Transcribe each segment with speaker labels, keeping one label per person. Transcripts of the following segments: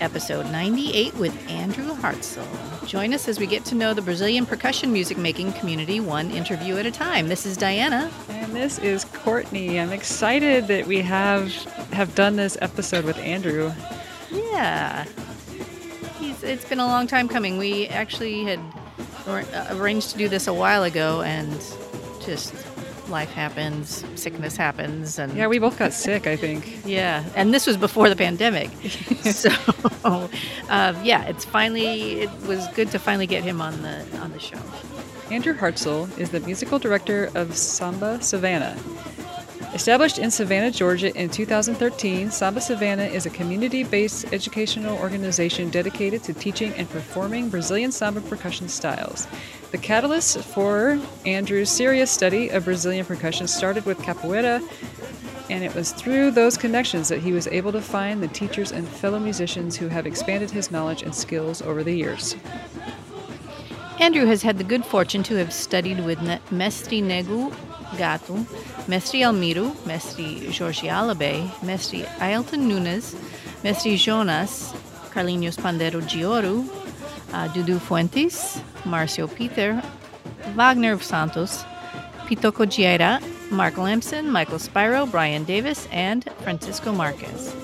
Speaker 1: episode 98 with Andrew Hartzell. Join us as we get to know the Brazilian percussion music making community one interview at a time. This is Diana.
Speaker 2: And this is Courtney. I'm excited that we have have done this episode with Andrew.
Speaker 1: Yeah. He's, it's been a long time coming. We actually had arranged to do this a while ago and just life happens, sickness happens, and
Speaker 2: yeah, we both got sick. I think.
Speaker 1: Yeah, and this was before the pandemic, so uh, yeah, it's finally it was good to finally get him on the on the show.
Speaker 2: Andrew Hartzell is the musical director of Samba Savannah. Established in Savannah, Georgia in 2013, Samba Savannah is a community based educational organization dedicated to teaching and performing Brazilian samba percussion styles. The catalyst for Andrew's serious study of Brazilian percussion started with capoeira, and it was through those connections that he was able to find the teachers and fellow musicians who have expanded his knowledge and skills over the years.
Speaker 1: Andrew has had the good fortune to have studied with Mestre Nego Gato, Mestre Almiro, Mestre Jorge Alabe, Mestre Ailton Nunes, Mestre Jonas, Carlinhos Pandeiro de Ouro, uh, Dudu Fuentes, Marcio Peter, Wagner Santos, Pitoko Giera, Mark Lamson, Michael Spiro, Brian Davis, and Francisco Marquez.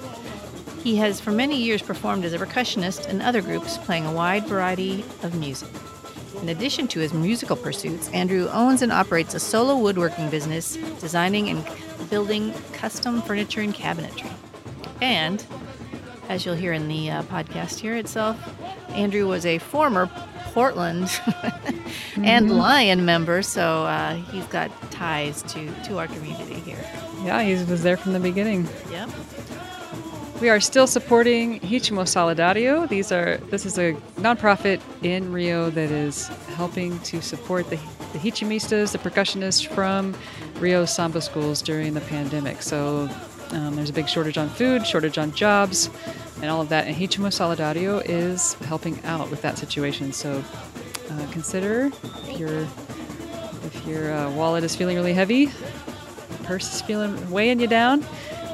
Speaker 1: He has for many years performed as a percussionist in other groups, playing a wide variety of music. In addition to his musical pursuits, Andrew owns and operates a solo woodworking business, designing and building custom furniture and cabinetry. And, as you'll hear in the uh, podcast here itself, Andrew was a former Portland and mm-hmm. Lion member, so uh, he's got ties to, to our community here.
Speaker 2: Yeah, he was there from the beginning.
Speaker 1: Yep.
Speaker 2: We are still supporting Ritmo Solidario. These are this is a nonprofit in Rio that is helping to support the, the Ritmistas, the percussionists from Rio Samba schools during the pandemic. So um, there's a big shortage on food, shortage on jobs, and all of that. And Ritmo Solidario is helping out with that situation. So uh, consider if your if your uh, wallet is feeling really heavy, purse is feeling weighing you down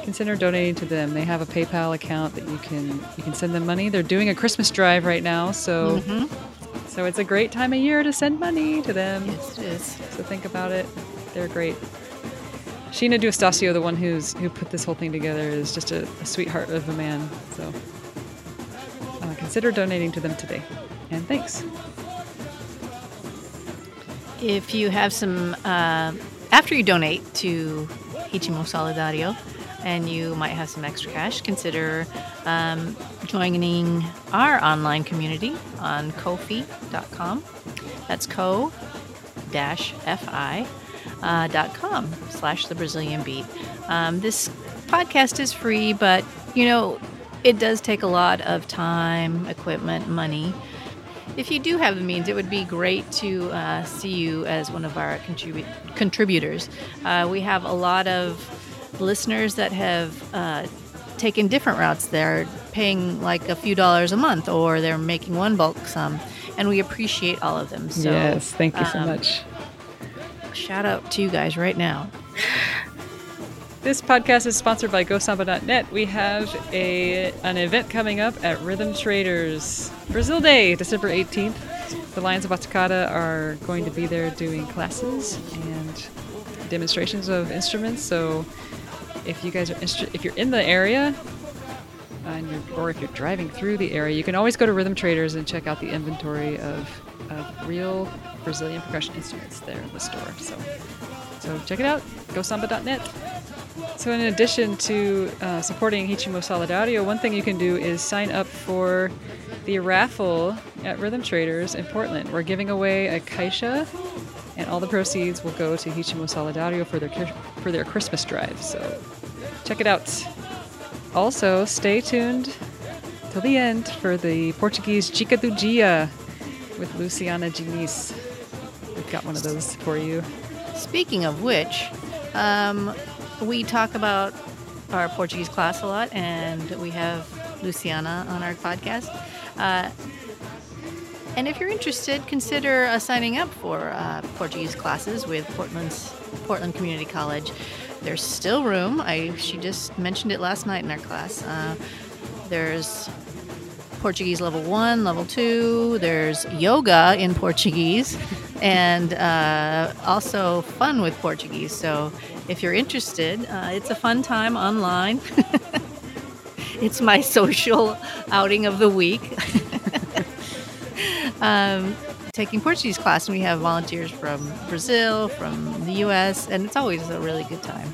Speaker 2: consider donating to them. They have a PayPal account that you can you can send them money. They're doing a Christmas drive right now, so mm-hmm. so it's a great time of year to send money to them.
Speaker 1: Yes, it is.
Speaker 2: So think about it. They're great. Sheena Duestasio, the one who's who put this whole thing together, is just a, a sweetheart of a man. So uh, consider donating to them today. And thanks.
Speaker 1: If you have some, uh, after you donate to Ritmo Solidario, and you might have some extra cash, consider um, joining our online community on Ko-fi.com. That's co fi uh, dot com slash the Brazilian beat. Um, this podcast is free, but you know, it does take a lot of time, equipment, money. If you do have the means, it would be great to uh, see you as one of our contribu- contributors. Uh, we have a lot of listeners that have uh, taken different routes. They're paying like a few dollars a month, or they're making one bulk sum, and we appreciate all of them. So,
Speaker 2: yes, thank you so um, much.
Speaker 1: Shout out to you guys right now.
Speaker 2: This podcast is sponsored by GoSamba.net. We have a an event coming up at Rhythm Traders Brazil Day, December 18th. The Lions of Batucada are going to be there doing classes and demonstrations of instruments. So if you guys are if you're in the area, or if you're driving through the area, you can always go to Rhythm Traders and check out the inventory of, of real Brazilian percussion instruments there in the store. So, so check it out. GoSamba.net. So, in addition to uh, supporting Ritmo Solidario, one thing you can do is sign up for the raffle at Rhythm Traders in Portland. We're giving away a Caixa, and all the proceeds will go to Ritmo Solidario for their for their Christmas drive. So, check it out. Also, stay tuned till the end for the Portuguese Dica do Dia with Luciana Diniz. We've got one of those for you.
Speaker 1: Speaking of which, um, we talk about our Portuguese class a lot, and we have Luciana on our podcast. Uh, and if you're interested, consider uh, signing up for uh, Portuguese classes with Portland's Portland Community College. There's still room. I she just mentioned it last night in our class. Uh, there's Portuguese level one, level two. There's yoga in Portuguese, and uh, also fun with Portuguese. So if you're interested, uh, it's a fun time online. it's my social outing of the week. Um, taking Portuguese class, and we have volunteers from Brazil, from the U.S., and it's always a really good time.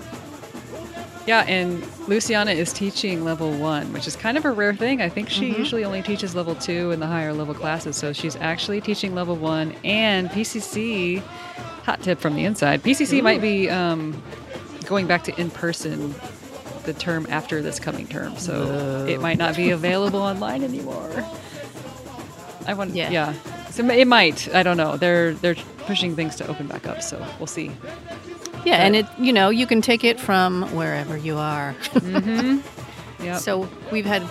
Speaker 3: Yeah, and Luciana is teaching level one, which is kind of a rare thing. I think she
Speaker 1: Mhm.
Speaker 3: usually only teaches level two in the higher level classes. So she's actually teaching level one and PCC. Hot tip from the inside PCC might be um, going back to in person the term after this coming term. So it might not be available online anymore. I want,
Speaker 1: Yeah.
Speaker 3: yeah. So it might. I don't know. They're they're pushing things to open back up. So we'll see.
Speaker 1: Yeah, and it you know you can take it from wherever you are.
Speaker 3: Yeah.
Speaker 1: So we've had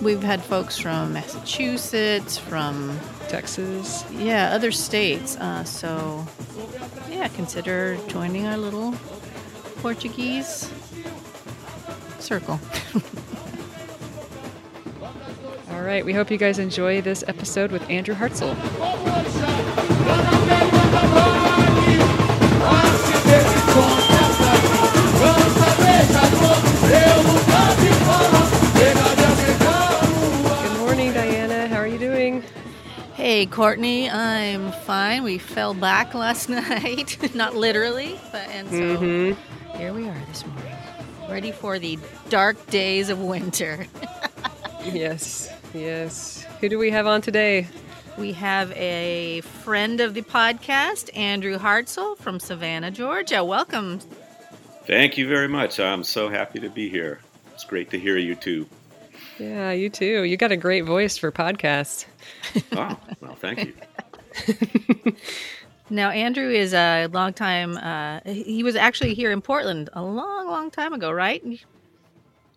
Speaker 1: we've had folks from Massachusetts, from
Speaker 3: Texas.
Speaker 1: yeah other states. Uh, so yeah, consider joining our little Portuguese circle.
Speaker 3: All right. We hope you guys enjoy this episode with Andrew Hartzell. Good morning, Diana. How are you doing?
Speaker 1: Hey, Courtney, I'm fine. We fell back last night, not literally, but and so mm-hmm. here we are this morning, ready for the dark days of winter.
Speaker 2: Yes, yes. Who do we have on today?
Speaker 1: We have a friend of the podcast, Andrew Hartzell from Savannah, Georgia. Welcome.
Speaker 4: Thank you very much. I'm so happy to be here. It's great to hear you too.
Speaker 2: Yeah, you too. You got a great voice for podcasts.
Speaker 4: Oh, well, thank you.
Speaker 1: Now, Andrew is a long time. Uh, he was actually here in Portland a long, long time ago, right?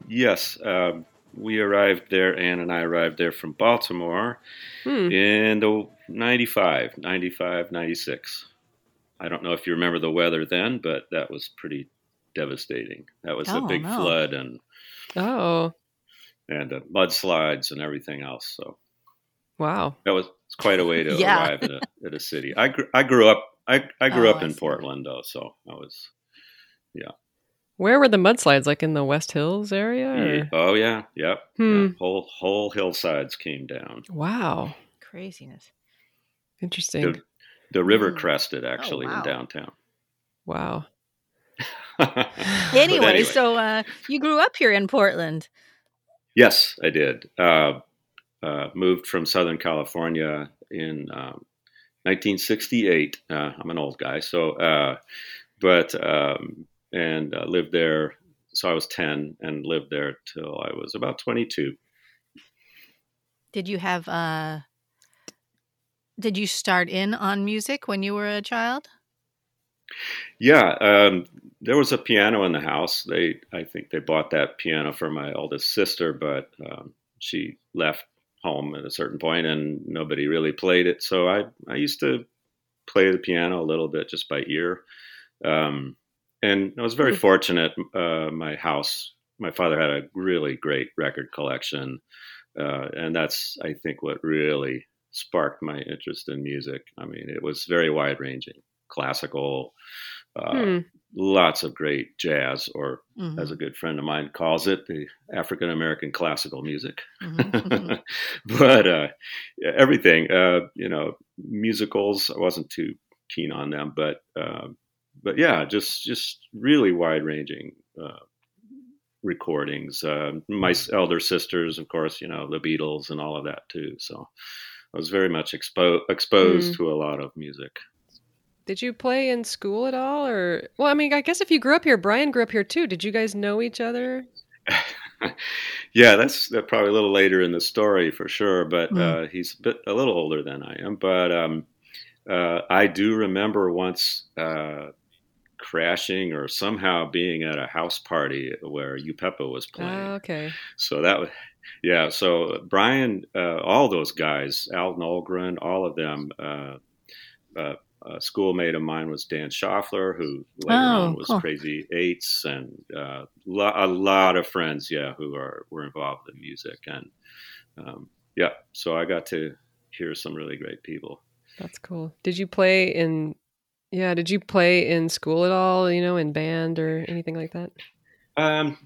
Speaker 4: Yes, um, we arrived there, Ann and I arrived there from Baltimore
Speaker 2: Hmm.
Speaker 4: in the 95, 95, 96. I don't know if you remember the weather then, but that was pretty devastating. That was a
Speaker 1: Oh,
Speaker 4: big
Speaker 1: no.
Speaker 4: flood and
Speaker 2: Oh,
Speaker 4: and uh, mudslides and everything else. So
Speaker 2: wow.
Speaker 4: that was quite a way to
Speaker 1: Yeah.
Speaker 4: arrive at a, at a city. I grew, I grew up I, I grew
Speaker 1: Oh,
Speaker 4: up
Speaker 1: I
Speaker 4: in
Speaker 1: see.
Speaker 4: Portland though, so I was
Speaker 2: Where were the mudslides? Like in the West Hills area? or-
Speaker 4: Yeah, oh yeah, yep.
Speaker 2: Hmm.
Speaker 4: yeah. Whole whole hillsides came down.
Speaker 2: Wow.
Speaker 1: Craziness.
Speaker 2: Interesting.
Speaker 4: The, the river
Speaker 1: Mm.
Speaker 4: crested actually
Speaker 1: wow.
Speaker 4: in downtown.
Speaker 2: Wow.
Speaker 4: But
Speaker 1: Anyway, so uh, you grew up here in Portland.
Speaker 4: yes, I did. Uh, uh, moved from Southern California in um, 1968. Uh, I'm an old guy, so uh, but um, and uh, lived there. So I was 10 and lived there till I was about 22.
Speaker 1: Did you have? Uh, did you start in on music when you were a child?
Speaker 4: Yeah, um, there was a piano in the house. They, I think, they bought that piano for my oldest sister, but um, she left home at a certain point, and nobody really played it. So I, I used to play the piano a little bit just by ear, um, and I was very
Speaker 2: Hmm.
Speaker 4: fortunate. Uh, my house, my father had a really great record collection, uh, and that's, I think, what really sparked my interest in music. I mean, it was very wide ranging, classical. Uh,
Speaker 2: Hmm.
Speaker 4: lots of great jazz, or
Speaker 1: Mhm,
Speaker 4: as a good friend of mine calls it, the African American classical music.
Speaker 1: mhm, mhm.
Speaker 4: but uh, everything, uh, you know, musicals, I wasn't too keen on them, but uh, but yeah, just just really wide ranging uh, recordings. Uh, my elder sisters, of course, you know, the Beatles and all of that too. So I was very much expo- exposed
Speaker 2: Mm.
Speaker 4: to a lot of music.
Speaker 2: Did you play in school at all? Or, well, I mean, I guess if you grew up here, Brian grew up here too. Did you guys know each other?
Speaker 4: yeah, that's that probably a little later in the story for sure. But
Speaker 1: Mm.
Speaker 4: uh, he's a bit a little older than I am. But um, uh, I do remember once uh, crashing or somehow being at a house party where UPEPA was playing.
Speaker 2: Ah, okay.
Speaker 4: So that was, yeah. So Brian, uh, all those guys, Alton Olgren, all of them. Uh, uh, a schoolmate of mine was Dan Schaffler, who later
Speaker 1: Oh,
Speaker 4: on was
Speaker 1: cool.
Speaker 4: Crazy Eights, and uh, lo- a lot of friends, yeah, who are were involved in music, and um, yeah, so I got to hear some really great people.
Speaker 2: That's cool. Did you play in? Yeah, did you play in school at all? You know, in band or anything like that?
Speaker 4: Um,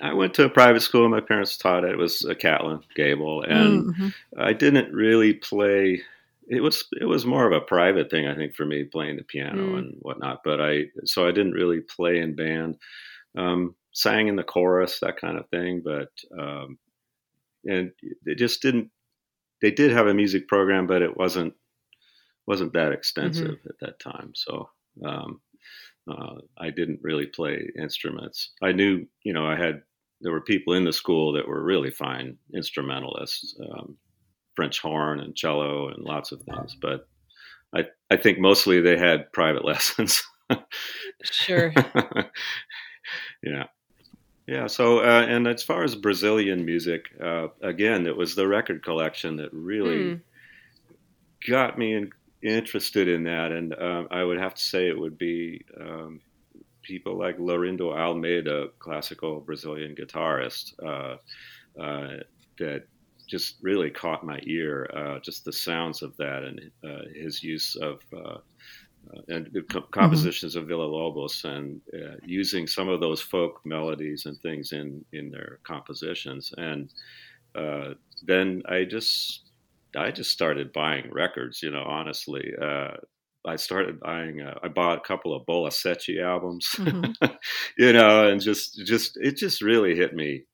Speaker 4: I went to a private school. My parents taught it. It was a Catlin Gable, and
Speaker 1: Mhm.
Speaker 4: I didn't really play. It was it was more of a private thing, I think, for me playing the piano
Speaker 2: Mm.
Speaker 4: and whatnot. But I so I didn't really play in band. Um, sang in the chorus, that kind of thing. But um, and they just didn't. They did have a music program, but it wasn't wasn't that extensive at that time. So um, uh, I didn't really play instruments. I knew, you know, I had there were people in the school that were really fine instrumentalists, um, French horn and cello and lots of things. But I I think mostly they had private lessons.
Speaker 2: Sure.
Speaker 4: yeah. Yeah. So, uh, and as far as Brazilian music, uh, again, it was the record collection that really
Speaker 2: Hmm.
Speaker 4: got me in, interested in that. And um, I would have to say it would be um, people like Laurindo Almeida, classical Brazilian guitarist, uh, uh, that just really caught my ear. Uh, just the sounds of that and uh, his use of. Uh, uh, and the co- compositions of Villa Lobos and uh, using some of those folk melodies and things in, in their compositions. And uh, then I just I just started buying records. You know, honestly, uh, I started buying. Uh, I bought a couple of Bola albums.
Speaker 1: Mhm.
Speaker 4: you know, and just just it just really hit me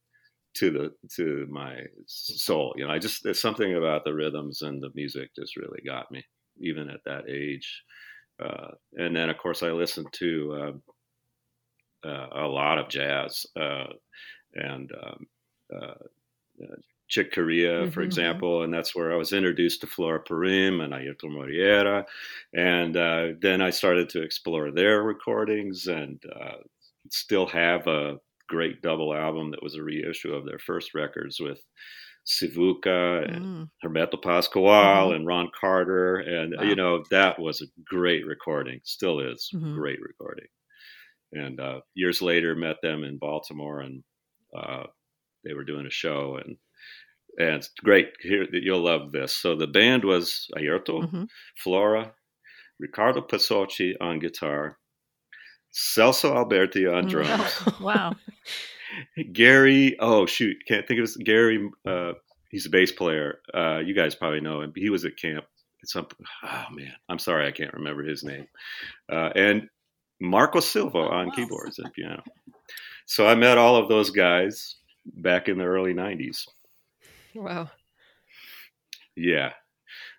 Speaker 4: to the to my soul. You know, I just there's something about the rhythms and the music just really got me, even at that age. Uh, and then, of course, I listened to uh, uh, a lot of jazz uh, and um, uh, uh, Chick Corea, for
Speaker 2: Mhm.
Speaker 4: example, and that's where I was introduced to Flora Purim and Airto Moreira, and uh, then I started to explore their recordings and uh, still have a great double album that was a reissue of their first records with Sivuca and
Speaker 1: Mm.
Speaker 4: Hermeto Pascoal
Speaker 1: Mhm.
Speaker 4: and Ron Carter, and
Speaker 1: Wow.
Speaker 4: you know that was a great recording, still is
Speaker 1: Mhm.
Speaker 4: great recording. And uh, years later, met them in Baltimore, and uh, they were doing a show, and and it's great. Here, you'll love this. So the band was Airto,
Speaker 1: Mhm.
Speaker 4: Flora, Ricardo Peixoto on guitar, Celso Alberti on drums.
Speaker 1: wow.
Speaker 4: Gary, oh shoot, can't think of his Gary. Uh, he's a bass player. Uh, you guys probably know him. He was at camp. At some, oh man, I'm sorry, I can't remember his name. Uh, and Marco Silva on keyboards and piano. So I met all of those guys back in the early '90s.
Speaker 2: Wow.
Speaker 4: Yeah.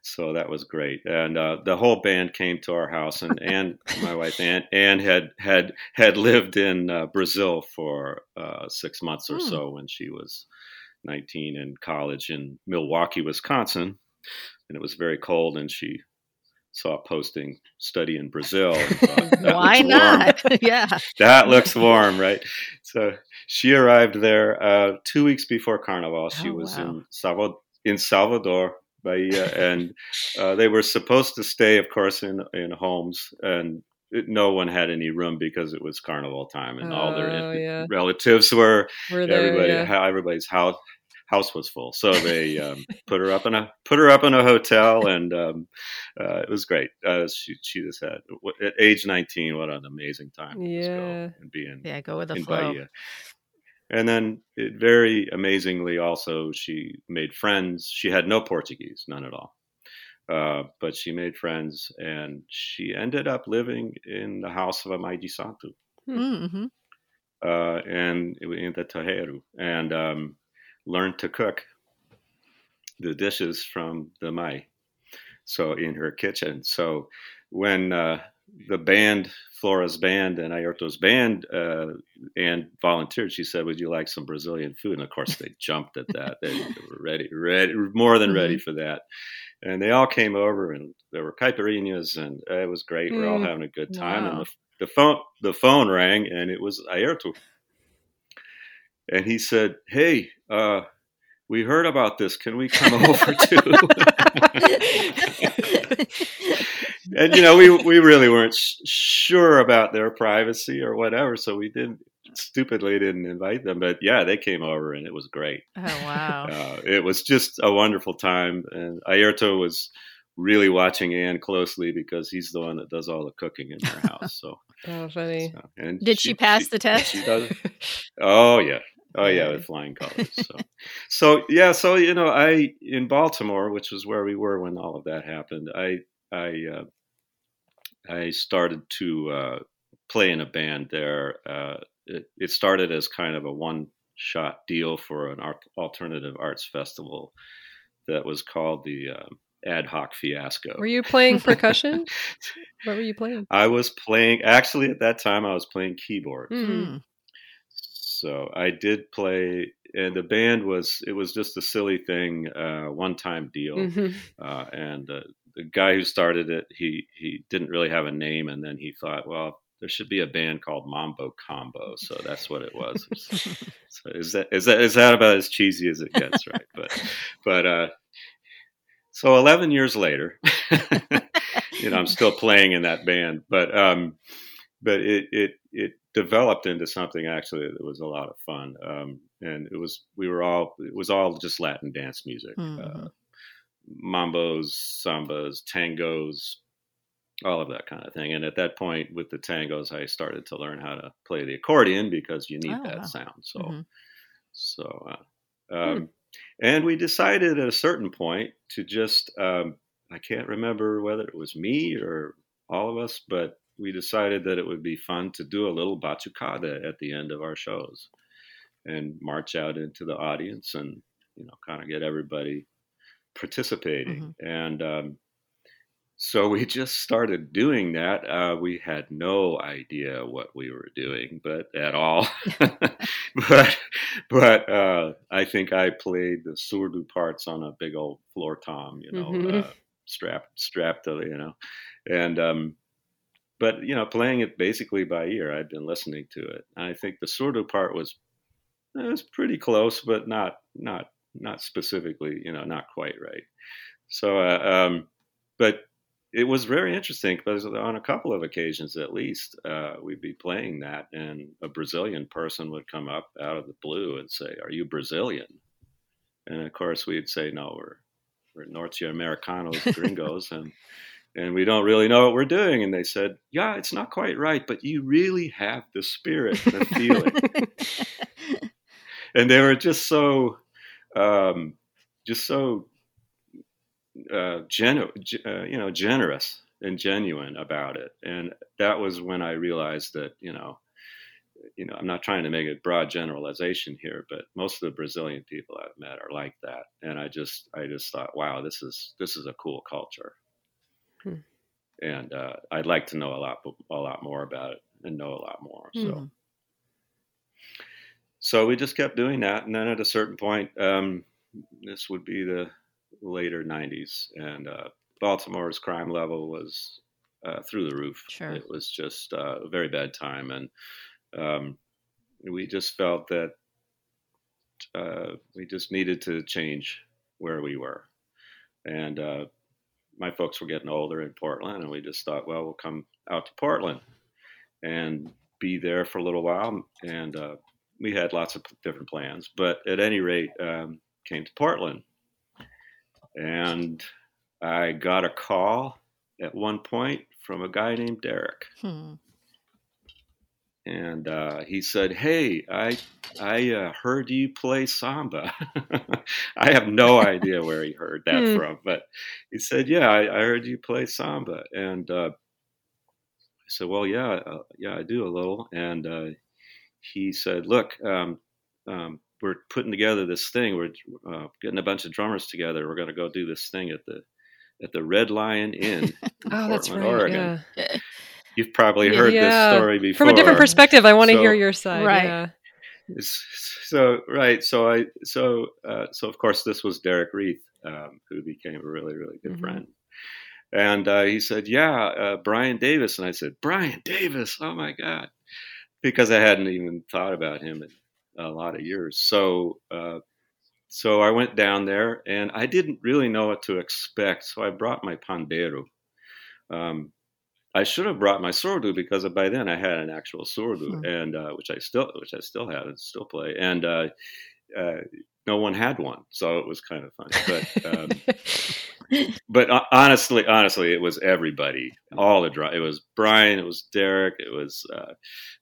Speaker 4: So that was great, and uh, the whole band came to our house, and and my wife Ann Ann had had had lived in uh, Brazil for uh, six months or
Speaker 1: Hmm.
Speaker 4: so when she was nineteen in college in Milwaukee, Wisconsin, and it was very cold, and she saw a posting study in Brazil. thought,
Speaker 1: Why not? yeah.
Speaker 4: That looks warm, right? So she arrived there uh, two weeks before Carnival. She
Speaker 1: Oh,
Speaker 4: was
Speaker 1: wow.
Speaker 4: in Salvador, in Salvador, Bahia, and uh, they were supposed to stay, of course, in in homes, and it, no one had any room because it was Carnival time, and all their
Speaker 2: Oh, yeah.
Speaker 4: relatives were
Speaker 2: We're there.
Speaker 4: everybody
Speaker 2: yeah.
Speaker 4: everybody's house house was full. So they um, put her up in a put her up in a hotel and um, uh, it was great. Uh, she, she just had at age 19 what an amazing time to just go
Speaker 2: Yeah.
Speaker 4: and be in,
Speaker 1: Yeah, go with the flow.
Speaker 4: Bahia. And then it very amazingly also she made friends. She had no Portuguese none at all. Uh, but she made friends and she ended up living in the house of a Maiji Santu
Speaker 1: Mm-hmm.
Speaker 4: uh, and in the terreiro, and um, learned to cook the dishes from the mai. So in her kitchen. So when uh, the band, Flora's band and Airto's band, uh, and volunteered, she said, "Would you like some Brazilian food?" And of course, they jumped at that. They, were ready, ready, more than ready for that. And they all came over, and there were caipirinhas, and it was great. We're all
Speaker 2: Mm.
Speaker 4: having a good time. And the, the phone, the phone rang, and it was Ayrto. And he said, "Hey, uh, we heard about this. Can we come over too?" and you know, we we really weren't sh- sure about their privacy or whatever, so we didn't stupidly didn't invite them, but yeah, they came over and it was great.
Speaker 1: Oh wow!
Speaker 4: Uh, it was just a wonderful time, and Airto was really watching Anne closely because he's the one that does all the cooking in their house. So,
Speaker 2: Oh, funny.
Speaker 4: so- and
Speaker 1: Did she, pass the test?
Speaker 4: She does. Oh yeah. Oh yeah, with flying colors. So, so yeah. So you know, I in Baltimore, which was where we were when all of that happened. I I uh, I started to uh, play in a band there. Uh, it, it started as kind of a one shot deal for an art, alternative arts festival that was called the um Ad Hoc Fiasco.
Speaker 2: Were you playing percussion? what were you playing?
Speaker 4: I was playing. Actually, at that time, I was playing keyboard.
Speaker 2: Mm.
Speaker 4: So I did play, and the band was it was just a silly thing, uh, one time deal.
Speaker 2: Mhm.
Speaker 4: Uh, and uh, the guy who started it, he he didn't really have a name, and then he thought, well, there should be a band called Mambo Combo, so that's what it was. so is that is that is that about as cheesy as it gets, right? But but uh, so eleven years later, you know, I'm still playing in that band, but um, but it it it developed into something actually that was a lot of fun. Um, and it was we were all it was all just Latin dance music, uh,
Speaker 1: Mhm.
Speaker 4: mambos, sambas, tangos, all of that kind of thing. And at that point, with the tangos, I started to learn how to play the accordion because you need
Speaker 1: Oh,
Speaker 4: that
Speaker 1: wow.
Speaker 4: sound. So
Speaker 1: Mhm.
Speaker 4: so, uh, um, and we decided at a certain point to just, um, I can't remember whether it was me or all of us, but we decided that it would be fun to do a little batucada at the end of our shows and march out into the audience and, you know, kind of get everybody participating. And, um, so we just started doing that. Uh, we had no idea what we were doing, but at all. but but uh, I think I played the surdo parts on a big old floor tom, you know,
Speaker 2: Mhm.
Speaker 4: uh, strapped strapped to you know, and um, but you know, playing it basically by ear. I'd been listening to it. And I think the surdo part was it was pretty close, but not not not specifically, you know, not quite right. So, uh, um, but it was very interesting because on a couple of occasions, at least, uh, we'd be playing that, and a Brazilian person would come up out of the blue and say, "Are you Brazilian?" And of course, we'd say, "No, we're we're Norte Americanos, gringos," and and we don't really know what we're doing. And they said, "Yeah, it's not quite right, but you really have the spirit, the feeling." and they were just so, um, just so uh, genu- uh, you know, generous and genuine about it. And that was when I realized that, you know, you know, I'm not trying to make a broad generalization here, but most of the Brazilian people I've met are like that. And I just, I just thought, wow, this is this is a cool culture.
Speaker 2: Hmm.
Speaker 4: And uh, I'd like to know a lot, a lot more about it and know a lot more. So
Speaker 1: Mhm.
Speaker 4: so we just kept doing that and then at a certain point um, this would be the later 90s and uh, baltimore's crime level was uh, through the roof
Speaker 1: Sure.
Speaker 4: it was just uh, a very bad time and um, we just felt that uh, we just needed to change where we were and uh, my folks were getting older in portland and we just thought well we'll come out to portland and be there for a little while. And uh, we had lots of different plans, but at any rate, um, came to Portland, and I got a call at one point from a guy named Derek,
Speaker 1: Hmm.
Speaker 4: And uh, he said, "Hey, I I uh, heard you play samba." I have no idea where he heard that
Speaker 2: Hmm.
Speaker 4: from, but he said, "Yeah, I, I heard you play samba," and uh, I said, "Well, yeah, uh, yeah, I do a little," and uh, he said, "Look, um, um, we're putting together this thing. We're uh, getting a bunch of drummers together. We're going to go do this thing at the at the Red Lion Inn in
Speaker 2: Oh, that's
Speaker 4: Portland,
Speaker 2: right.
Speaker 4: Oregon.
Speaker 2: Yeah.
Speaker 4: You've probably heard
Speaker 2: Yeah.
Speaker 4: this story before
Speaker 2: From a different perspective, I want to
Speaker 4: So-
Speaker 2: hear your side.
Speaker 1: Right.
Speaker 2: Yeah.
Speaker 4: So right, so I so uh, so of course this was Derek Reith, um, who became a really really good
Speaker 2: Mhm.
Speaker 4: friend, and uh, he said, "Yeah, uh, Brian Davis," and I said, "Brian Davis, oh my god," because I hadn't even thought about him in a lot of years. So uh, so I went down there, and I didn't really know what to expect, so I brought my pandero. Um, I should have brought my surdo because by then I had an actual surdo,
Speaker 1: Hmm.
Speaker 4: and uh, which I still which I still have and still play, and uh, uh, no one had one, so it was kind of funny. But um, but uh, honestly, honestly, it was everybody, all the drum. It was Brian, it was Derek, it was uh,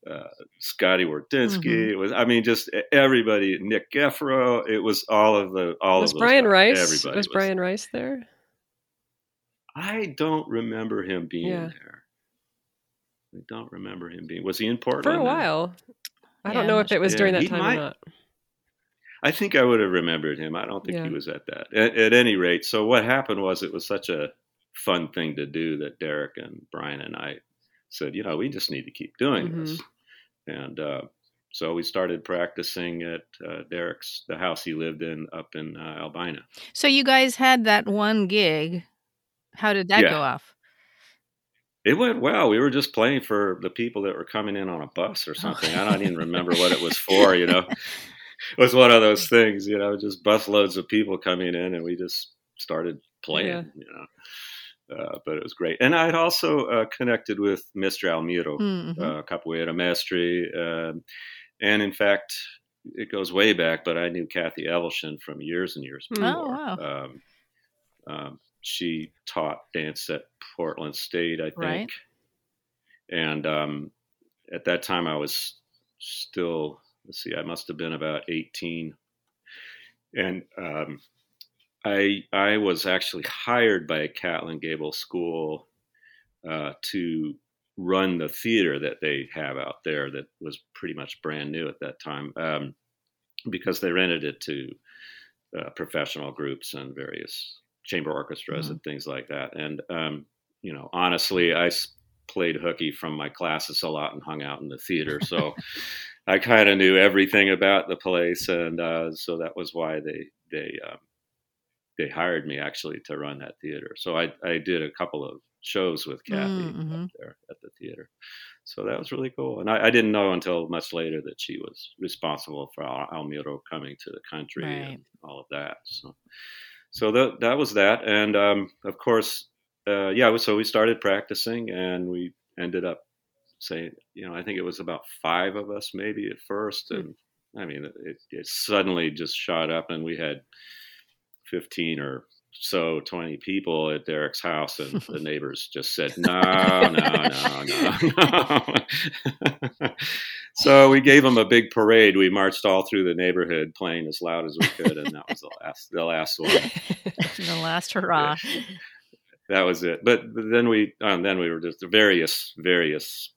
Speaker 4: uh, Scotty Wardinsky.
Speaker 1: Mhm.
Speaker 4: It was, I mean, just everybody. Nick Geffro. It was all of the all
Speaker 2: was
Speaker 4: of
Speaker 2: Brian
Speaker 4: guys.
Speaker 2: Rice?
Speaker 4: Everybody
Speaker 2: was Brian Rice there?
Speaker 4: I don't remember him being
Speaker 2: Yeah.
Speaker 4: there. I don't remember him being. Was he in Portland
Speaker 2: For a
Speaker 4: then?
Speaker 2: while. I
Speaker 1: Yeah,
Speaker 2: don't
Speaker 1: I'm
Speaker 2: know if it was
Speaker 4: sure.
Speaker 2: during that
Speaker 4: he
Speaker 2: time
Speaker 4: might-
Speaker 2: or not.
Speaker 4: I think I would have remembered him. I don't think
Speaker 2: Yeah.
Speaker 4: he was at that. At, at any rate, so what happened was it was such a fun thing to do that Derek and Brian and I said, you know, we just need to keep doing
Speaker 2: Mhm.
Speaker 4: this. And uh, so we started practicing at uh, Derek's, the house he lived in up in uh, Albina.
Speaker 1: So you guys had that one gig. How did that
Speaker 4: Yeah.
Speaker 1: go off?
Speaker 4: It went well. We were just playing for the people that were coming in on a bus or something. I don't even remember what it was for, you know. It was one of those things, you know, just busloads of people coming in and we just started playing,
Speaker 2: Yeah.
Speaker 4: you know. Uh, but it was great. And I'd also uh, connected with Mr. Almiro,
Speaker 1: Mhm.
Speaker 4: uh, Capoeira Mestre. Um, and in fact, it goes way back, but I knew Kathy Evelshin from years and years
Speaker 2: Hmm.
Speaker 4: before.
Speaker 1: Oh, wow.
Speaker 4: Um, um, she taught dance at Portland State, I think.
Speaker 1: Right.
Speaker 4: And um, at that time, I was still, let's see, I must have been about 18. And um, I, I was actually hired by a Catlin Gable School uh, to run the theater that they have out there that was pretty much brand new at that time um, because they rented it to uh, professional groups and various chamber orchestras and things like that. And, um, you know, honestly, I played hooky from my classes a lot and hung out in the theater. So I kind of knew everything about the place. And uh, so that was why they, they, um, they hired me actually to run that theater. So I, I did a couple of shows with Kathy
Speaker 1: Mhm.
Speaker 4: up there at the theater. So that was really cool. And I, I didn't know until much later that she was responsible for Al- Almiro coming to the country
Speaker 1: Right.
Speaker 4: and all of that. So, so that that was that. And um, of course, uh, yeah. So we started practicing, and we ended up saying, you know, I think it was about five of us maybe at first,
Speaker 2: Hmm.
Speaker 4: and I mean, it, it suddenly just shot up, and we had fifteen or so 20 people at Derek's house and the neighbors just said no no no no no. So we gave them a big parade. We marched all through the neighborhood playing as loud as we could and that was the last the last one.
Speaker 1: The last hurrah.
Speaker 4: that was it. But then we um, then we were just various various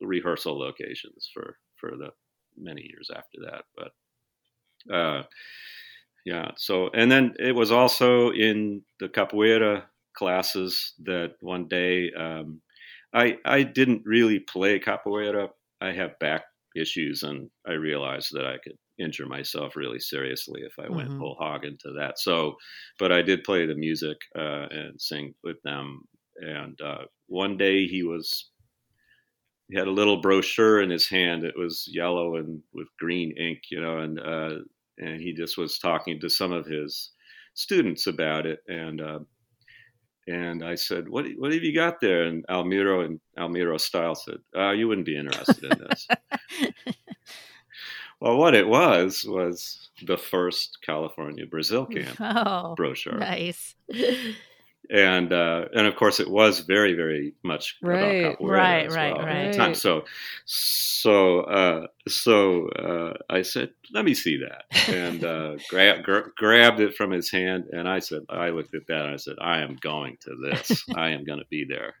Speaker 4: rehearsal locations for for the many years after that. But uh yeah so and then it was also in the capoeira classes that one day um, i i didn't really play capoeira. I have back issues and i realized that i could injure myself really seriously if i went
Speaker 1: Mhm.
Speaker 4: whole hog into that. So but i did play the music uh, and sing with them. And uh, one day he was he had a little brochure in his hand. It was yellow and with green ink you know and uh, and he just was talking to some of his students about it and uh, and I said, "What what have you got there?" And Almiro and Almiro style said, uh, "You wouldn't be interested in this." well, what it was was the first California Brazil camp
Speaker 1: Oh,
Speaker 4: brochure,
Speaker 1: nice.
Speaker 4: and uh, and of course it was very very much
Speaker 2: Right.
Speaker 4: about capoeira
Speaker 1: Right,
Speaker 4: as
Speaker 1: right,
Speaker 4: well at
Speaker 2: right.
Speaker 4: the time. So so uh, so uh, I said, "Let me see that," and uh, grab, gra- grabbed it from his hand, and I said, I looked at that and I said, "I am going to this. I am going to be there."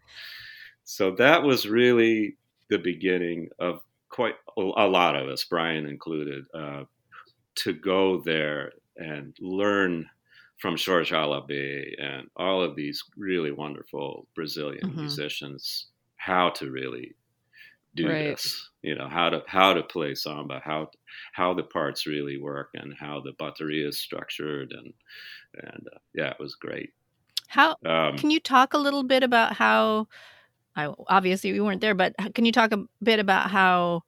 Speaker 4: So that was really the beginning of quite a a lot of us, Brian included, uh, to go there and learn from Jorge Alabe and all of these really wonderful Brazilian
Speaker 1: Mhm.
Speaker 4: musicians how to really do
Speaker 2: Right.
Speaker 4: this. You know how to how to play samba, how how the parts really work, and how the bateria is structured, and and uh, yeah, it was great.
Speaker 1: How
Speaker 4: Um,
Speaker 1: can you talk a little bit about how? I obviously we weren't there, but can you talk a bit about how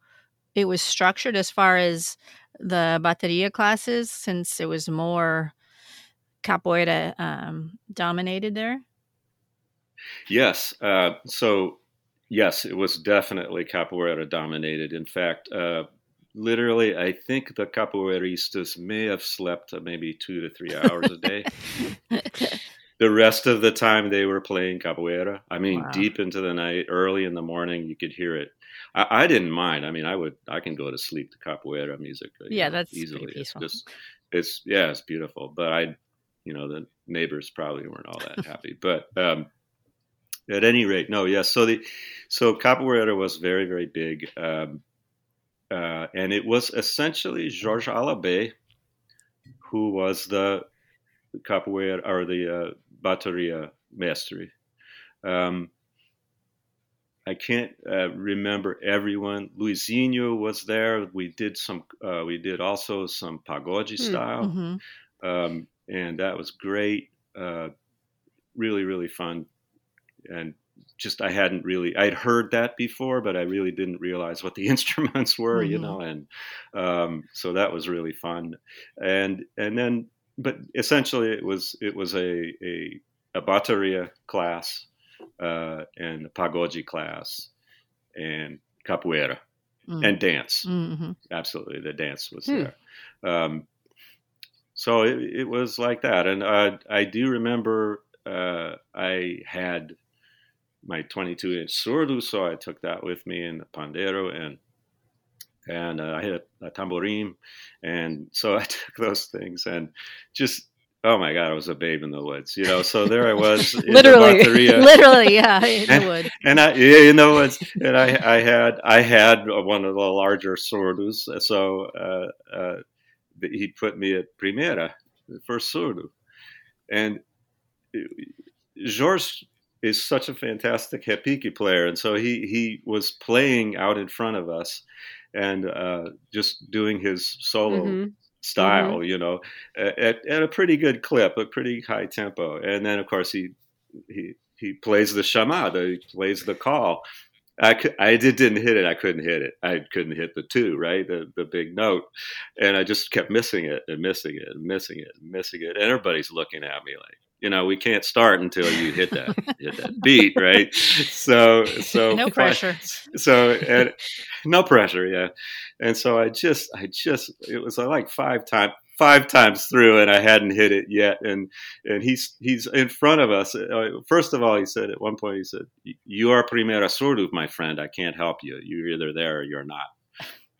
Speaker 1: it was structured as far as the bateria classes, since it was more capoeira um, dominated there?
Speaker 4: Yes. Uh, so yes, it was definitely capoeira dominated. In fact, uh, literally, I think the capoeiristas may have slept maybe two to three hours a day. the rest of the time they were playing capoeira. I mean,
Speaker 1: Wow.
Speaker 4: deep into the night, early in the morning, you could hear it. I, I didn't mind. I mean, I would, I can go to sleep to capoeira music.
Speaker 1: Yeah,
Speaker 4: know,
Speaker 1: that's
Speaker 4: easily. It's just, it's yeah, it's beautiful. But I, you know, the neighbors probably weren't all that happy. But um, at any rate, no, yes. So the, so capoeira was very, very big, um, uh, and it was essentially Jorge Alabé, who was the capoeira or the uh, bateria mestre. Um, I can't uh, remember everyone. Luizinho was there. We did some. Uh, we did also some pagode style,
Speaker 1: Mhm.
Speaker 4: um, and that was great. Uh, really, really fun, and just I hadn't really I'd heard that before, but I really didn't realize what the instruments were, you
Speaker 1: Mhm.
Speaker 4: know, and um, so that was really fun, and and then but essentially it was it was a a, a bateria class uh, and a pagode class and capoeira
Speaker 1: Mm.
Speaker 4: and dance
Speaker 1: Mhm.
Speaker 4: absolutely the dance was
Speaker 2: Hmm.
Speaker 4: there um, so it, it was like that. And uh, i do remember uh, i had my 22 inch surdo so i took that with me in the pandero and and uh, i had a, a tamborim and so i took those things and just oh my god i was a babe in the woods you know? So there i was in the
Speaker 2: Literally.
Speaker 1: Literally, yeah, in the wood.
Speaker 4: and I, you know, it's, and I, I had, I had one of the larger surdos, so uh, uh, he put me at Primeira, the first surdo, and Jorge is such a fantastic repique player, and so he he was playing out in front of us, and uh, just doing his solo
Speaker 2: Mhm.
Speaker 4: style, you know, at, at a pretty good clip, a pretty high tempo. And then, of course, he he he plays the chamada, he plays the call. I, I did, didn't hit it. I couldn't hit it. I couldn't hit the two, right? The the big note, and I just kept missing it and missing it and missing it and missing it. And everybody's looking at me like, you know, we can't start until you hit that hit that beat, right? So so
Speaker 1: No pressure.
Speaker 4: so and no pressure yeah and so i just i just it was like five times five times through and i hadn't hit it yet. And and he's he's in front of us. Uh, first of all he said at one point he said you are primeira surdo my friend. I can't help you. You're either there or you're not.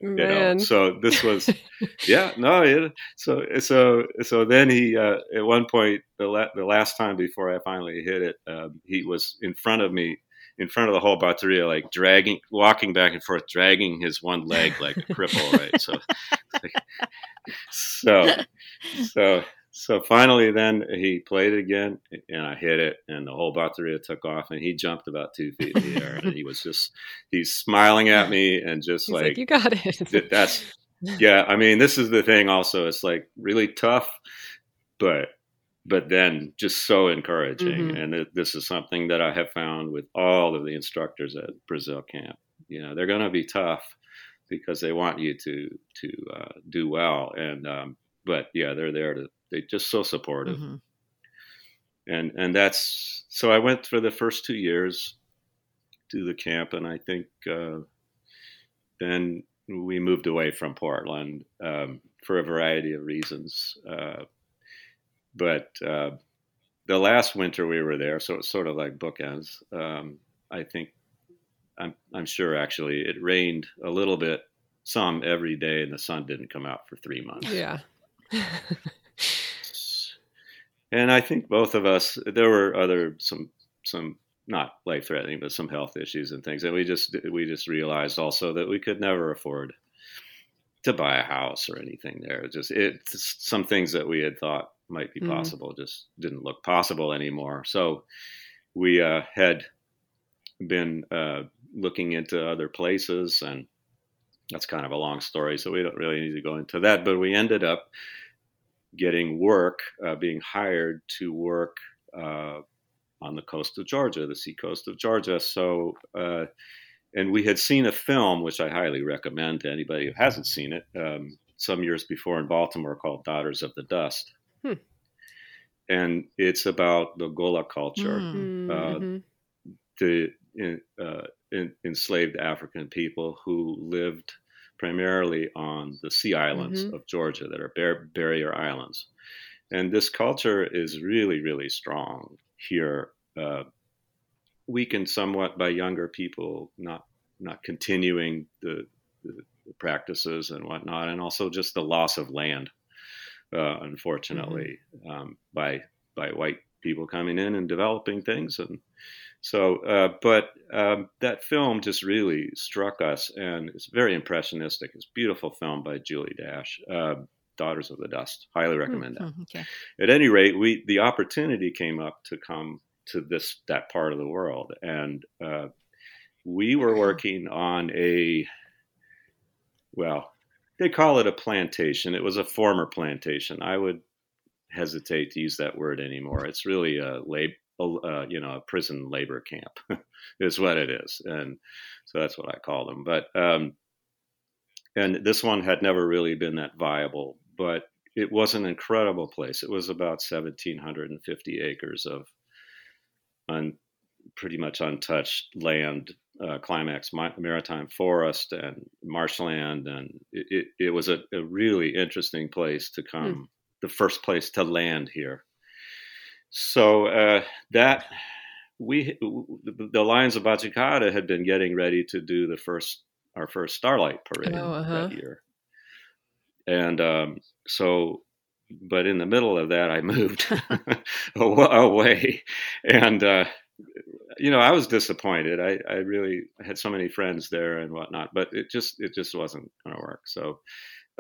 Speaker 4: You know
Speaker 2: Man.
Speaker 4: so this was yeah no it, so so so then he uh, at one point the, la- the last time before i finally hit it um, he was in front of me in front of the whole bateria like dragging walking back and forth dragging his one leg like a cripple right so so so so finally then he played it again and i hit it and the whole bateria took off and he jumped about two feet in the air and he was just he's smiling at me and just
Speaker 2: like,
Speaker 4: like
Speaker 2: you got it.
Speaker 4: that's yeah i mean this is the thing also it's like really tough but but then just so encouraging
Speaker 2: Mhm.
Speaker 4: and it, this is something that i have found with all of the instructors at brazil camp you know they're going to be tough because they want you to to uh, do well and um, but yeah they're there to they're just so supportive
Speaker 1: Mhm.
Speaker 4: and and that's so I went for the first two years to the camp, and I think uh, then we moved away from Portland um, for a variety of reasons. Uh, but uh, the last winter we were there, so it's sort of like bookends. Um, I think I'm I'm sure actually it rained a little bit, some every day, and the sun didn't come out for three months.
Speaker 2: yeah.
Speaker 4: and I think both of us there were other some some not life threatening but some health issues and things and we just we just realized also that we could never afford to buy a house or anything there just it some things that we had thought might be
Speaker 2: Mhm.
Speaker 4: possible just didn't look possible anymore so we uh, had been uh, looking into other places and that's kind of a long story so we don't really need to go into that but we ended up getting work, uh, being hired to work uh, on the coast of Georgia, the seacoast of Georgia. So, uh, and we had seen a film, which I highly recommend to anybody who hasn't seen it, um, some years before in Baltimore called Daughters of the Dust.
Speaker 2: Hmm.
Speaker 4: And it's about the Gullah culture
Speaker 1: Mm.
Speaker 4: Uh,
Speaker 2: Mhm.
Speaker 4: the uh, en- enslaved African people who lived primarily on the sea islands
Speaker 2: Mhm.
Speaker 4: of Georgia that are bar- barrier islands. And this culture is really, really strong here, uh, weakened somewhat by younger people not not continuing the, the, the practices and whatnot, and also just the loss of land, uh, unfortunately, um, by by white people coming in and developing things and so, uh, but um, that film just really struck us, and it's very impressionistic. It's a beautiful film by Julie Dash, uh, Daughters of the Dust. Highly recommend that.
Speaker 1: Hmm, okay.
Speaker 4: At any rate, we the opportunity came up to come to this that part of the world, and uh, we were working on a well, they call it a plantation. It was a former plantation. I would hesitate to use that word anymore. It's really a lab, uh, you know, a prison labor camp is what it is, and so that's what I call them. But um, and this one had never really been that viable, but it was an incredible place. It was about 1,750 acres of un, pretty much untouched land, uh, climax maritime forest and marshland, and it, it, it was a, a, really interesting place to come. Hmm. The first place to land here. So uh, that we, the Lions of Batucada had been getting ready to do the first our first Starlight Parade
Speaker 2: oh, uh-huh.
Speaker 4: that year, and um, so but in the middle of that, I moved away, and uh, you know, I was disappointed. I, I really had so many friends there and whatnot, but it just it just wasn't going to work. So,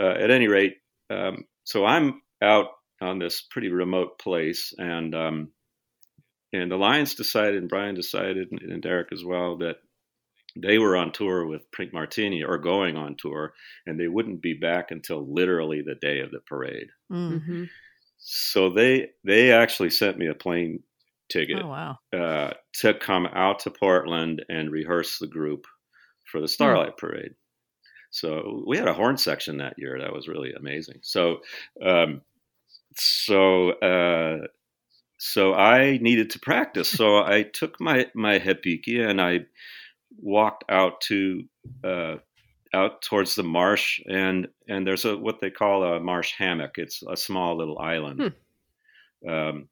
Speaker 4: uh, at any rate, um, so I'm out on this pretty remote place, and um, and the Lions decided, and Brian decided, and, and Derek as well, that they were on tour with Pink Martini or going on tour, and they wouldn't be back until literally the day of the parade.
Speaker 2: Mm-hmm.
Speaker 4: So they they actually sent me a plane ticket
Speaker 1: Oh wow.
Speaker 4: uh, to come out to Portland and rehearse the group for the Starlight Parade. So we had a horn section that year. That was really amazing. So, um, so, uh, so I needed to practice. So I took my my repique and I walked out to uh, out towards the marsh and and there's a what they call a marsh hammock. It's a small little island. Um,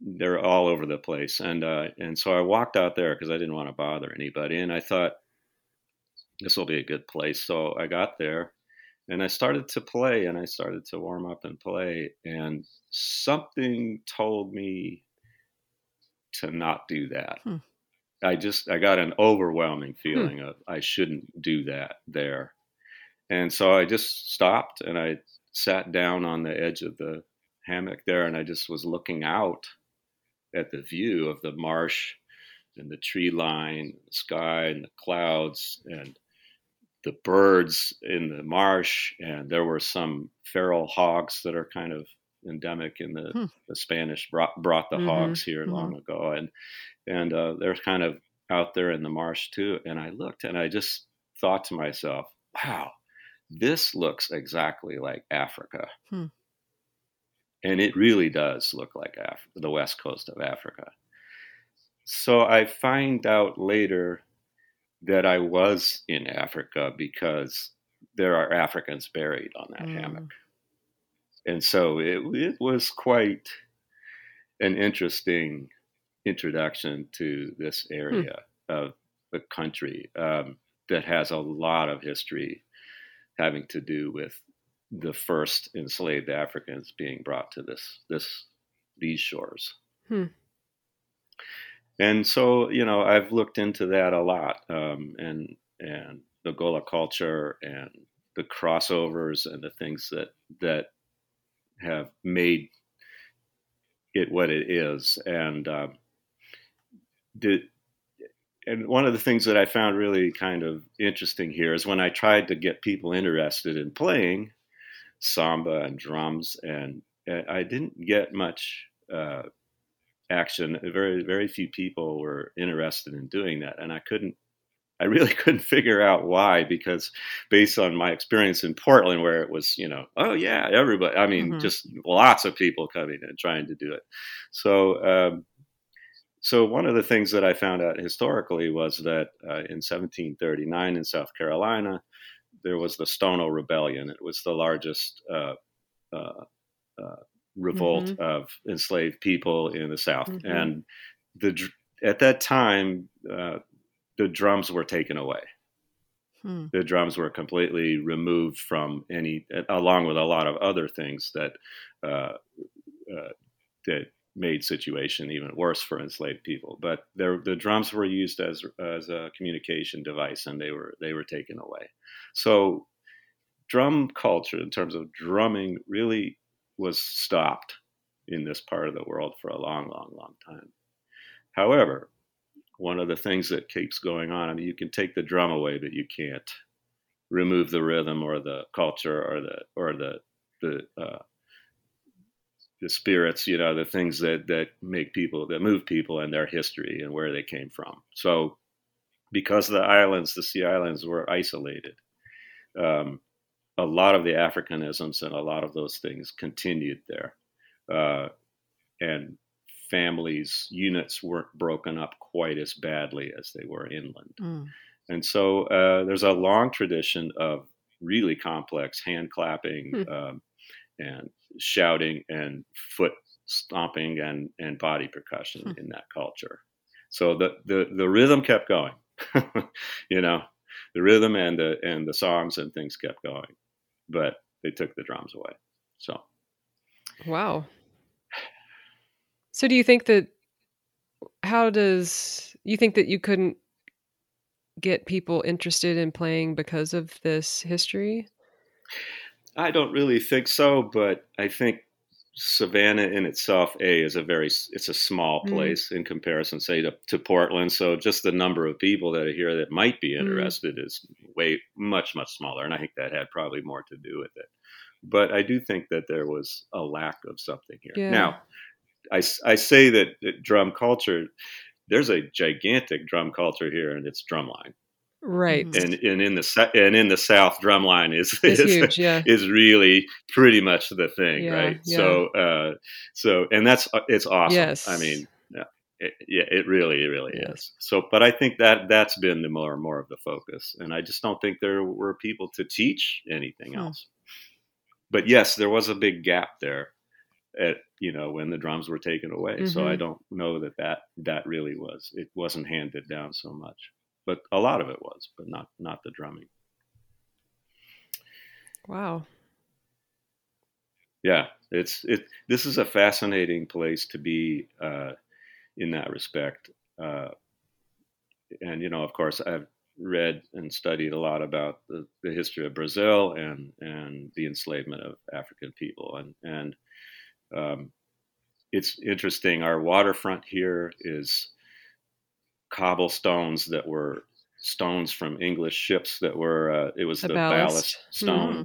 Speaker 4: they're all over the place, and uh, and so I walked out there because I didn't want to bother anybody, and I thought this will be a good place. So I got there, and I started to play, and I started to warm up and play, and something told me to not do that.
Speaker 1: Hmm.
Speaker 4: I just I got an overwhelming feeling of I shouldn't do that there. And so I just stopped and I sat down on the edge of the hammock there and I just was looking out at the view of the marsh and the tree line, the sky and the clouds and the birds in the marsh and there were some feral hogs that are kind of endemic in the,
Speaker 1: Hmm.
Speaker 4: the Spanish brought, brought the
Speaker 2: Mhm.
Speaker 4: hogs here
Speaker 1: Mhm.
Speaker 4: long ago and and uh, they're kind of out there in the marsh too. And I looked and I just thought to myself, wow, this looks exactly like Africa.
Speaker 1: Hmm.
Speaker 4: And it really does look like Af- the west coast of Africa. So I find out later that I was in Africa because there are Africans buried on that
Speaker 1: Mm.
Speaker 4: hammock. And so it, it was quite an interesting introduction to this area of the country um, that has a lot of history having to do with the first enslaved Africans being brought to this this these shores.
Speaker 2: Hmm.
Speaker 4: And so, you know, I've looked into that a lot, um, and and the Gullah culture and the crossovers and the things that that have made it what it is, and um, did. And one of the things that I found really kind of interesting here is when I tried to get people interested in playing samba and drums, and uh, I didn't get much uh, action. Very, very few people were interested in doing that, and I couldn't. I really couldn't figure out why, because based on my experience in Portland, where it was, you know, oh yeah, everybody. I mean,
Speaker 1: Mhm.
Speaker 4: just lots of people coming and trying to do it. So, um, so one of the things that I found out historically was that uh, in 1739 in South Carolina, there was the Stono Rebellion. It was the largest uh, uh, uh revolt mm-hmm. of enslaved people in the South, mm-hmm. and the at that time uh, the drums were taken away. Hmm. The drums were completely removed from any, along with a lot of other things that uh, that made situation even worse for enslaved people. But the drums were used as as a communication device, and they were they were taken away. So drum culture, in terms of drumming, really was stopped in this part of the world for a long, long, long time. However, one of the things that keeps going on, I mean, you can take the drum away, but you can't remove the rhythm or the culture or the or the the uh, the spirits, you know, the things that that make people that move people and their history and where they came from. So, because the islands, the Sea Islands, were isolated, um, a lot of the Africanisms and a lot of those things continued there, uh, and families units weren't broken up quite as badly as they were inland. Mm. And so uh, there's a long tradition of really complex hand clapping. Mm. Um, and shouting and foot stomping and, and body percussion hmm. in that culture. So the, the, the rhythm kept going, you know, the rhythm and the, and the songs and things kept going, but they took the drums away. So.
Speaker 2: Wow. So do you think that, how does, you think that you couldn't get people interested in playing because of this history?
Speaker 4: I don't really think so, but I think Savannah in itself, a is a very it's a small mm. place mm. in comparison, say to, to Portland. So just the number of people that are here that might be mm. interested mm. is way much much smaller, and I think that had probably more to do with it. But I do think that there was a lack of something here. Yeah. Now, I, I say that, that drum culture, there's a gigantic drum culture here, and it's drumline
Speaker 2: right
Speaker 4: and and in the and in the south drumline is
Speaker 2: is, huge, yeah.
Speaker 4: is really pretty much the thing yeah, right yeah. so uh so and that's uh, it's awesome yes. i mean yeah it, yeah it really it really yes. is so but i think that that's been the more and more of the focus and i just don't think there were people to teach anything hmm. else but yes there was a big gap there at you know when the drums were taken away mm-hmm. so i mm-hmm. don't know that that that really was it wasn't handed down so much but a lot of it was, but not not the drumming.
Speaker 2: Wow.
Speaker 4: Yeah, it's it. This is a fascinating place to be uh, in that respect, uh, and you know, of course, I've read and studied a lot about the, the history of Brazil and and the enslavement of African people, and and um, it's interesting. Our waterfront here is cobblestones that were stones from English ships that were uh, it was the, the ballast. ballast, stone. Mm-hmm.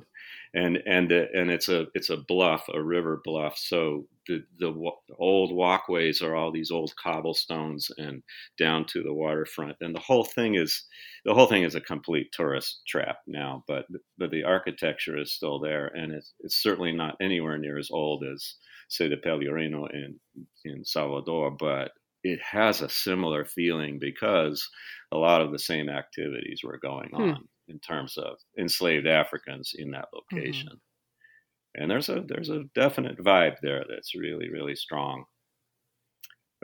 Speaker 4: And and uh, and it's a it's a bluff, a river bluff. So the the old walkways are all these old cobblestones and down to the waterfront. And the whole thing is the whole thing is a complete tourist trap now. But but the architecture is still there, and it's it's certainly not anywhere near as old as say the Pelourinho in in Salvador. But it has a similar feeling because a lot of the same activities were going hmm. on in terms of enslaved Africans in that mm-hmm. location. Mm-hmm. And there's a there's a definite vibe there that's really really strong.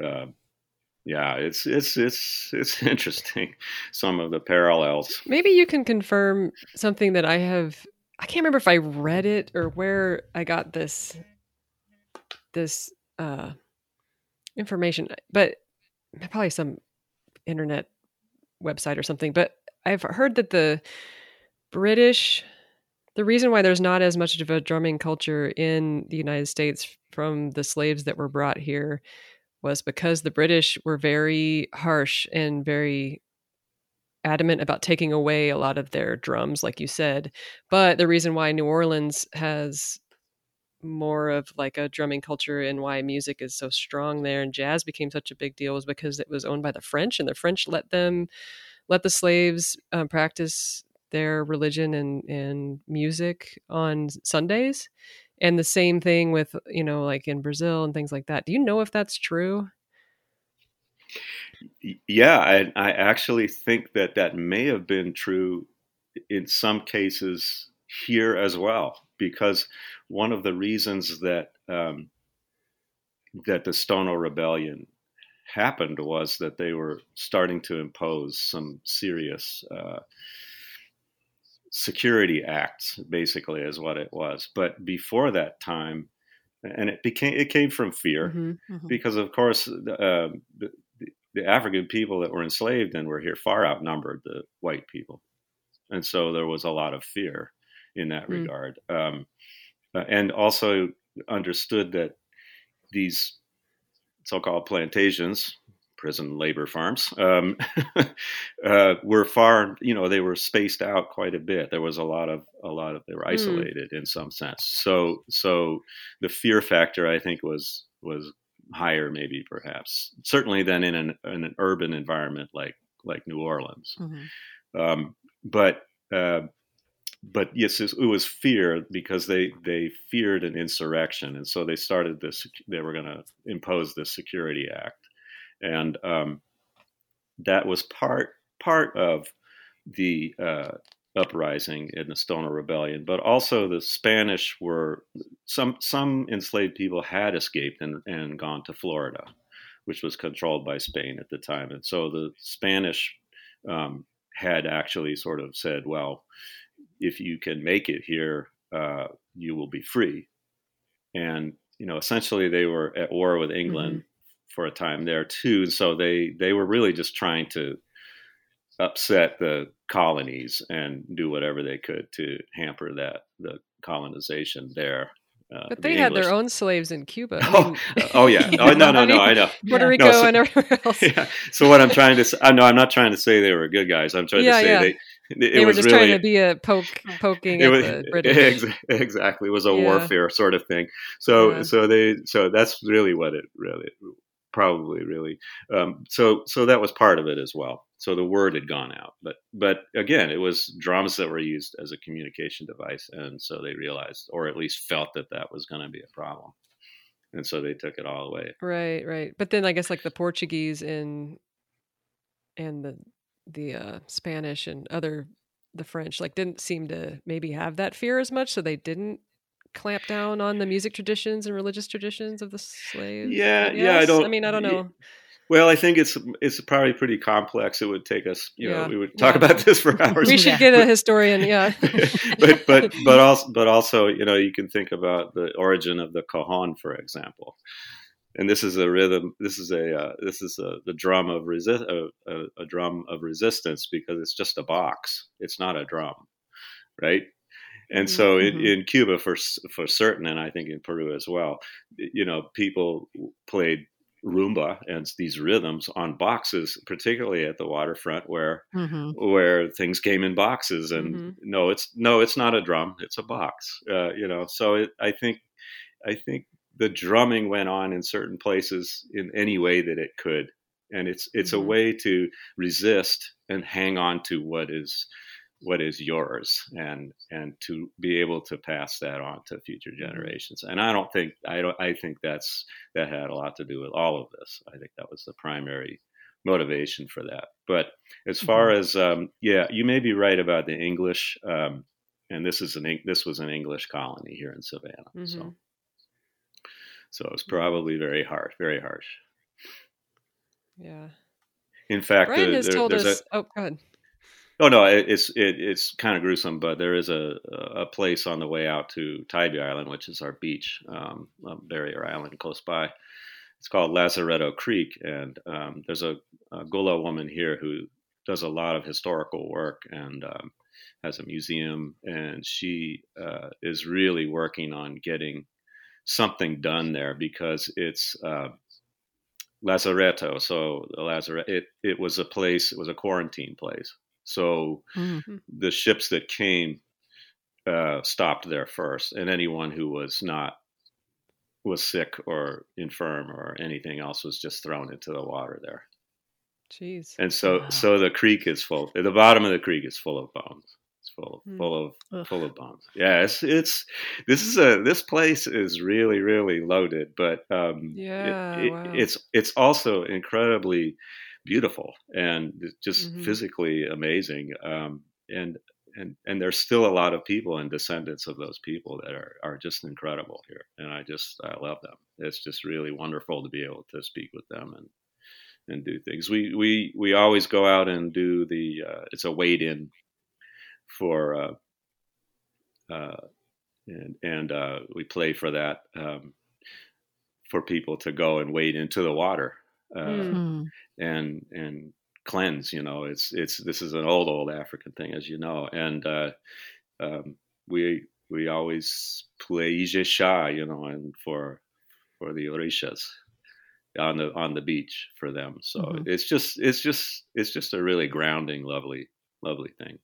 Speaker 4: Uh, yeah, it's it's it's it's interesting some of the parallels.
Speaker 2: Maybe you can confirm something that I have. I can't remember if I read it or where I got this this uh, information, but probably some internet website or something. But I've heard that the British, the reason why there's not as much of a drumming culture in the United States from the slaves that were brought here was because the British were very harsh and very adamant about taking away a lot of their drums, like you said. But the reason why New Orleans has more of like a drumming culture and why music is so strong there and jazz became such a big deal was because it was owned by the French and the French let them let the slaves um, practice their religion and and music on Sundays and the same thing with you know like in Brazil and things like that. Do you know if that's true?
Speaker 4: Yeah, I, I actually think that that may have been true in some cases here as well, because one of the reasons that um, that the Stono Rebellion happened was that they were starting to impose some serious uh, security acts, basically, is what it was. But before that time, and it became it came from fear,
Speaker 2: Mhm.
Speaker 1: Mhm.
Speaker 4: because of course uh, the, the African people that were enslaved and were here far outnumbered the white people, and so there was a lot of fear in that
Speaker 2: Mm.
Speaker 4: regard, um, uh, and also understood that these so-called plantations, prison labor farms, um, uh, were far, you know, they were spaced out quite a bit. There was a lot of, a lot of, they were
Speaker 2: Mm.
Speaker 4: isolated in some sense. So, so the fear factor, I think, was was higher, maybe perhaps, certainly than in an, in an urban environment like like New Orleans.
Speaker 1: Mhm.
Speaker 4: Um, but uh, but yes, it was fear because they they feared an insurrection, and so they started this. They were going to impose this Security Act, and um, that was part part of the uh, uprising in the Stono Rebellion. But also the Spanish were some some enslaved people had escaped and, and gone to Florida, which was controlled by Spain at the time, and so the Spanish um, had actually sort of said, well if you can make it here, uh, you will be free. And you know, essentially, they were at war with England for a time there too. So they they were really just trying to upset the colonies and do whatever they could to hamper that the colonization there. Uh,
Speaker 2: But
Speaker 4: the
Speaker 2: they had
Speaker 4: English-
Speaker 2: their own slaves in Cuba. I
Speaker 4: Oh,
Speaker 2: mean,
Speaker 4: oh yeah. Oh no no no. I know.
Speaker 2: Puerto. Rico
Speaker 4: No, so-
Speaker 2: and everywhere else.
Speaker 4: Yeah. So what I'm trying to say, I know I'm not trying to say they were good guys. I'm trying
Speaker 2: Yeah,
Speaker 4: to say
Speaker 2: yeah.
Speaker 4: they. It,
Speaker 2: they were
Speaker 4: was
Speaker 2: just
Speaker 4: really,
Speaker 2: trying to be a poke, poking
Speaker 4: it
Speaker 2: at
Speaker 4: was
Speaker 2: the British.
Speaker 4: ex- exactly it was a
Speaker 2: Yeah.
Speaker 4: warfare sort of thing so
Speaker 2: Yeah.
Speaker 4: so they so that's really what it really probably really um, so so that was part of it as well so the word had gone out but but again it was drums that were used as a communication device and so they realized or at least felt that that was going to be a problem and so they took it all away
Speaker 2: Right, right. But then I guess like the Portuguese and and the the uh, Spanish and other the French like didn't seem to maybe have that fear as much, so they didn't clamp down on the music traditions and religious traditions of the slaves.
Speaker 4: Yeah, yeah, I don't-
Speaker 2: I mean, I don't
Speaker 4: yeah.
Speaker 2: know.
Speaker 4: well i think it's it's probably pretty complex it would take us you know we would talk
Speaker 2: Yeah.
Speaker 4: about this for hours
Speaker 2: We should get a historian. Yeah,
Speaker 4: but but but also but also you know you can think about the origin of the cajon for example and this is a rhythm this is a uh, this is a the drum of resist a, a, a drum of resistance because it's just a box it's not a drum right and so in,
Speaker 2: Mhm.
Speaker 4: in Cuba for for certain and I think in Peru as well you know people played rumba and these rhythms on boxes particularly at the waterfront where
Speaker 1: Mhm.
Speaker 4: where things came in boxes and
Speaker 2: Mhm.
Speaker 4: no it's no it's not a drum it's a box uh, you know so it, i think i think the drumming went on in certain places in any way that it could. And it's it's
Speaker 2: Mhm.
Speaker 4: a way to resist and hang on to what is what is yours and and to be able to pass that on to future generations. And i don't think i don't i think that's that had a lot to do with all of this. I think that was the primary motivation for that. But as far as um, yeah you may be right about the english um, and this is an this was an english colony here in savannah so
Speaker 2: Mhm.
Speaker 4: So it was probably very harsh very harsh
Speaker 2: yeah.
Speaker 4: in fact
Speaker 2: Brian
Speaker 4: the-
Speaker 2: has
Speaker 4: there-
Speaker 2: told
Speaker 4: there's a-
Speaker 2: us. oh, go ahead.
Speaker 4: Oh no, it, it's it, it's kind of gruesome, but there is a a place on the way out to Tybee Island, which is our beach, um, a barrier island close by. It's called Lazaretto Creek, and um, there's a, a Gullah woman here who does a lot of historical work and um, has a museum, and she uh, is really working on getting something done there because it's uh, Lazaretto. So the Lazaret, it it was a place, it was a quarantine place. So
Speaker 1: Mhm.
Speaker 4: the ships that came uh, stopped there first, and anyone who was not was sick or infirm or anything else was just thrown into the water there.
Speaker 2: Jeez.
Speaker 4: And so,
Speaker 1: Wow.
Speaker 4: so the creek is full. The bottom of the creek is full of bones. Full
Speaker 2: Hmm.
Speaker 4: full of
Speaker 1: Ugh.
Speaker 4: full of bombs. Yeah, it's it's this is a this place is really really loaded, but um,
Speaker 2: Yeah,
Speaker 4: it-
Speaker 2: wow.
Speaker 4: it's it's also incredibly beautiful and just
Speaker 2: Mhm.
Speaker 4: physically amazing. Um, and and and there's still a lot of people and descendants of those people that are are just incredible here, and I just I love them. It's just really wonderful to be able to speak with them and and do things. We we we always go out and do the uh, it's a wade in for uh, uh, and and uh, we play for that um, for people to go and wade into the water uh,
Speaker 2: Mm.
Speaker 4: And and cleanse. You know, it's it's this is an old old African thing, as you know, and uh, um, we we always play Ijexá, you know, and for for the Orishas on the on the beach for them. So
Speaker 1: Mhm.
Speaker 4: it's just it's just it's just a really grounding, lovely lovely thing.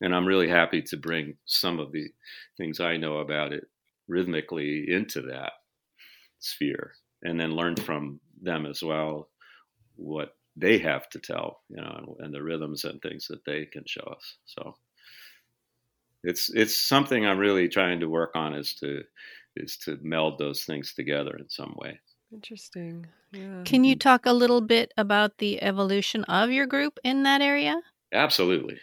Speaker 4: And I'm really happy to bring some of the things I know about it rhythmically into that sphere and then learn from them as well what they have to tell, you know, and the rhythms and things that they can show us. So it's it's something I'm really trying to work on is to is to meld those things together in some way.
Speaker 2: Interesting. Yeah.
Speaker 1: Can you talk a little bit about the evolution of your group in that area?
Speaker 4: Absolutely.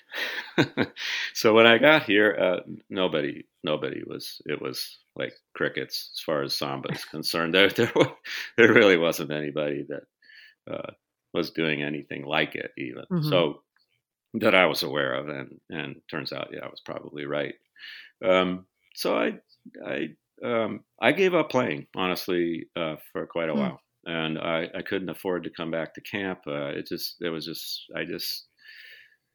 Speaker 4: so when I got here, uh, nobody nobody was it was like crickets as far as samba is concerned. There there there really wasn't anybody that uh, was doing anything like it even.
Speaker 1: Mhm.
Speaker 4: So that I was aware of, and and turns out, yeah, I was probably right. Um, so I I um, I gave up playing honestly uh, for quite a
Speaker 1: Hmm.
Speaker 4: while, and I, I couldn't afford to come back to camp. Uh, it just it was just I just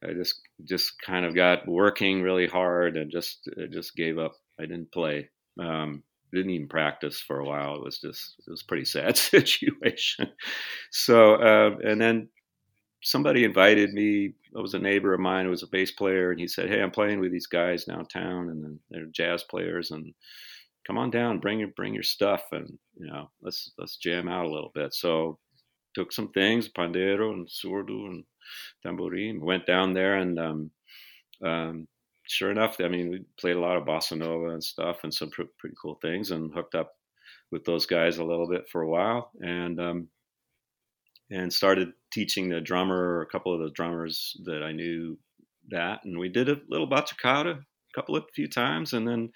Speaker 4: I just just kind of got working really hard and just just gave up. I didn't play. Um, didn't even practice for a while. It was just it was pretty sad situation. So uh, and then somebody invited me. It was a neighbor of mine who was a bass player, and he said, "Hey, I'm playing with these guys downtown, and they're jazz players, and come on down, bring your bring your stuff, and you know, let's let's jam out a little bit." So took some things, pandeiro and surdo and tambourine, went down there, and um, um, sure enough, I mean, we played a lot of bossa nova and stuff, and some pr- pretty cool things, and hooked up with those guys a little bit for a while, and um, and started teaching the drummer, a couple of the drummers that I knew that, and we did a little bachata a couple of few times, and then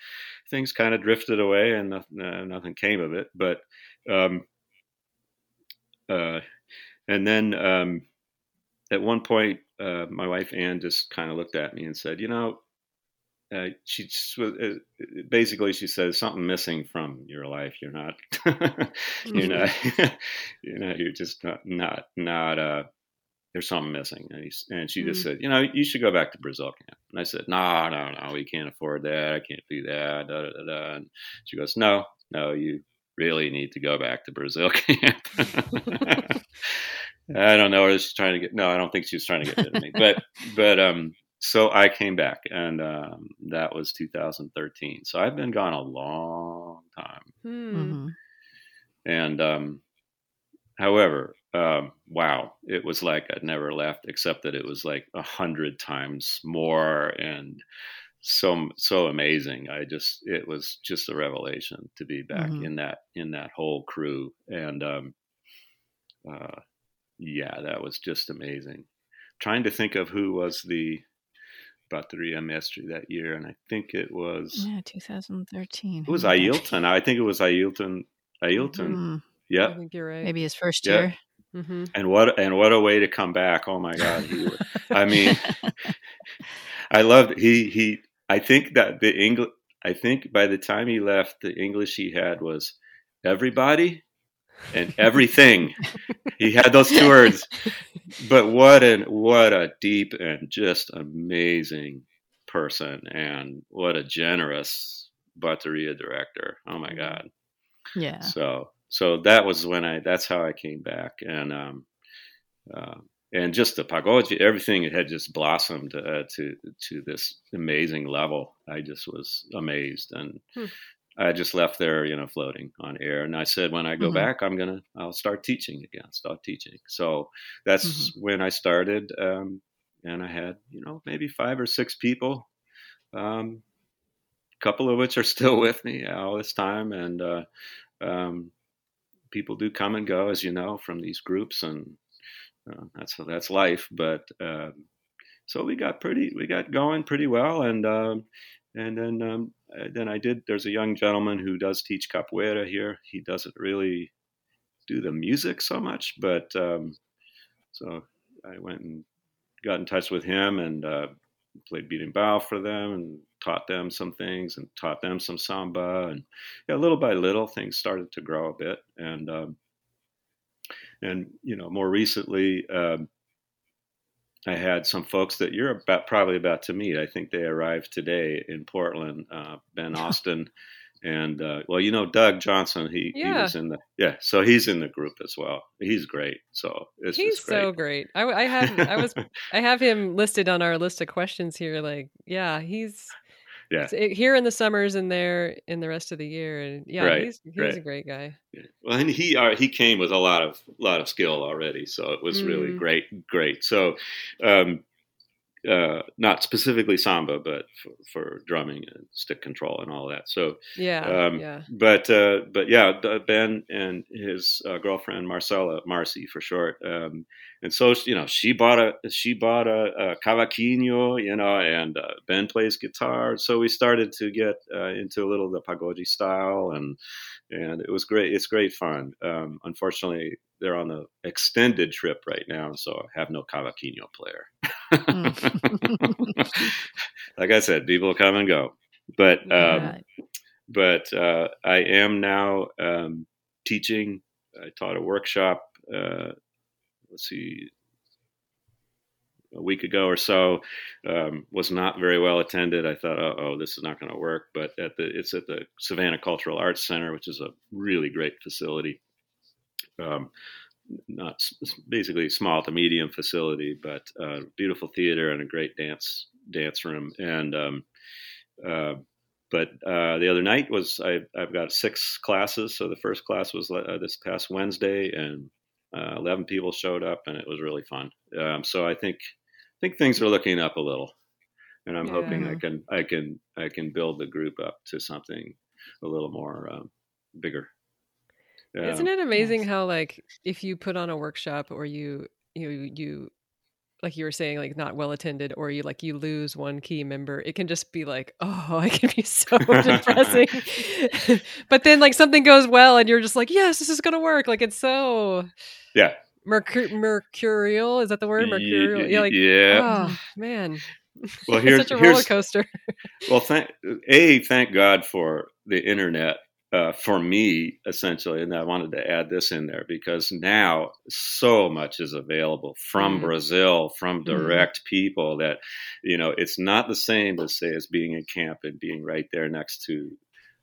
Speaker 4: things kind of drifted away, and nothing, uh, nothing came of it. But um, uh, and then um, at one point, uh, my wife Ann just kind of looked at me and said, "You know." Uh, she just was, uh, basically she says something missing from your life. You're not, you're not, you know, you're just not, not, not. Uh, there's something missing, and, he's, and she just
Speaker 2: Mm.
Speaker 4: said, you know, you should go back to Brazil camp. And I said, no, no, no, we can't afford that. I can't do that. Da, da, da, da. And she goes, no, no, you really need to go back to Brazil camp. I don't know whether she's trying to get. No, I don't think she was trying to get rid of me. But but um, so I came back, and um, that was 2013. So I've been gone a long time.
Speaker 2: Hmm.
Speaker 1: Mhm.
Speaker 4: And um, however, um, wow, it was like I'd never left, except that it was like a hundred times more and so so amazing. I just it was just a revelation to be back
Speaker 1: Mhm.
Speaker 4: in that in that whole crew, and um, uh, yeah, that was just amazing. Trying to think of who was the Bateria Mestre that year, and I think it was
Speaker 1: Yeah, 2013.
Speaker 4: it was
Speaker 1: Who was that?
Speaker 4: Ailton. I think it was Ailton. Ailton.
Speaker 1: Mm,
Speaker 2: I think you're right.
Speaker 1: maybe his first
Speaker 4: Yeah.
Speaker 1: year.
Speaker 2: hmm
Speaker 4: And what and what a way to come back! Oh my God! He, I mean, I loved he he. I think that the English. I think by the time he left, the English he had was everybody and everything. he had those two words. But what an what a deep and just amazing person, and what a generous bateria director. Oh my God!
Speaker 1: yeah.
Speaker 4: So so that was when I that's how I came back and um uh, and just the pagode everything had just blossomed uh, to to this amazing level. I just was amazed and
Speaker 2: Hmm.
Speaker 4: I just left there, you know, floating on air. And I said, when I go
Speaker 1: Mhm.
Speaker 4: back, I'm gonna I'll start teaching again. Start teaching. So that's when I started. Um, and I had you know maybe five or six people um, a couple of which are still with me all this time, and uh, um, people do come and go, as you know, from these groups, and uh, that's that's life. But um, so we got pretty, we got going pretty well, and um, and then um, then I did. There's a young gentleman who does teach capoeira here. He doesn't really do the music so much, but um, so I went and got in touch with him and uh, played berimbau for them and taught them some things and taught them some samba and yeah, little by little things started to grow a bit and um, and you know more recently um, I had some folks that you're about probably about to meet. I think they arrived today in Portland. Uh, ben Austin and uh, well, you know Doug Johnson. He,
Speaker 2: Yeah.
Speaker 4: he was in the yeah, so he's in the group as well. He's great. So it's
Speaker 2: He's
Speaker 4: great.
Speaker 2: so great. I, I have I was I have him listed on our list of questions here. Like, yeah, he's
Speaker 4: Yeah.
Speaker 2: it's- here in the summers and there in the rest of the year. And yeah,
Speaker 4: Right,
Speaker 2: he's he's
Speaker 4: right.
Speaker 2: a great guy.
Speaker 4: Yeah. Well, and he uh, he came with a lot of lot of skill already, so it was really
Speaker 2: Mm.
Speaker 4: great, great. So, um, uh, not specifically samba, but for, for drumming and stick control and all that. So,
Speaker 2: Yeah,
Speaker 4: Um,
Speaker 2: yeah.
Speaker 4: but uh, but yeah, Ben and his uh, girlfriend Marcella, Marcy for short, um, and so you know she bought a she bought a, a cavaquinho, you know, and uh, Ben plays guitar, so we started to get uh, into a little the pagode style, and and it was great. It's great fun. Um, unfortunately, they're on the extended trip right now, so I have no cavaquinho player. like I said, people come and go, but um,
Speaker 1: Yeah.
Speaker 4: but uh, I am now um, teaching. I taught a workshop. Uh, let's see, a week ago or so. Um, was not very well attended. I thought, oh, this is not going to work. But at the it's at the Savannah Cultural Arts Center, which is a really great facility. Um, not basically small to medium facility, but uh, beautiful theater and a great dance dance room. And um, uh, but uh, the other night was I, I've got six classes. So the first class was uh, this past Wednesday, and uh, eleven people showed up, and it was really fun. Um, so I think think things are looking up a little, and I'm hoping I can I can I can build the group up to something a little more um, bigger. Yeah.
Speaker 2: Isn't it amazing
Speaker 1: Nice.
Speaker 2: how like if you put on a workshop or you you you like you were saying like not well attended or you like you lose one key member it can just be like oh i can be so depressing but then like something goes well and you're just like yes this is gonna work like it's so
Speaker 4: Yeah.
Speaker 2: Mercur- mercurial is that the word mercurial yeah like
Speaker 4: yeah.
Speaker 2: oh man
Speaker 4: Well, here's
Speaker 2: such a roller coaster
Speaker 4: Well, thank a thank God for the internet uh, for me essentially, and I wanted to add this in there because now so much is available from
Speaker 2: Mm.
Speaker 4: Brazil, from
Speaker 2: Mhm.
Speaker 4: direct people that you know it's not the same as say as being in camp and being right there next to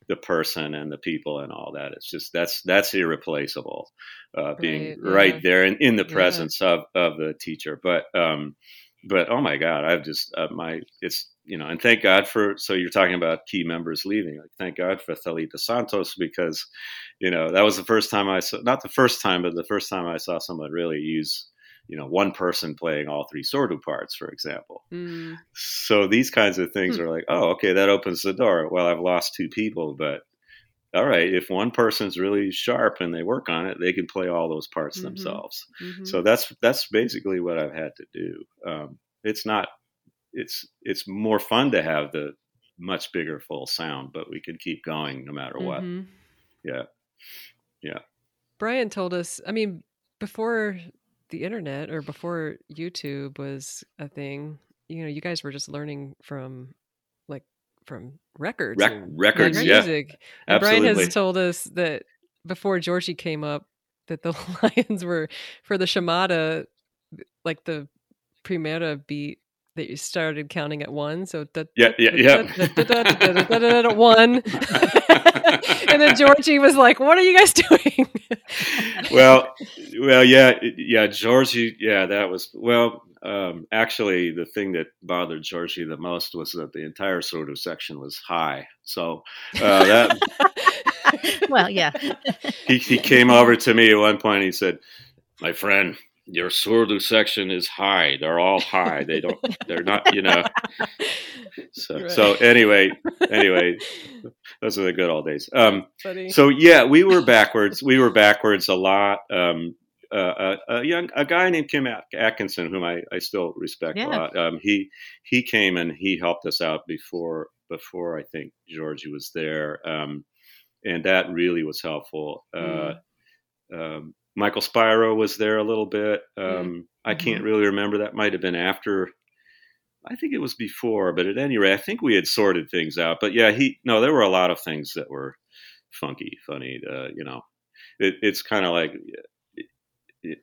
Speaker 4: the person and the people and all that. It's just that's that's irreplaceable. Uh, being
Speaker 2: Right,
Speaker 4: right
Speaker 2: yeah.
Speaker 4: there in, in the
Speaker 2: Yeah.
Speaker 4: presence of of the teacher, but um, but oh my god i've just uh, my it's you know and thank god for so you're talking about key members leaving like thank god for thalita santos because you know that was the first time i saw not the first time but the first time i saw someone really use you know one person playing all three surdo parts for example
Speaker 2: Mm,
Speaker 4: so these kinds of things
Speaker 2: Hmm.
Speaker 4: are like oh okay that opens the door well i've lost two people but all right if one person's really sharp and they work on it they can play all those parts
Speaker 2: Mhm.
Speaker 4: themselves
Speaker 2: mhm.
Speaker 4: so that's that's basically what I've had to do. Um, it's not it's it's more fun to have the much bigger full sound, but we can keep going no matter what.
Speaker 2: Mhm.
Speaker 4: Yeah. Yeah.
Speaker 2: Brian told us, I mean, before the internet or before YouTube was a thing, you know, you guys were just learning from like from records,
Speaker 4: Rec- records,
Speaker 2: like,
Speaker 4: yeah,
Speaker 2: music. Absolutely. Brian has told us that before Jorge came up, that the Lions were for the chamada, like the Primeira beat that you started counting at one. So
Speaker 4: yeah, yeah, yeah,
Speaker 2: one and then Jorge was like, "What are you guys doing?"
Speaker 4: well, well, yeah, yeah, Jorge, yeah, that was well. Um, actually, the thing that bothered Jorge the most was that the entire sort of section was high. So uh, that
Speaker 1: well, yeah.
Speaker 4: he, he came over to me at one point. And he said, "My friend, your Surdo section is high. They're all high. They don't. They're not. You know. So
Speaker 2: Right.
Speaker 4: so anyway, anyway, those are the good old days. Um, so yeah, we were backwards. We were backwards a lot. Um, uh, a, a young a guy named Kim Atkinson, whom I, I still respect
Speaker 1: Yeah.
Speaker 4: a lot. Um, he he came and he helped us out before before I think Jorge was there, um, and that really was helpful. Uh, um, Michael Spiro was there a little bit. Um, I can't really remember. That might have been after. I think it was before, but at any rate, I think we had sorted things out. But yeah, he no, there were a lot of things that were funky, funny. Uh, you know, it, it's kind of like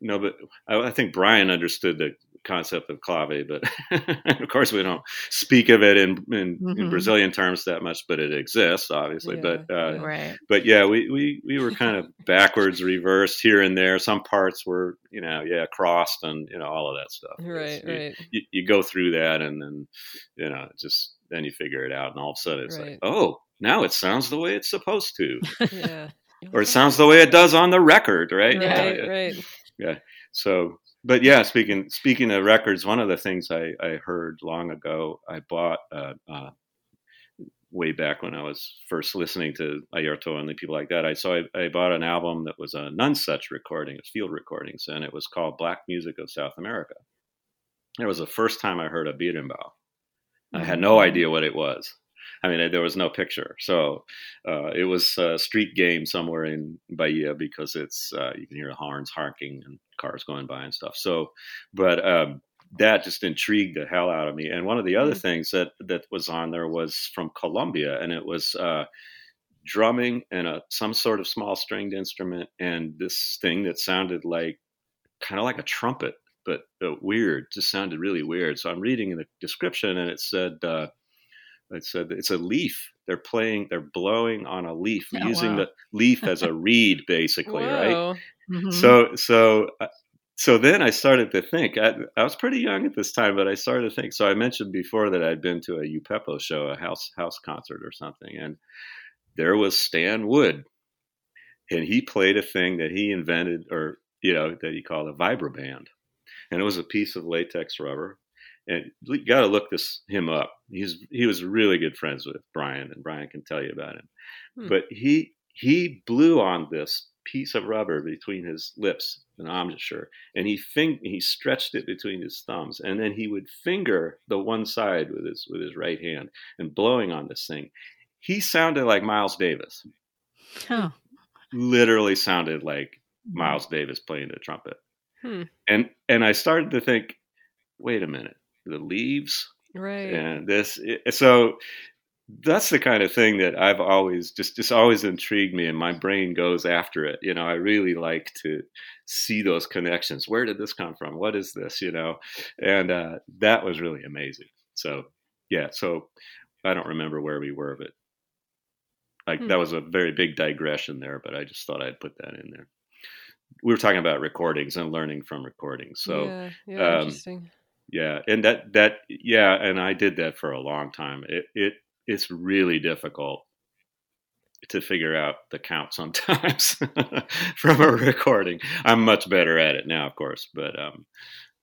Speaker 4: no, but I, I think Brian understood the concept of clave, but of course we don't speak of it in in, in
Speaker 1: Mhm.
Speaker 4: Brazilian terms that much. But it exists, obviously.
Speaker 2: Yeah,
Speaker 4: but uh,
Speaker 2: yeah.
Speaker 1: Right.
Speaker 4: but yeah, we, we, we were kind of backwards, reversed here and there. Some parts were, you know, yeah, crossed and, you know, all of that stuff.
Speaker 2: Right,
Speaker 4: you-
Speaker 2: right.
Speaker 4: You, you go through that and then, you know, just then you figure it out. And all of a sudden it's
Speaker 2: Right.
Speaker 4: like, oh, now it sounds the way it's supposed to.
Speaker 2: Yeah.
Speaker 4: or it sounds the way it does on the record, right?
Speaker 2: Right,
Speaker 4: Uh,
Speaker 2: right. Yeah.
Speaker 4: So, but yeah, speaking speaking of records, one of the things I, I heard long ago, I bought uh, uh, way back when I was first listening to Airto and the people like that. I so I, I bought an album that was a Nonesuch recording, it's field recordings, and it was called Black Music of South America. It was the first time I heard a berimbau. I had no idea what it was. I mean, there was no picture, so uh, it was a street game somewhere in Bahia because it's uh, you can hear the horns honking and cars going by and stuff. So, but um, that just intrigued the hell out of me. And one of the other things that that was on there was from Colombia, and it was uh, drumming and a some sort of small stringed instrument, and this thing that sounded like kind of like a trumpet, but, but weird. Just sounded really weird. So I'm reading the description, and it said. Uh, it said it's a leaf. They're playing. They're blowing on a leaf,
Speaker 1: Oh,
Speaker 4: using
Speaker 1: wow.
Speaker 4: the leaf as a reed, basically, right?
Speaker 2: Whoa.
Speaker 1: Mhm.
Speaker 4: So, so, uh, so then I started to think. I, I was pretty young at this time, but I started to think. So I mentioned before that I'd been to a Upepo show, a house house concert or something, and there was Stan Wood, and he played a thing that he invented, or you know, that he called a vibraband, and it was a piece of latex rubber. And you got to look this him up. He's he was really good friends with Brian, and Brian can tell you about him.
Speaker 2: Hmm.
Speaker 4: But he he blew on this piece of rubber between his lips, an embouchure, and he fing- he stretched it between his thumbs, and then he would finger the one side with his with his right hand and blowing on this thing. He sounded like Miles Davis.
Speaker 1: Oh.
Speaker 4: Literally sounded like Miles Davis playing the trumpet.
Speaker 2: Hmm.
Speaker 4: And and I started to think, wait a minute, the leaves
Speaker 2: Right.
Speaker 4: and this so that's the kind of thing that I've always just just always intrigued me and my brain goes after it. You know, I really like to see those connections. Where did this come from? What is this? You know, and uh, that was really amazing. So yeah, so I don't remember where we were, but like
Speaker 2: Hmm.
Speaker 4: that was a very big digression there. But I just thought I'd put that in there. We were talking about recordings and learning from recordings. So
Speaker 2: yeah, yeah,
Speaker 4: um,
Speaker 2: interesting.
Speaker 4: Yeah and that that yeah and i did that for a long time. It it it's really difficult to figure out the count sometimes from a recording. I'm much better at it now of course but um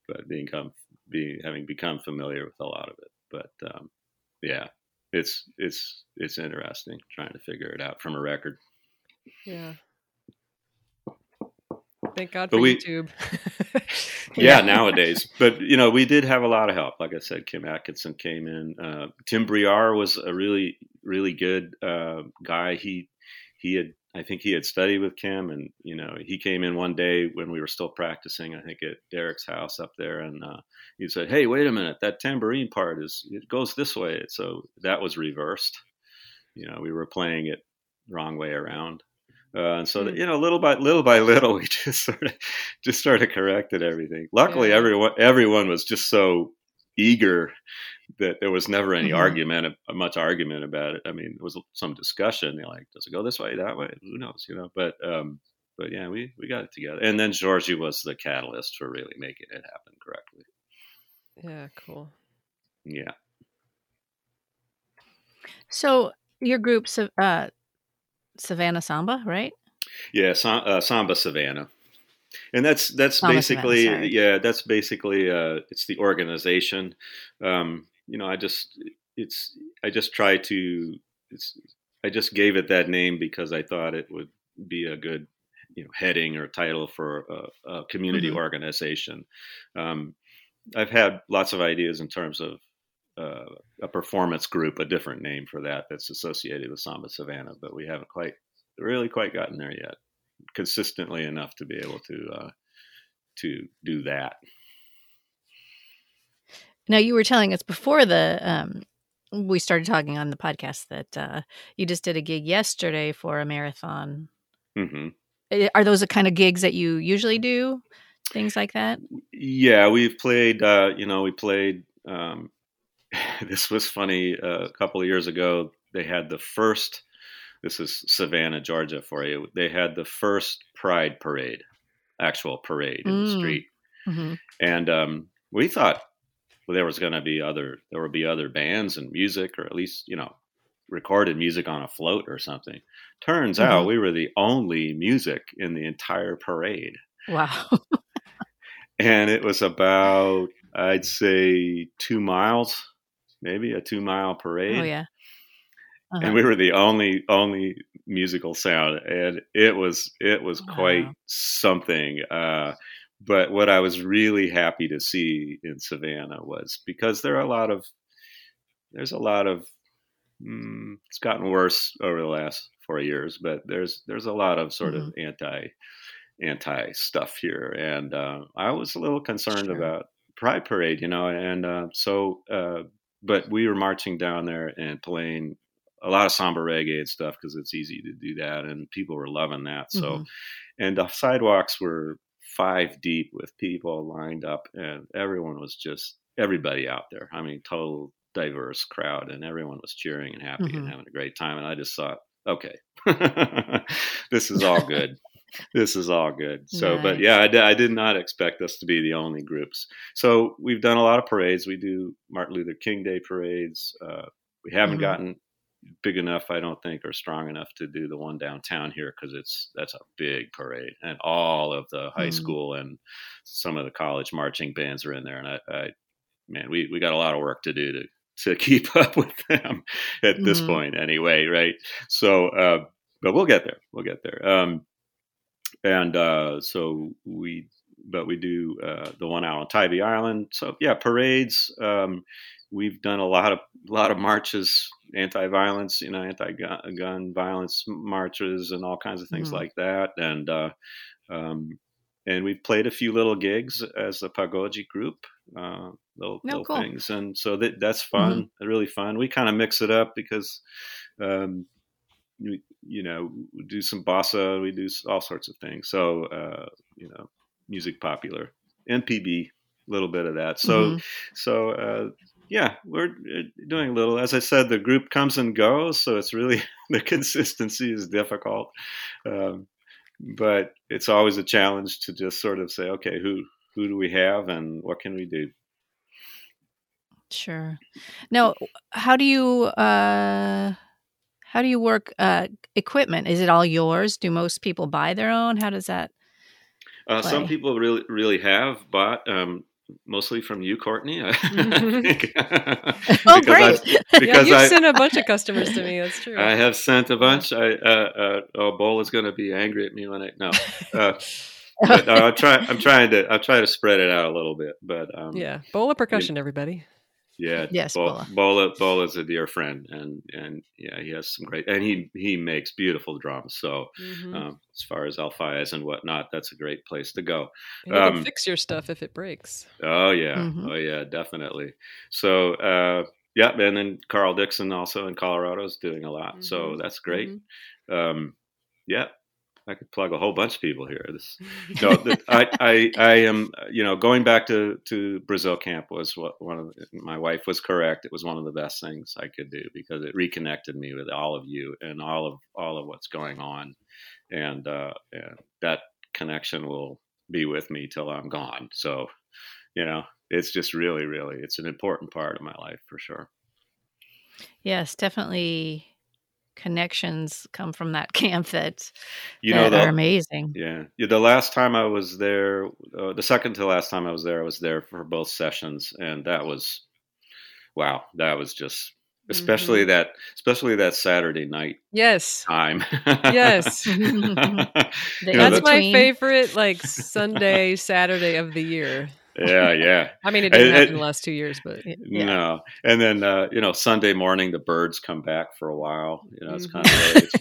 Speaker 4: but being come being having become familiar with a lot of it. But um yeah it's it's it's interesting trying to figure it out from a record.
Speaker 2: Yeah. Thank God
Speaker 4: But
Speaker 2: for
Speaker 4: we-
Speaker 2: YouTube.
Speaker 4: yeah, nowadays. But you know, we did have a lot of help. Like I said, Kim Atkinson came in. Uh, Tim Briar was a really, really good uh, guy. He he had, I think, he had studied with Kim, and you know, he came in one day when we were still practicing. I think at Derek's house up there, and uh, he said, "Hey, wait a minute, that tambourine part is it goes this way." So that was reversed. You know, we were playing it wrong way around. Uh, and so, that, you know, little by little by little, we just sort of just started correcting everything. Luckily,
Speaker 2: Yeah.
Speaker 4: everyone everyone was just so eager that there was never any
Speaker 1: Mhm.
Speaker 4: argument, much argument about it. I mean, there was some discussion. They're like, "Does it go this way, that way? Who knows?" You know. But um, but yeah, we we got it together. And then Jorge was the catalyst for really making it happen correctly.
Speaker 2: yeah, cool.
Speaker 4: Yeah.
Speaker 1: So your groups Sa- uh, Savannah Samba, right?
Speaker 4: Yeah, uh, Samba Savannah. and that's that's
Speaker 1: Samba
Speaker 4: basically
Speaker 1: Savannah,
Speaker 4: yeah, that's basically uh, it's the organization. Um, you know, I just it's I just try to it's I just gave it that name because I thought it would be a good you know heading or title for a, a community
Speaker 1: Mhm.
Speaker 4: organization. Um, I've had lots of ideas in terms of uh, a performance group, a different name for that that's associated with Samba Savannah, but we haven't quite really quite gotten there yet, consistently enough to be able to uh, to do that.
Speaker 1: Now you were telling us before the um, we started talking on the podcast that uh, you just did a gig yesterday for a marathon.
Speaker 4: hmm
Speaker 1: Eh, Are those the kind of gigs that you usually do? Things like that.
Speaker 4: Yeah, we've played. Uh, you know, we played. Um, this was funny. Uh, a couple of years ago, they had the first. This is Savannah, Georgia, for you. They had the first Pride parade, actual parade in the
Speaker 1: Mm.
Speaker 4: street,
Speaker 1: hmm
Speaker 4: and um, we thought well, there was going to be other. There would be other bands and music, or at least you know, recorded music on a float or something. Turns out
Speaker 1: Mhm.
Speaker 4: we were the only music in the entire parade
Speaker 1: Wow.
Speaker 4: and it was about I'd say two miles, maybe a two mile parade.
Speaker 1: oh yeah. Uh-huh.
Speaker 4: And we were the only only musical sound, and it was it was quite something. Uh, but what I was really happy to see in Savannah was because there are a lot of there's a lot of mm, it's gotten worse over the last four years, but there's there's a lot of sort of anti anti stuff here, and uh, I was a little concerned
Speaker 1: Sure.
Speaker 4: about Pride Parade, you know, and uh, so uh, but we were marching down there and playing a lot of samba reggae and stuff because it's easy to do that, and people were loving that. So,
Speaker 1: Mhm.
Speaker 4: and the sidewalks were five deep with people lined up, and everyone was just everybody out there. I mean, total diverse crowd, and everyone was cheering and happy and
Speaker 1: Mhm.
Speaker 4: having a great time. And I just thought, okay, this is all good. This is all good. So, but yeah, I, I did not expect us to be the only groups. So we've done a lot of parades. We do Martin Luther King Day parades. Uh, we haven't
Speaker 1: Mhm.
Speaker 4: gotten big enough, I don't think, or strong enough to do the one downtown here because it's that's a big parade, and all of the high
Speaker 1: Mhm.
Speaker 4: school and some of the college marching bands are in there. And I, I man, we we got a lot of work to do to to keep up with them at this
Speaker 1: Mhm.
Speaker 4: point, anyway, right? So, uh, but we'll get there. We'll get there. Um, and uh, so we, but we do uh, the one out on Tybee Island. So yeah, parades. Um, we've done a lot of a lot of marches, anti-violence, you know, anti-gun violence marches, and all kinds of things
Speaker 1: Mhm.
Speaker 4: like that. And uh, um, and we've played a few little gigs as a pagode group, uh, little, little
Speaker 1: cool.
Speaker 4: things, and so that that's fun, really fun. We kind of mix it up because. Um, we, you know, do some bossa, we do all sorts of things. So, uh, you know, music popular, MPB, a little bit of that. So,
Speaker 1: Mhm.
Speaker 4: so uh, yeah, we're uh, doing a little. As I said, the group comes and goes, so it's really the consistency is difficult, um, but it's always a challenge to just sort of say, okay, who who do we have and what can we do?
Speaker 1: Sure. Now, how do you uh how do you work uh equipment? Is it all yours? Do most people buy their own? How does that
Speaker 4: Uh, some people really really have bought. Um, Mostly from you, Courtney. I think.
Speaker 1: Oh, great.
Speaker 4: I've-
Speaker 2: yeah,
Speaker 4: because
Speaker 2: you've
Speaker 4: I,
Speaker 2: sent a bunch of customers to me. That's true.
Speaker 4: I have sent a bunch. I uh, uh, oh, Bola is going to be angry at me when I no. Uh, but, uh, I'll try. I'm trying to. I'll try to spread it out a little bit. But um,
Speaker 2: yeah, bowl of percussion, everybody.
Speaker 4: Yeah.
Speaker 1: Yes,
Speaker 4: Bola.
Speaker 1: Bola.
Speaker 4: Bola. Bola's a dear friend, and and yeah, he has some great. And he he makes beautiful drums. So
Speaker 2: Mhm.
Speaker 4: um, as far as alfaias and whatnot, that's a great place to go.
Speaker 2: And
Speaker 4: um,
Speaker 2: fix your stuff if it breaks.
Speaker 4: Oh yeah,
Speaker 1: Mhm.
Speaker 4: oh yeah, definitely. So uh, yeah, and then Carl Dixon also in Colorado is doing a lot. So
Speaker 2: Mhm.
Speaker 4: that's great.
Speaker 2: Mhm.
Speaker 4: Um, yeah, I could plug a whole bunch of people here. This, no, th- I, I, I am, you know, going back to to Brazil camp was what one of the, my wife was correct. It was one of the best things I could do because it reconnected me with all of you and all of all of what's going on, and uh, and that connection will be with me till I'm gone. So, you know, it's just really, really, it's an important part of my life for sure.
Speaker 1: Yes, definitely connections come from that camp that
Speaker 4: You
Speaker 1: that
Speaker 4: know,
Speaker 1: are amazing.
Speaker 4: yeah, yeah. The last time I was there, uh, the second to last time I was there, I was there for both sessions, and that was, wow, that was just, especially
Speaker 1: Mm-hmm.
Speaker 4: that, especially that Saturday night
Speaker 2: Yes.
Speaker 4: time.
Speaker 2: Yes.
Speaker 4: You know,
Speaker 2: That's
Speaker 4: the-
Speaker 2: my favorite like Sunday, Saturday of the year.
Speaker 4: Yeah, yeah.
Speaker 2: I mean, it didn't
Speaker 4: It-
Speaker 2: happen
Speaker 4: it-
Speaker 2: the last two years, but
Speaker 1: Yeah.
Speaker 4: No, and then uh, you know Sunday morning the birds come back for a while. You know, it's
Speaker 2: Mhm.
Speaker 4: kind of it's,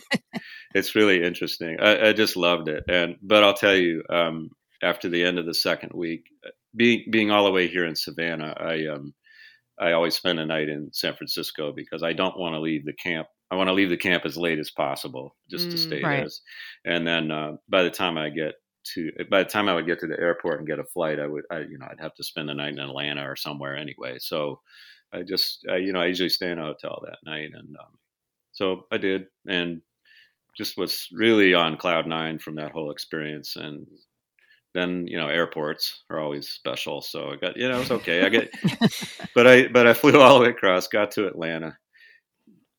Speaker 4: it's really interesting. I, I just loved it, and but I'll tell you, um, after the end of the second week, uh, being being all the way here in Savannah, I um, I always spend a night in San Francisco because I don't want to leave the camp. I want to leave the camp as late as possible, just to
Speaker 2: Mm,
Speaker 4: stay
Speaker 1: right.
Speaker 4: there. And then uh, by the time I get to, by the time I would get to the airport and get a flight, I would, I, you know, I'd have to spend the night in Atlanta or somewhere anyway. So I just, I, you know, I usually stay in a hotel that night, and um, so I did, and just was really on cloud nine from that whole experience. And then, you know, airports are always special, so I got, you know, it was okay. I get, but I, but I flew all the way across, got to Atlanta.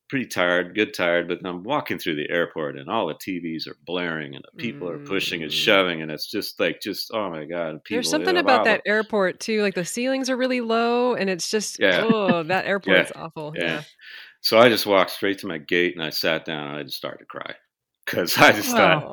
Speaker 4: Pretty tired, good tired, but I'm walking through the airport and all the TVs are blaring and the people are pushing and
Speaker 2: Mm.
Speaker 4: shoving and it's just like just oh my god. People,
Speaker 2: there's something
Speaker 4: wow,
Speaker 2: about that airport too. Like the ceilings are really low, and it's just
Speaker 4: Yeah.
Speaker 2: oh, that airport
Speaker 4: Yeah.
Speaker 2: is awful.
Speaker 4: Yeah.
Speaker 2: Yeah.
Speaker 4: So I just walked straight to my gate and I sat down and I just started to cry because I just thought,
Speaker 2: Oh.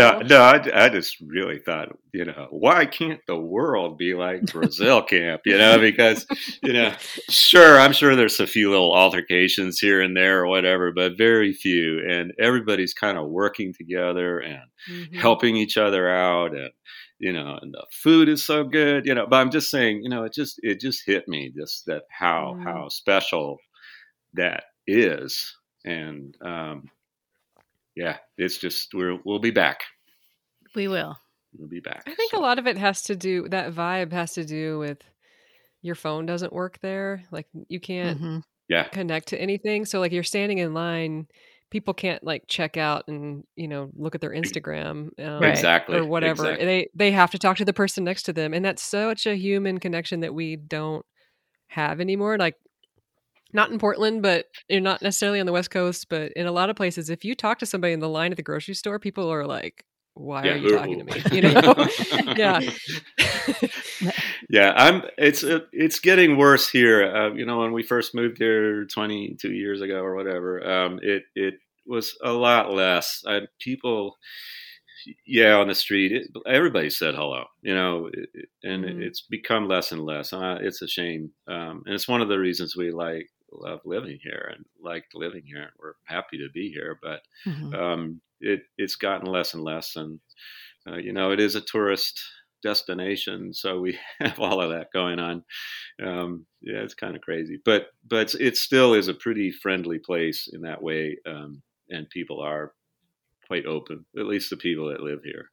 Speaker 4: No, no, I, I just really thought, you know, why can't the world be like Brazil camp? You know, because, you know, sure, I'm sure there's a few little altercations here and there or whatever, but very few. And everybody's kind of working together and
Speaker 2: Mhm.
Speaker 4: helping each other out and you know and the food is so good you know but i'm just saying you know it just it just hit me just that how
Speaker 2: Mm.
Speaker 4: how special that is and um yeah it's just we're we'll be back
Speaker 1: We will.
Speaker 4: we'll be back
Speaker 2: I think
Speaker 4: So,
Speaker 2: a lot of it has to do that vibe has to do with your phone doesn't work there. Like you can't
Speaker 1: Mhm.
Speaker 4: yeah
Speaker 2: connect to anything. So like you're standing in line, people can't like check out and you know look at their Instagram um,
Speaker 4: exactly
Speaker 2: or whatever.
Speaker 4: exactly.
Speaker 2: They they have to talk to the person next to them, and that's such a human connection that we don't have anymore. Like not in Portland, but you're not necessarily on the West Coast, but in a lot of places, if you talk to somebody in the line at the grocery store, people are like, "Why
Speaker 4: Yeah,
Speaker 2: are you talking to me?" You know? yeah.
Speaker 4: yeah i'm it's uh, it's getting worse here uh, you know when we first moved here 22 years ago or whatever um it it was a lot less I, people yeah on the street it, everybody said hello you know it, and
Speaker 2: Mhm.
Speaker 4: it's become less and less uh, it's a shame um and it's one of the reasons we like love living here and liked living here and we're happy to be here but
Speaker 1: Mhm.
Speaker 4: um, it it's gotten less and less, and uh, you know it is a tourist destination, so we have all of that going on. Um, yeah, it's kind of crazy, but but it still is a pretty friendly place in that way, um, and people are quite open. At least the people that live here.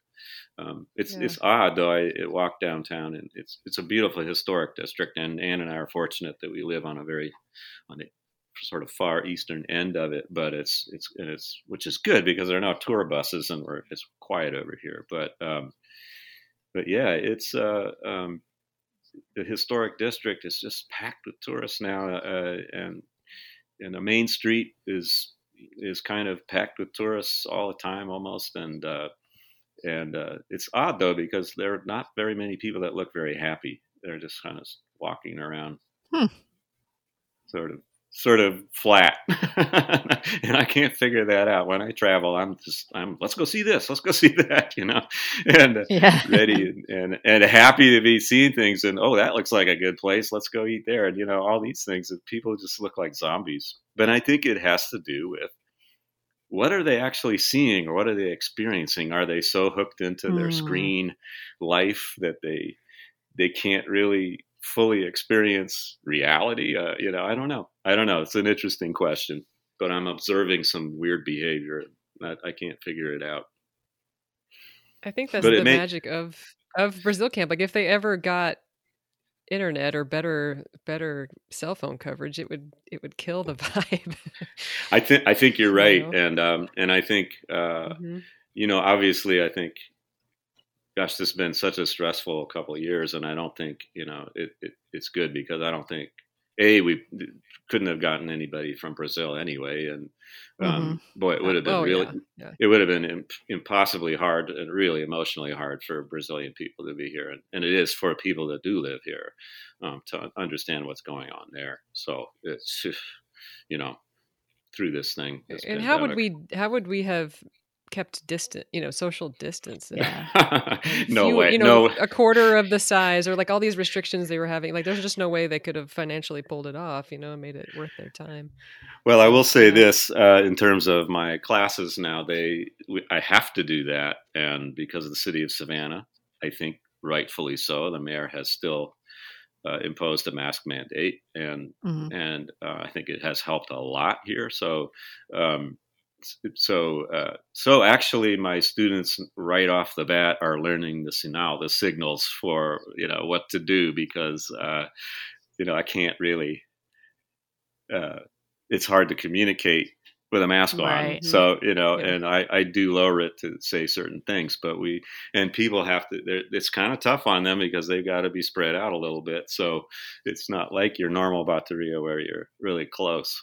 Speaker 4: Um, it's
Speaker 2: Yeah.
Speaker 4: it's odd though. I, walk downtown and it's it's a beautiful historic district, and Anne and I are fortunate that we live on a very on the sort of far eastern end of it, but it's it's and it's which is good because there are no tour buses and we're it's quiet over here. But um, but yeah, it's uh, um, the historic district is just packed with tourists now, uh, and and the main street is is kind of packed with tourists all the time almost, and uh, and uh, it's odd though because there are not very many people that look very happy. They're just kind of walking around,
Speaker 1: Hmm.
Speaker 4: sort of sort of flat. And i can't figure that out. When i travel i'm just i'm let's go see this. Let's go see that you know? And uh,
Speaker 1: Yeah.
Speaker 4: ready and, and and happy to be seeing things and oh that looks like a good place. Let's go eat there. And you know all these things that people just look like zombies. But i think it has to do with what are they actually seeing or what are they experiencing? Are they so hooked into their
Speaker 1: Mm.
Speaker 4: screen life that they they can't really fully experience reality? Uh, you know i don't know. I don't know. It's an interesting question but i'm observing some weird behavior I, I can't figure it out.
Speaker 2: I think that's
Speaker 4: But
Speaker 2: the
Speaker 4: may-
Speaker 2: magic of of Brazil camp. Like if they ever got internet or better better cell phone coverage, it would it would kill the vibe.
Speaker 4: i think i think you're
Speaker 2: You
Speaker 4: right
Speaker 2: know?
Speaker 4: and um and i think uh
Speaker 2: Mhm.
Speaker 4: you know, obviously, I think, gosh, this has been such a stressful couple of years, and I don't think, you know, it, it it's good because I don't think a we couldn't have gotten anybody from Brazil anyway, and um, boy, it would have been
Speaker 2: Oh,
Speaker 4: really
Speaker 2: yeah, yeah.
Speaker 4: it would have been imp- impossibly hard and really emotionally hard for Brazilian people to be here, and, and it is for people that do live here um, to understand what's going on there. So it's you know through this thing. this
Speaker 2: And how would we how would we have kept distant, you know, social distance? and
Speaker 1: Yeah.
Speaker 4: no
Speaker 2: few-
Speaker 4: way,
Speaker 2: you know,
Speaker 4: no.
Speaker 2: a quarter of the size, or like all these restrictions they were having. Like, there's just no way they could have financially pulled it off. You know, and made it worth their time.
Speaker 4: Well, I will say this uh, in terms of my classes now, they we, I have to do that, and because of the city of Savannah, I think rightfully so, the mayor has still uh, imposed a mask mandate, and
Speaker 1: Mhm.
Speaker 4: and uh, I think it has helped a lot here. So. Um, so, uh, so actually, my students right off the bat are learning the signal, the signals for you know what to do because uh, you know I can't really uh, it's hard to communicate with a mask
Speaker 1: Right.
Speaker 4: on. So you know,
Speaker 2: Yeah.
Speaker 4: and I, I do lower it to say certain things, but we and people have to. It's kind of tough on them because they've got to be spread out a little bit. So it's not like your normal bateria where you're really close.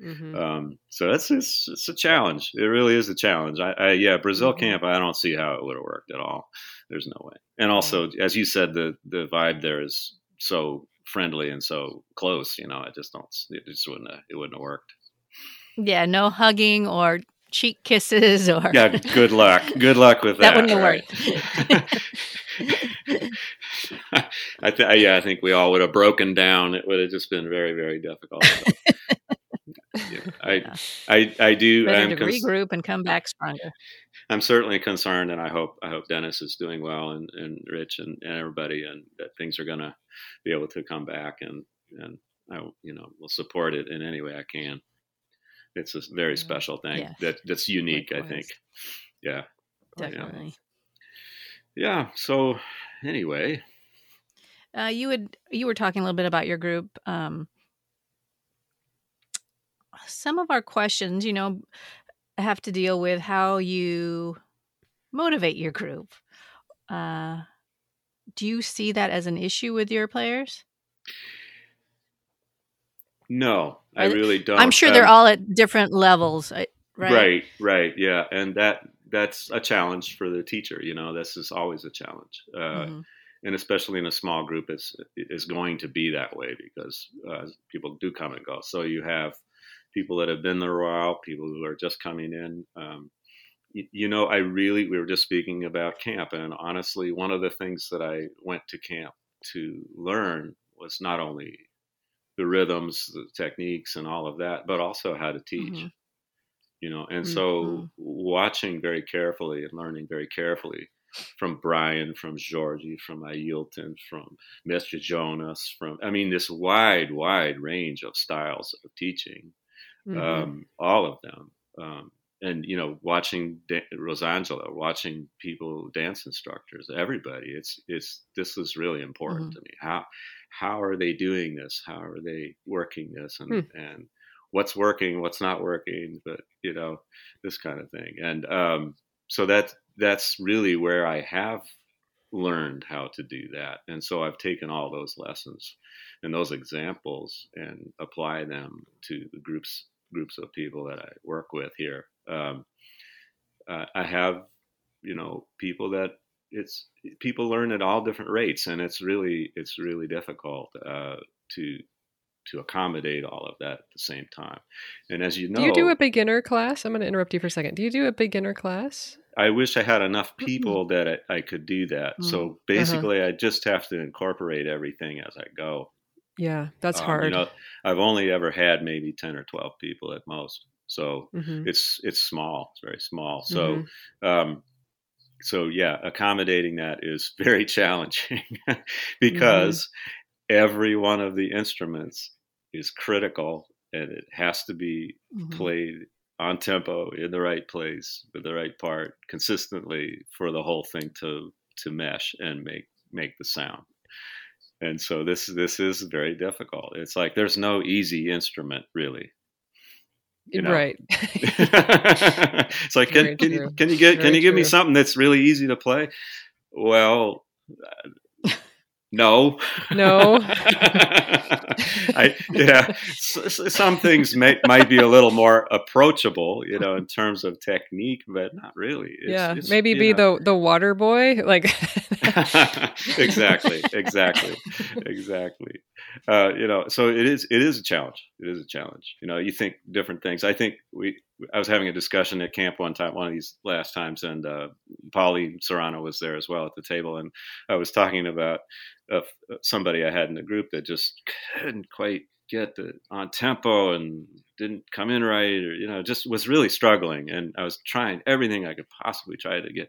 Speaker 2: Hmm
Speaker 4: Um, so it's, it's it's a challenge. It really is a challenge. I, I yeah, Brazil
Speaker 2: Mhm.
Speaker 4: camp. I don't see how it would have worked at all. There's no way. And also, as you said, the the vibe there is so friendly and so close. You know, I just don't. It just wouldn't. Have, it wouldn't have worked.
Speaker 1: Yeah, no hugging or cheek kisses or
Speaker 4: Yeah. Good luck. Good luck with that.
Speaker 1: That wouldn't have
Speaker 4: right? I th- yeah, I think we all would have broken down. It would have just been very, very difficult. Yeah, I, I, I do.
Speaker 1: better
Speaker 4: I'm
Speaker 1: to
Speaker 4: cons-
Speaker 1: regroup and come back stronger.
Speaker 4: I'm certainly concerned, and I hope I hope Dennis is doing well, and, and Rich, and, and everybody, and that things are going to be able to come back, and and I you know will support it in any way I can. It's a very
Speaker 2: Yeah.
Speaker 4: special thing
Speaker 1: Yes.
Speaker 4: that that's unique, I think. Yeah,
Speaker 1: Definitely.
Speaker 4: yeah. So anyway,
Speaker 1: Uh, you would you were talking a little bit about your group. Um, some of our questions, you know, have to deal with how you motivate your group. Uh, do you see that as an issue with your players?
Speaker 4: no, I really don't.
Speaker 1: I'm sure they're all at different levels, right?
Speaker 4: right right yeah and that that's a challenge for the teacher you know this is always a challenge uh,
Speaker 1: Mhm.
Speaker 4: and especially in a small group it's is going to be that way because uh, people do come and go so you have people that have been there a while people who are just coming in um, you, you know i really we were just speaking about camp and honestly one of the things that i went to camp to learn was not only the rhythms the techniques and all of that but also how to teach
Speaker 1: Mhm.
Speaker 4: you know and
Speaker 1: Mhm.
Speaker 4: so watching very carefully and learning very carefully from brian from Jorge from ailton from mr jonas from i mean this wide wide range of styles of teaching
Speaker 2: Mhm.
Speaker 4: um, all of them um, and you know watching da- rosangela watching people dance instructors everybody it's it's this is really important
Speaker 1: Mhm.
Speaker 4: to me. How how are they doing this? How are they working this? And and what's working what's not working but you know this kind of thing. And um, so that that's really where i have learned how to do that. And so i've taken all those lessons and those examples and apply them to the groups groups of people that i work with here um, uh, i have you know people that it's people learn at all different rates and it's really it's really difficult uh, to to accommodate all of that at the same time and as you know
Speaker 2: do you do a beginner class? I'm going to interrupt you for a second. Do you do a beginner class?
Speaker 4: I wish I had enough
Speaker 2: Mm-hmm.
Speaker 4: people that I, I could do that.
Speaker 1: Mm.
Speaker 4: So basically, I just have to incorporate everything as I go.
Speaker 2: Yeah, that's
Speaker 4: Um,
Speaker 2: hard.
Speaker 4: You know, I've only ever had maybe ten or twelve people at most. So
Speaker 2: Mhm.
Speaker 4: it's it's small. It's very small. So um, so yeah, accommodating that is very challenging because every one of the instruments is critical and it has to be
Speaker 1: Mhm.
Speaker 4: played on tempo in the right place with the right part consistently for the whole thing to to mesh and make make the sound and so this this is very difficult. It's like there's no easy instrument really. You know.
Speaker 2: Right.
Speaker 4: it's like can, can you can you get can you give me something that's really easy to play? Well no,
Speaker 2: No.
Speaker 4: I, yeah, s- some things may, might be a little more approachable, you know, in terms of technique, but not really. It's-
Speaker 2: yeah,
Speaker 4: it's,
Speaker 2: maybe be
Speaker 4: know-
Speaker 2: the the water boy. Like,
Speaker 4: exactly, exactly, exactly. Uh, you know, so it is. It is a challenge. It is a challenge. You know, you think different things. I think we. I was having a discussion at camp one time, one of these last times, and uh, Pauline Serrano was there as well at the table, and I was talking about uh, somebody I had in the group that just couldn't quite get the on tempo and didn't come in right, or you know, just was really struggling. And I was trying everything I could possibly try to get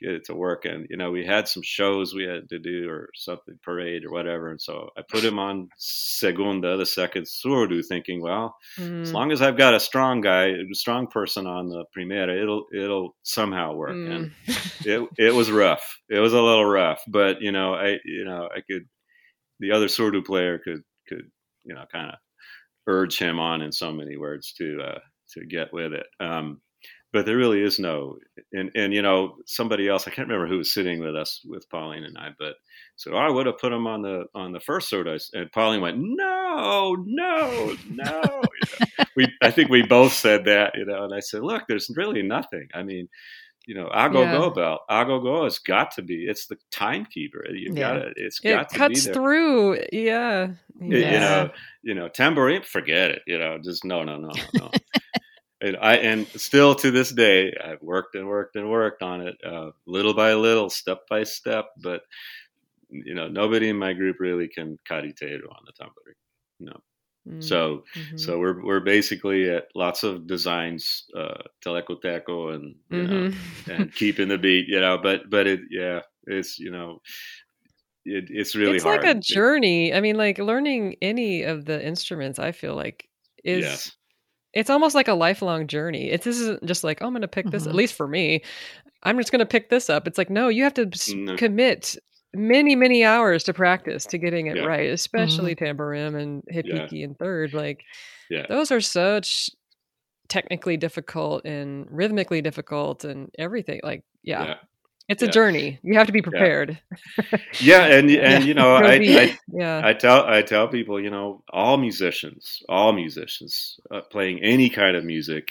Speaker 4: get it to work. And you know, we had some shows we had to do or something parade or whatever. And so I put him on segunda, the second surdo, thinking, well, as
Speaker 2: mm,
Speaker 4: long as I've got a strong guy, a strong person on the primeira, it'll it'll somehow work. And
Speaker 2: mm.
Speaker 4: it it was rough. It was a little rough, but you know, I you know, I could the other surdo player could could you know kind of urge him on in so many words to uh, to get with it. Um, but there really is no and and you know somebody else I can't remember who was sitting with us with Pauline and I, but so I would have put him on the on the first surdo, and Pauline went no no no. You know, we I think we both said that, you know, and I said, look, there's really nothing. I mean you know, Ago
Speaker 2: Yeah.
Speaker 4: Go belt. Agogô has got to be. It's the timekeeper. You
Speaker 1: Yeah.
Speaker 4: got to. It's
Speaker 2: it
Speaker 4: got to
Speaker 2: cuts
Speaker 4: be there.
Speaker 2: through. Yeah,
Speaker 4: You-
Speaker 2: yeah.
Speaker 4: You know, you know, tambourine. Forget it. You know, just no, no, no, no, no. And I and still to this day, I've worked and worked and worked on it, uh, little by little, step by step. But you know, nobody in my group really can carreteiro on the tambourine. No.
Speaker 2: Mm,
Speaker 4: So
Speaker 2: mhm.
Speaker 4: so we're we're basically at lots of designs, uh, telecoteco and you know,
Speaker 2: Mhm.
Speaker 4: and keeping the beat, you know. But but it yeah, it's you know, it, it's really hard.
Speaker 2: it's
Speaker 4: hard.
Speaker 2: like a journey. I mean, like learning any of the instruments. I feel like is
Speaker 4: Yes.
Speaker 2: It's almost like a lifelong journey. It's this isn't just like oh, I'm going to pick this. At
Speaker 1: Mhm.
Speaker 2: least for me, I'm just going to pick this up. It's like no, you have to s-
Speaker 4: No.
Speaker 2: commit many many hours to practice to getting it
Speaker 4: Yeah.
Speaker 2: right, especially tambourine and repique and third. Like
Speaker 4: Yeah.
Speaker 2: those are such technically difficult and rhythmically difficult and everything. Like yeah,
Speaker 4: Yeah.
Speaker 2: It's
Speaker 4: Yeah.
Speaker 2: a journey. You have to be prepared.
Speaker 4: Yeah, and and you know, I. I
Speaker 2: yeah.
Speaker 4: I tell I tell people, you know, all musicians, all musicians uh, playing any kind of music,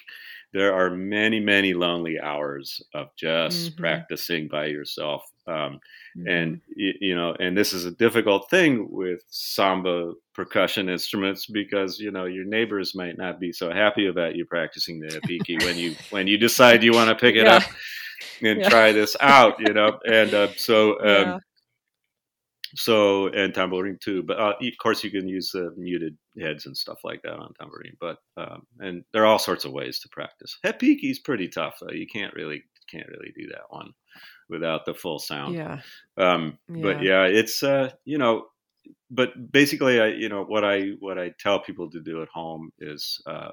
Speaker 4: there are many many lonely hours of just
Speaker 2: Mhm.
Speaker 4: practicing by yourself. Um,
Speaker 2: Mm-hmm.
Speaker 4: and you know and this is a difficult thing with samba percussion instruments because you know your neighbors might not be so happy about you practicing the repique when you when you decide you want to pick it
Speaker 2: Yeah.
Speaker 4: up and
Speaker 2: Yeah.
Speaker 4: try this out you know and uh, so um,
Speaker 2: Yeah.
Speaker 4: so and tambourine too but uh, of course you can use the muted heads and stuff like that on tambourine but um, and there are all sorts of ways to practice repique's pretty tough though you can't really can't really do that one without the full sound
Speaker 2: yeah.
Speaker 4: um but yeah it's uh you know but basically i you know what i what i tell people to do at home is uh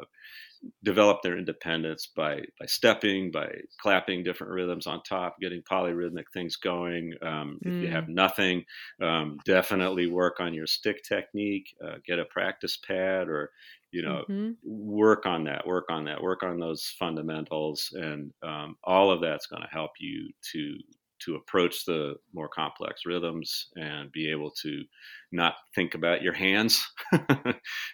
Speaker 4: develop their independence by by stepping by clapping different rhythms on top getting polyrhythmic things going um, if you
Speaker 2: Mm.
Speaker 4: have nothing um, definitely work on your stick technique uh, get a practice pad or you know
Speaker 2: Mhm.
Speaker 4: work on that work on that work on those fundamentals and um, all of that's going to help you to to approach the more complex rhythms and be able to not think about your hands.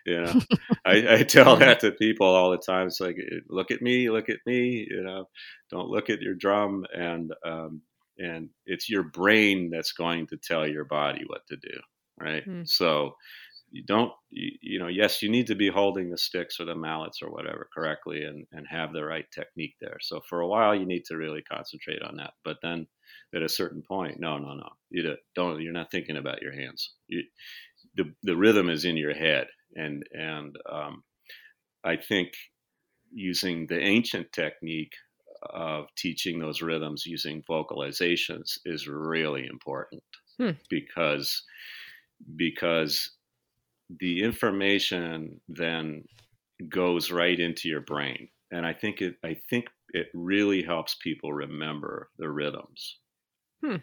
Speaker 4: You know I, I tell that to people all the time. It's like look at me look at me you know don't look at your drum and um, and it's your brain that's going to tell your body what to do right?
Speaker 2: Hmm.
Speaker 4: so you don't you, you know yes you need to be holding the sticks or the mallets or whatever correctly and and have the right technique there. So for a while you need to really concentrate on that but then at a certain point. No no no. You don't- you're not thinking about your hands. You, the the rhythm is in your head. And and um, i think using the ancient technique of teaching those rhythms using vocalizations is really important.
Speaker 2: Hmm.
Speaker 4: because because the information then goes right into your brain. And i think it i think it really helps people remember the rhythms
Speaker 2: Hmm.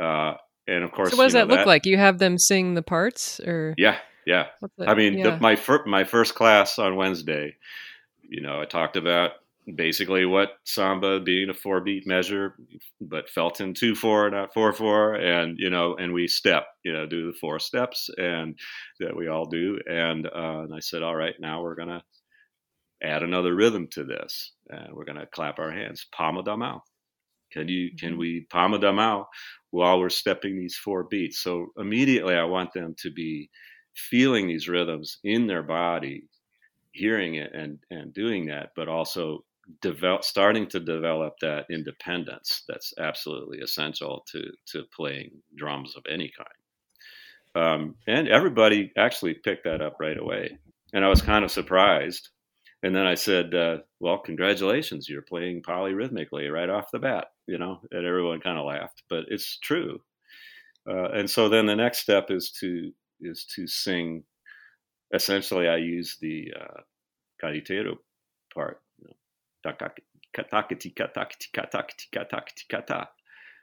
Speaker 4: uh, and of course
Speaker 2: So what does
Speaker 4: you know,
Speaker 2: that look like? You have them sing the parts, or
Speaker 4: yeah yeah? I mean,
Speaker 2: yeah.
Speaker 4: the, my fir- my first class on Wednesday, you know, I talked about basically what samba being a four beat measure, but felt in two four, not four four, and you know, and we step, you know, do the four steps, and that we all do, and uh, and I said, all right, now we're gonna add another rhythm to this, and we're gonna clap our hands, palma da mão. Can you can we palma da mão while we're stepping these four beats? So immediately, I want them to be feeling these rhythms in their body hearing it and and doing that but also develop starting to develop that independence that's absolutely essential to to playing drums of any kind. Um, and everybody actually picked that up right away. And i was kind of surprised and then i said uh, well congratulations you're playing polyrhythmically right off the bat you know and everyone kind of laughed but it's true. Uh, and so then the next step is to is to sing. Essentially i use the uh, carreteiro part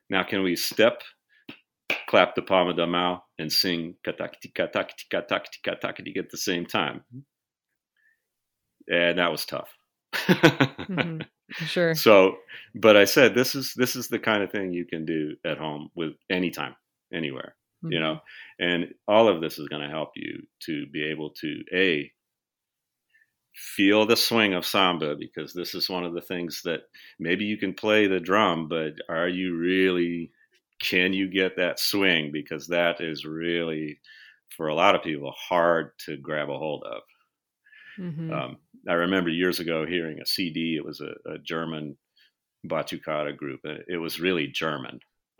Speaker 4: now, can we step, clap the palm of the mouth, and sing at the same time? And that was tough.
Speaker 2: mm-hmm. Sure.
Speaker 4: So, but I said this is this is the kind of thing you can do at home with anytime, anywhere. Mm-hmm. You know, and all of this is going to help you to be able to a feel the swing of samba because this is one of the things that maybe you can play the drum, but are you really, can you get that swing? Because that is really, for a lot of people, hard to grab a hold of. Mm-hmm. Um, I remember years ago hearing a CD, it was a, a German batucada group, and it was really German.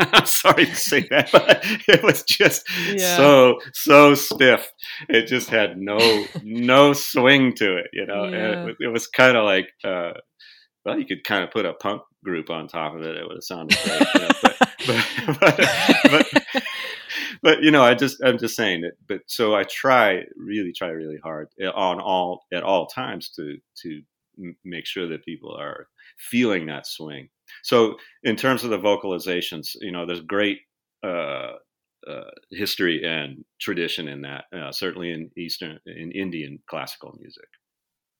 Speaker 4: I'm sorry to say that, but it was just yeah. so so stiff. It just had no no swing to it, you know. Yeah. And it, it was kind of like, uh, well, you could kind of put a punk group on top of it. It would have sounded great, you know? but, but, but, but, you know, I just I'm just saying that. But so I try really try really hard eh, on all at all times to to make sure that people are feeling that swing so in terms of the vocalizations, you know, there's great uh, uh, history and tradition in that, uh, certainly in Eastern, in Indian classical music,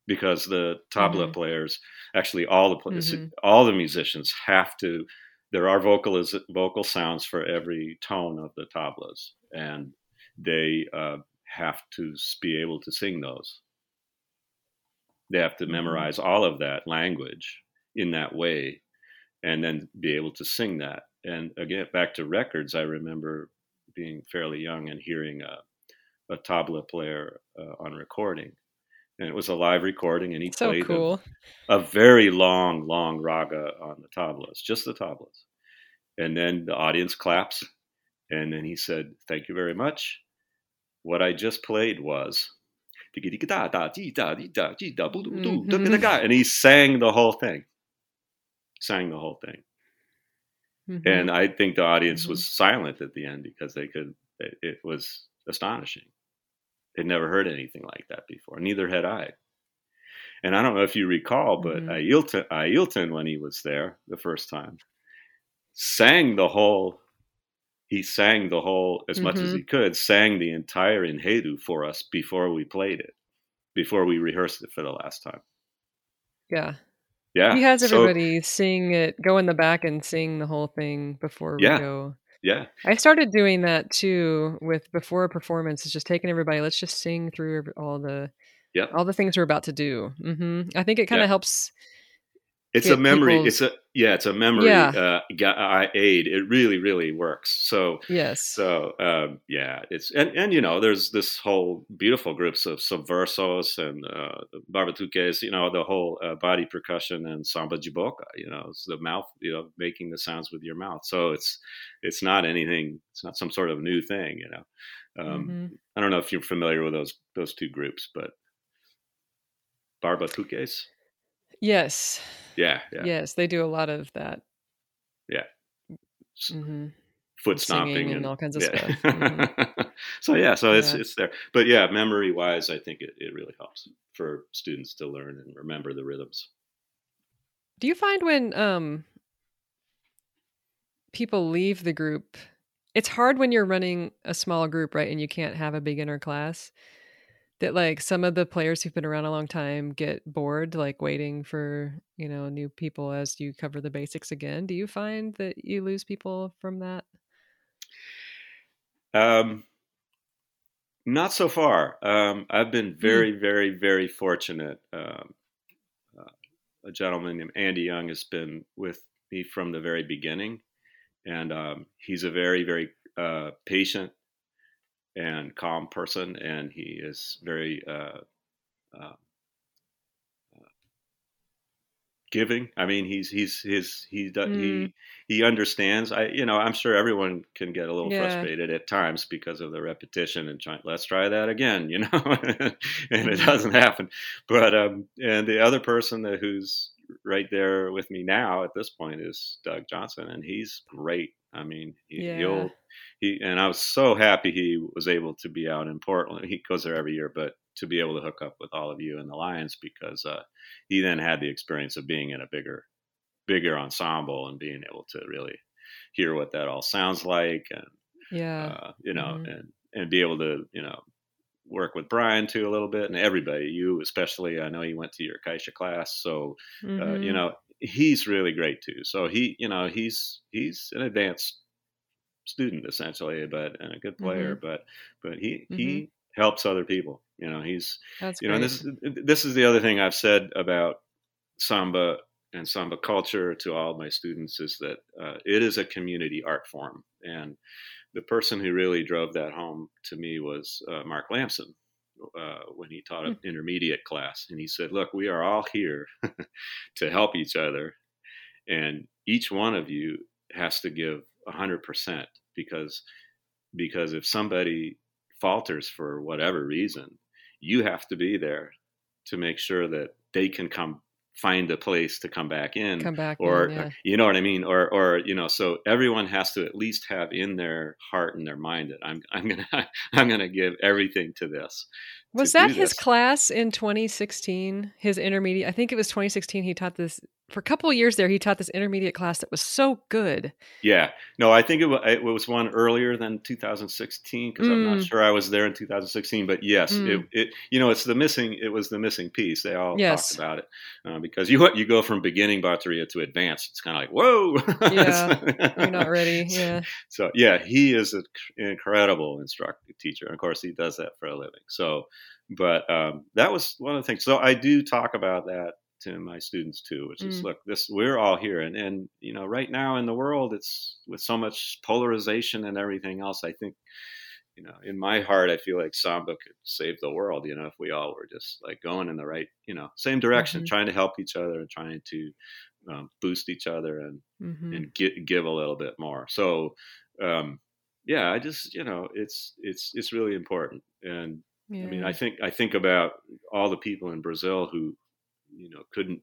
Speaker 4: because the tabla mm-hmm. players, actually all the players, mm-hmm. all the musicians have to. There are vocal vocal sounds for every tone of the tablas, and they uh, have to be able to sing those. They have to mm-hmm. memorize all of that language in that way and then be able to sing that. And again, back to records, I remember being fairly young and hearing a, a tabla player uh, on recording. And it was a live recording, and he
Speaker 2: so
Speaker 4: played
Speaker 2: cool.
Speaker 4: a, a, very long, long raga on the tablas, just the tablas. And then the audience claps, and then he said, Thank you very much. What I just played was. Mm-hmm. And he sang the whole thing sang the whole thing. Mm-hmm. And I think the audience mm-hmm. was silent at the end because they could, it, it was astonishing. They'd never heard anything like that before. Neither had I. And I don't know if you recall, but mm-hmm. Ailton, Ailton, when he was there the first time, sang the whole, he sang the whole, as much as mm-hmm. he could, sang the entire Enredo for us before we played it, before we rehearsed it for the last time.
Speaker 2: Yeah.
Speaker 4: Yeah.
Speaker 2: He has everybody so, sing it, go in the back and sing the whole thing before we
Speaker 4: yeah,
Speaker 2: go.
Speaker 4: Yeah.
Speaker 2: I started doing that too with before a performance. Is just taking everybody. Let's just sing through all the,
Speaker 4: yeah,
Speaker 2: all the things we're about to do. hmm I think it kind of yeah. helps
Speaker 4: it's a memory. It's a yeah. It's a memory yeah. uh, aid. It really, really works. So
Speaker 2: yes.
Speaker 4: So um, yeah, it's and and you know, there's this whole beautiful groups of subversos and uh, barbatuques. You know, the whole uh, body percussion and samba de boca. You know, it's the mouth. You know, making the sounds with your mouth. So it's it's not anything. It's not some sort of new thing. You know. Um, mm-hmm. I don't know if you're familiar with those those two groups, but barbatuques.
Speaker 2: Yes.
Speaker 4: Yeah, yeah.
Speaker 2: Yes, they do a lot of that.
Speaker 4: Yeah.
Speaker 2: Mm-hmm.
Speaker 4: Foot stomping
Speaker 2: and,
Speaker 4: and,
Speaker 2: all kinds of yeah. stuff. Mm-hmm.
Speaker 4: so yeah, so it's it's there. But yeah, memory wise, I think it, it really helps for students to learn and remember the rhythms.
Speaker 2: Do you find when um people leave the group it's hard when you're running a small group, right, and you can't have a beginner class. That like some of the players who've been around a long time get bored like waiting for you know new people as you cover the basics again. Do you find that you lose people from that?
Speaker 4: Um not so far. Um i've been very mm. very very fortunate um uh, a gentleman named andy young has been with me from the very beginning. And um, he's a very very uh, patient and calm person, and he is very uh, uh, uh, giving. I mean, he's he's his he mm. he he understands. I you know I'm sure everyone can get a little yeah. frustrated at times because of the repetition and trying. Let's try that again, you know, and it doesn't happen. But um, and the other person that who's right there with me now at this point is Doug Johnson, and he's great. I mean, he, yeah. will he and I was so happy he was able to be out in Portland. He goes there every year, but to be able to hook up with all of you and the Lions because uh, he then had the experience of being in a bigger, bigger ensemble and being able to really hear what that all sounds like and
Speaker 2: yeah,
Speaker 4: uh, you know, mm-hmm. and and be able to you know work with Brian too a little bit and everybody, you especially. I know he went to your caixa class, so mm-hmm. uh, you mm-hmm. know he's really great too. So he, you know, he's he's an advanced student essentially, but and a good player, mm-hmm. but but he mm-hmm. he helps other people. You know, he's
Speaker 2: That's
Speaker 4: you
Speaker 2: great.
Speaker 4: know this this is the other thing I've said about samba and samba culture to all my students is that uh, it is a community art form and the person who really drove that home to me was uh, Mark Lamson uh, when he taught an mm. intermediate class. And he said, Look, we are all here to help each other. And each one of you has to give 100% because because if somebody falters for whatever reason, you have to be there to make sure that they can come find a place to come back in
Speaker 2: come back
Speaker 4: or
Speaker 2: in, yeah.
Speaker 4: you know what i mean? Or or you know so everyone has to at least have in their heart and their mind that i'm i'm gonna i'm gonna give everything to this
Speaker 2: was that his class in 2016 his intermediate i think it was 2016 he taught this for a couple of years there, he taught this intermediate class that was so good.
Speaker 4: Yeah, no, I think it was, it was one earlier than 2016 because mm. I'm not mm. sure I was there in 2016. But yes, mm. it, it, you know it's the missing it was the missing piece. They all yes. talked about it uh, because you you go from beginning bateria to advanced. It's kind of like whoa,
Speaker 2: yeah, you're not ready. Yeah.
Speaker 4: So yeah, he is an incredible instructor teacher, and of course he does that for a living. So, but um, that was one of the things. So I do talk about that to my students too, which is mm. look, this we're all here, and and you know, right now in the world, it's with so much polarization and everything else. I think, you know, in my heart, I feel like Samba could save the world. You know, if we all were just like going in the right, you know, same direction, mm-hmm. trying to help each other and trying to um, boost each other and mm-hmm. and get, give a little bit more. So, um, yeah, I just you know, it's it's it's really important and. Yeah. I mean, I think I think about all the people in Brazil who you know couldn't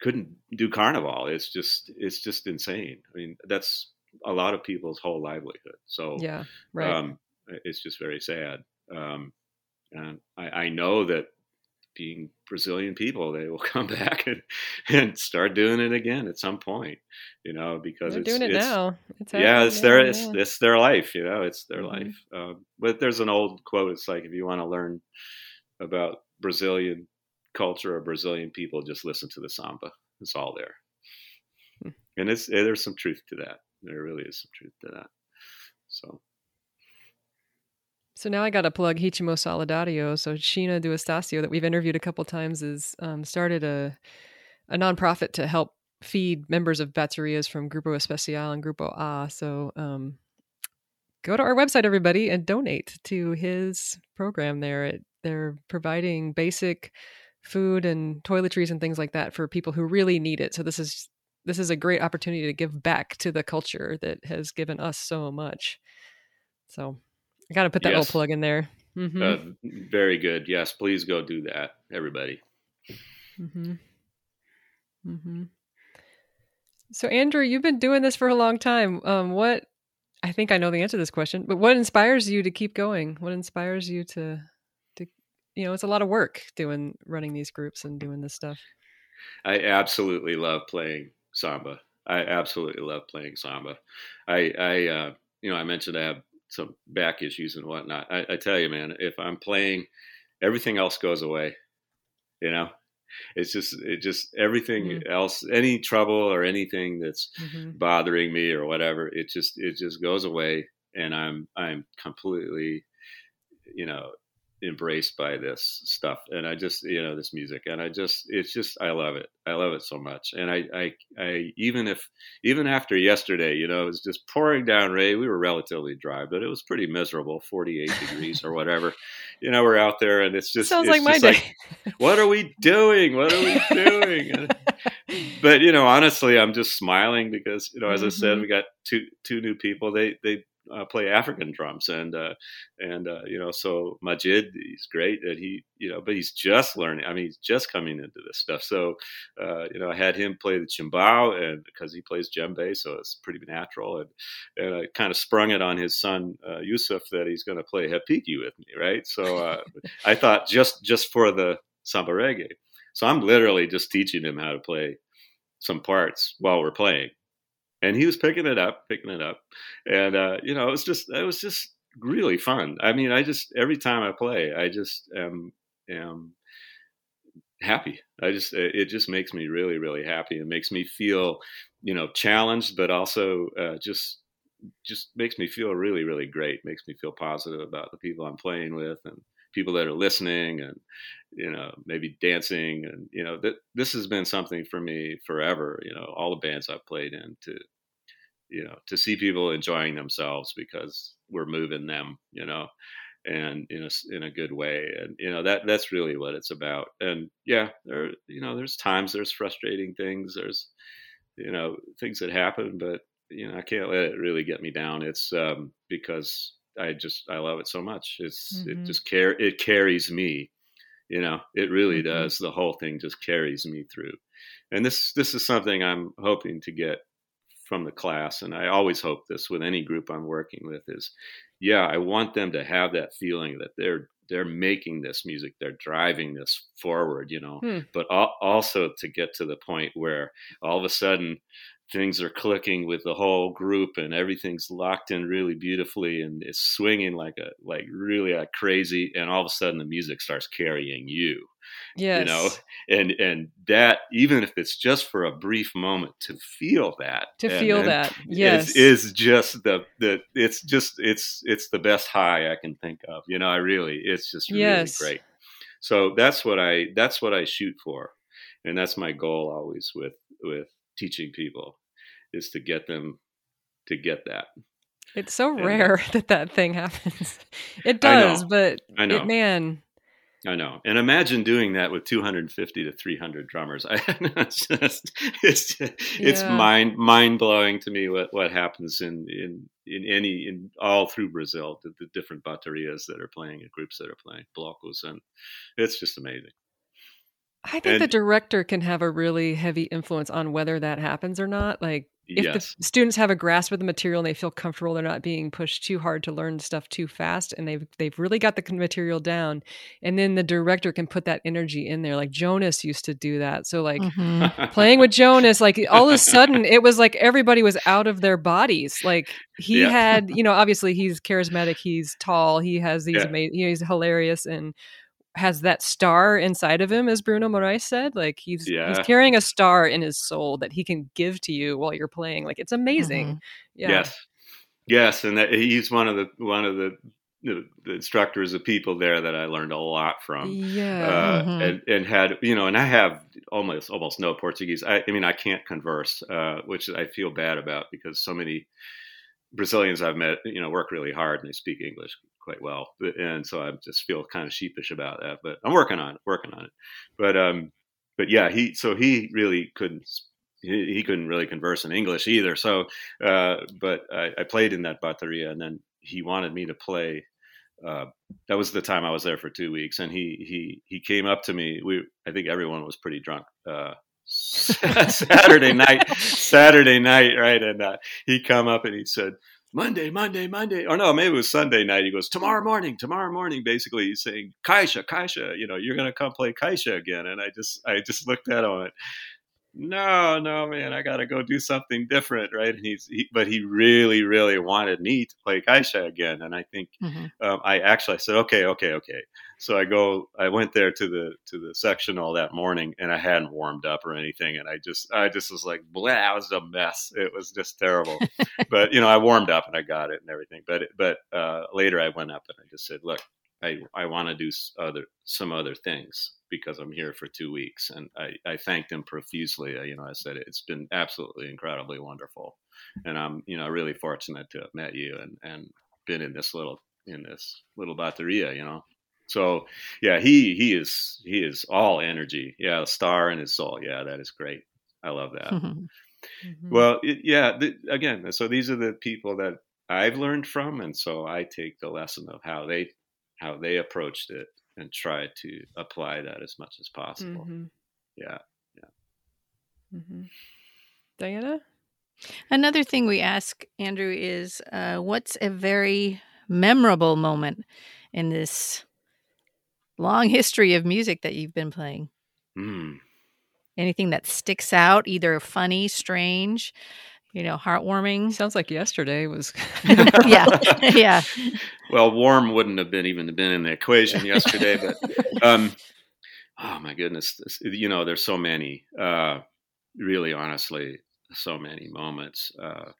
Speaker 4: couldn't do carnival. It's just it's just insane. I mean, that's a lot of people's whole livelihood. So
Speaker 2: yeah, right. Um,
Speaker 4: it's just very sad. Um, and I, I, know that being Brazilian people, they will come back and, and start doing it again at some point. You know, because
Speaker 2: They're
Speaker 4: it's
Speaker 2: doing it
Speaker 4: it's,
Speaker 2: now.
Speaker 4: It's yeah, it's their it's, it's their life. You know, it's their mm-hmm. life. Um, but there's an old quote. It's like if you want to learn about Brazilian culture of Brazilian people just listen to the samba. It's all there, hmm. and it's eh, there's some truth to that. There really is some truth to that. So.
Speaker 2: So now I got to plug Ritmo Solidario. So Chiina do Estacio that we've interviewed a couple times is um, started a a nonprofit to help feed members of baterias from Grupo Especial and Grupo A. So um, go to our website, everybody, and donate to his program there. It, they're providing basic food and toiletries and things like that for people who really need it. So this is this is a great opportunity to give back to the culture that has given us so much. So I got to put that yes. little plug in there.
Speaker 4: Mm-hmm. Uh, very good. Yes, please go do that, everybody.
Speaker 2: Mm-hmm. Mm-hmm. So Andrew, you've been doing this for a long time. Um, what I think I know the answer to this question, but what inspires you to keep going? What inspires you to you know it's a lot of work doing running these groups and doing this stuff
Speaker 4: i absolutely love playing samba i absolutely love playing samba i i uh, you know i mentioned i have some back issues and whatnot. I, I tell you, man, if I'm playing, everything else goes away. You know, it's just it just everything mm-hmm. else, any trouble or anything that's mm-hmm. bothering me or whatever, it just it just goes away, and I'm I'm completely, you know, embraced by this stuff and i just you know this music and i just it's just i love it. I love it so much and i i, I even if even after yesterday you know it was just pouring down rain we were relatively dry but it was pretty miserable 48 degrees or whatever. You know we're out there and it's just
Speaker 2: sounds
Speaker 4: it's
Speaker 2: like my day. Like,
Speaker 4: what are we doing? What are we doing? But you know honestly i'm just smiling because you know as mm-hmm. i said mm-hmm. we got two two new people. They they uh, play African drums, and uh, and uh, you know, so Majid, he's great that he, you know, but he's just learning. I mean, he's just coming into this stuff. So, uh, you know, I had him play the chimbao, and because he plays djembe, so it's pretty natural. And and I kind of sprung it on his son uh, Yusuf that he's going to play repique with me, right? So uh, I thought just just for the samba reggae. So I'm literally just teaching him how to play some parts while we're playing and he was picking it up, picking it up, and uh, you know, it was just it was just really fun. I mean, I just every time I play, I just am am happy. I just it just makes me really really happy. It makes me feel you know challenged, but also uh, just just makes me feel really really great. Makes me feel positive about the people I'm playing with and people that are listening and you know maybe dancing and you know that this has been something for me forever you know all the bands i've played in to you know to see people enjoying themselves because we're moving them you know and in a, in a good way. And you know that that's really what it's about. And yeah there you know there's times there's frustrating things there's you know things that happen but you know i can't let it really get me down. It's um because I just I love it so much. It's mm-hmm. it just care it carries me. You know, it really mm-hmm. does. The whole thing just carries me through. And this this is something I'm hoping to get from the class and I always hope this with any group I'm working with is yeah, I want them to have that feeling that they're they're making this music, they're driving this forward, you know, hmm. but also to get to the point where all of a sudden things are clicking with the whole group and everything's locked in really beautifully and it's swinging like a like really like crazy and all of a sudden the music starts carrying you
Speaker 2: yes.
Speaker 4: you know? And and that even if it's just for a brief moment to feel that
Speaker 2: to and, feel and that. yes.
Speaker 4: is, is just the the it's just it's it's the best high i can think of you know? I really it's just really yes. great. So that's what i that's what i shoot for and that's my goal always with with teaching people is to get them to get that.
Speaker 2: It's so and, rare that that thing happens. It does, I but
Speaker 4: I know,
Speaker 2: it, man.
Speaker 4: I know, and imagine doing that with 250 to 300 drummers. I, it's just, it's it's yeah. mind mind blowing to me what what happens in in in any in all through Brazil, the, the different baterias that are playing and groups that are playing blocos, and it's just amazing.
Speaker 2: I think and, the director can have a really heavy influence on whether that happens or not. Like if yes. the students have a grasp of the material and they feel comfortable, they're not being pushed too hard to learn stuff too fast, and they've they've really got the material down, and then the director can put that energy in there. Like Jonas used to do that. So like mm-hmm. playing with Jonas, like all of a sudden it was like everybody was out of their bodies. Like he yeah. had, you know, obviously he's charismatic, he's tall, he has these yeah. amazing, you know, he's hilarious and has that star inside of him, as Bruno Moraes said. Like he's yeah. he's carrying a star in his soul that he can give to you while you're playing. Like it's amazing. Mm-hmm.
Speaker 4: Yeah. Yes, yes, and that, he's one of the one of the, the, the instructors of people there that I learned a lot from.
Speaker 2: Yeah,
Speaker 4: uh, mm-hmm. and and had you know, and I have almost almost no Portuguese. I, I mean, I can't converse, uh, which I feel bad about because so many Brazilians I've met, you know, work really hard and they speak English quite well, and so I just feel kind of sheepish about that. But I'm working on it, working on it. But um, but yeah, he so he really couldn't he, he couldn't really converse in English either. So, uh, but I, I, played in that bateria, and then he wanted me to play. Uh, that was the time I was there for two weeks, and he he he came up to me. We I think everyone was pretty drunk. Uh, Saturday night, Saturday night, right? And uh, he come up and he said, Monday, Monday, Monday, or no, maybe it was Sunday night. He goes, tomorrow morning, tomorrow morning. Basically, he's saying, Caixa, Caixa, you know, you're going to come play Caixa again. And I just, I just looked at him and no, no, man, I got to go do something different, right? And he's, he, but he really, really wanted me to play Caixa again, and I think
Speaker 1: hmm
Speaker 4: um, I actually I said, okay, okay, okay. So I go, I went there to the to the sectional that morning, and I hadn't warmed up or anything, and I just, I just was like, blah, it was a mess. It was just terrible. but you know, I warmed up and I got it and everything. But but uh, later I went up and I just said, look, I I want to do other some other things because I'm here for two weeks, and I I thanked him profusely. You know, I said it's been absolutely incredibly wonderful, and I'm you know really fortunate to have met you and and been in this little in this little bateria, you know. So yeah, he he is he is all energy. Yeah, a star in his soul. Yeah, that is great. I love that.
Speaker 2: Mhm.
Speaker 4: Well, it, yeah. Th- again, so these are the people that I've learned from, and so I take the lesson of how they how they approached it and try to apply that as much as possible.
Speaker 2: Mhm.
Speaker 4: Yeah.
Speaker 2: Mhm. Diana?
Speaker 1: Another thing we ask Andrew is, uh, what's a very memorable moment in this long history of music that you've been playing?
Speaker 4: Mm.
Speaker 1: Anything that sticks out, either funny, strange, you know, heartwarming?
Speaker 2: Sounds like yesterday was.
Speaker 1: yeah, yeah.
Speaker 4: Well, warm wouldn't have been even been in the equation yesterday, but um, oh my goodness, this, you know, there's so many. Uh, really, honestly, so many moments. Uh,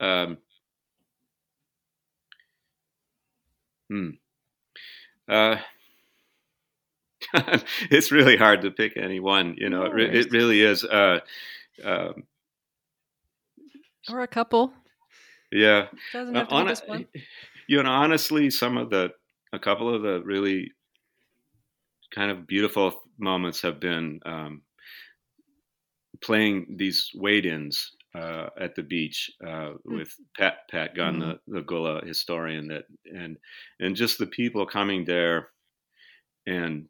Speaker 4: um, hmm. Uh, it's really hard to pick any one. You know, it, re- it really is. Uh, um,
Speaker 2: or a couple.
Speaker 4: yeah.
Speaker 2: Doesn't
Speaker 4: Uh,
Speaker 2: have to be
Speaker 4: hon-
Speaker 2: just one.
Speaker 4: you know, honestly, some of the, a couple of the really kind of beautiful moments have been um, playing these wade-ins uh, at the beach uh, with Pat Pat Gunn, the, the Gullah historian, that and and just the people coming there and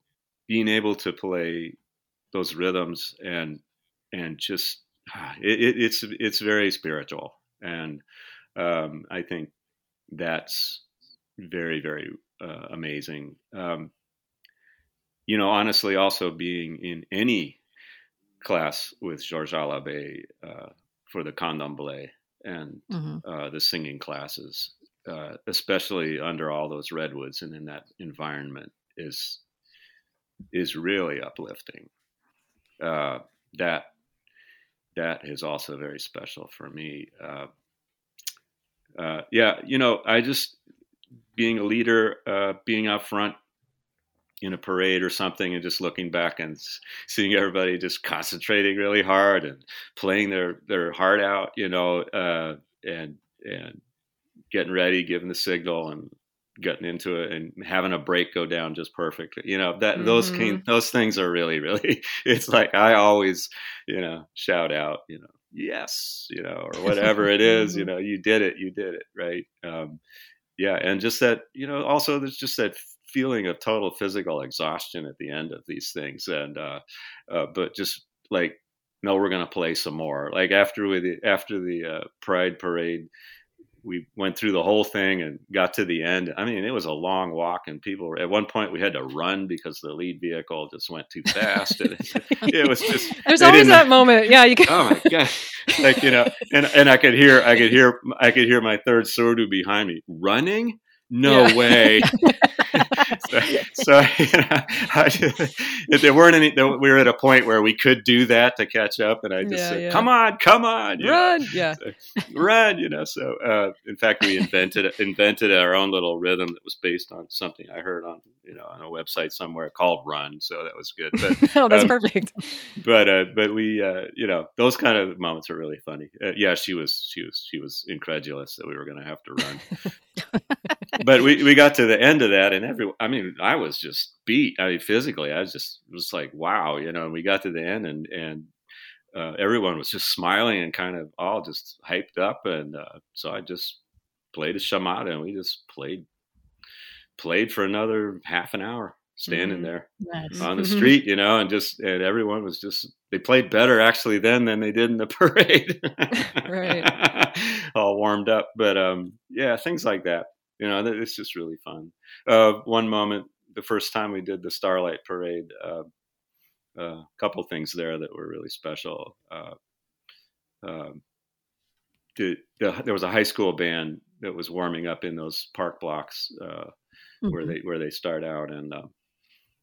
Speaker 4: being able to play those rhythms and and just it, it, it's it's very spiritual. And um, I think that's very very uh, amazing. Um, you know, honestly, also being in any class with Jorge Alabé uh, for the candomblé and
Speaker 1: hmm
Speaker 4: uh, the singing classes, uh, especially under all those redwoods and in that environment, is is really uplifting. Uh, that that is also very special for me. Uh, uh, yeah, you know, I just being a leader, uh, being up front in a parade or something, and just looking back and seeing everybody just concentrating really hard and playing their their heart out, you know, uh, and and getting ready, giving the signal, and getting into it, and having a break go down just perfectly. You know, that those
Speaker 2: Mhm.
Speaker 4: can, those things are really really. It's like I always, you know, shout out, you know, yes, you know, or whatever it is, you
Speaker 2: Mhm.
Speaker 4: know, you did it, you did it, right? Um, yeah, and just that, you know, also there's just that feeling of total physical exhaustion at the end of these things, and uh, uh, but just like, no, we're gonna play some more. Like after we after the uh, Pride Parade, we went through the whole thing and got to the end. I mean, it was a long walk, and people were, at one point we had to run because the lead vehicle just went too fast, and it, it was just
Speaker 2: There's always that moment. Yeah, you can.
Speaker 4: oh my god like you know and and i could hear i could hear i could hear my third surdo behind me running no
Speaker 2: Yeah.
Speaker 4: way so, so you know, I if there weren't any we were at a point where we could do that to catch up and i just
Speaker 2: Yeah,
Speaker 4: said
Speaker 2: yeah.
Speaker 4: come on come on you know,
Speaker 2: Run. Yeah.
Speaker 4: run you know so uh, in fact we invented invented our own little rhythm that was based on something i heard on you know on a website somewhere called run so that was good but
Speaker 2: oh, that's
Speaker 4: Um,
Speaker 2: perfect.
Speaker 4: but uh, but we uh, you know those kind of moments are really funny. Uh, yeah, she was she was she was incredulous that we were going to have to run, but we we got to the end of that, and every I mean I was just beat. I mean physically, I was just was like wow, you know. And we got to the end, and and uh, everyone was just smiling and kind of all just hyped up, and uh, so I just played a chamada, and we just played played for another half an hour standing
Speaker 2: Mhm.
Speaker 4: there on the
Speaker 2: Mhm.
Speaker 4: street, you know, and just and everyone was just they played better actually then than they did in the parade.
Speaker 2: Right.
Speaker 4: All warmed up. But um yeah, things like that. You know, it's just really fun. Uh one moment, the first time we did the Starlight Parade, uh, a couple things there that were really special. Uh, um, the, the, there was a high school band that was warming up in those park blocks uh, mm-hmm. where they where they start out, and um,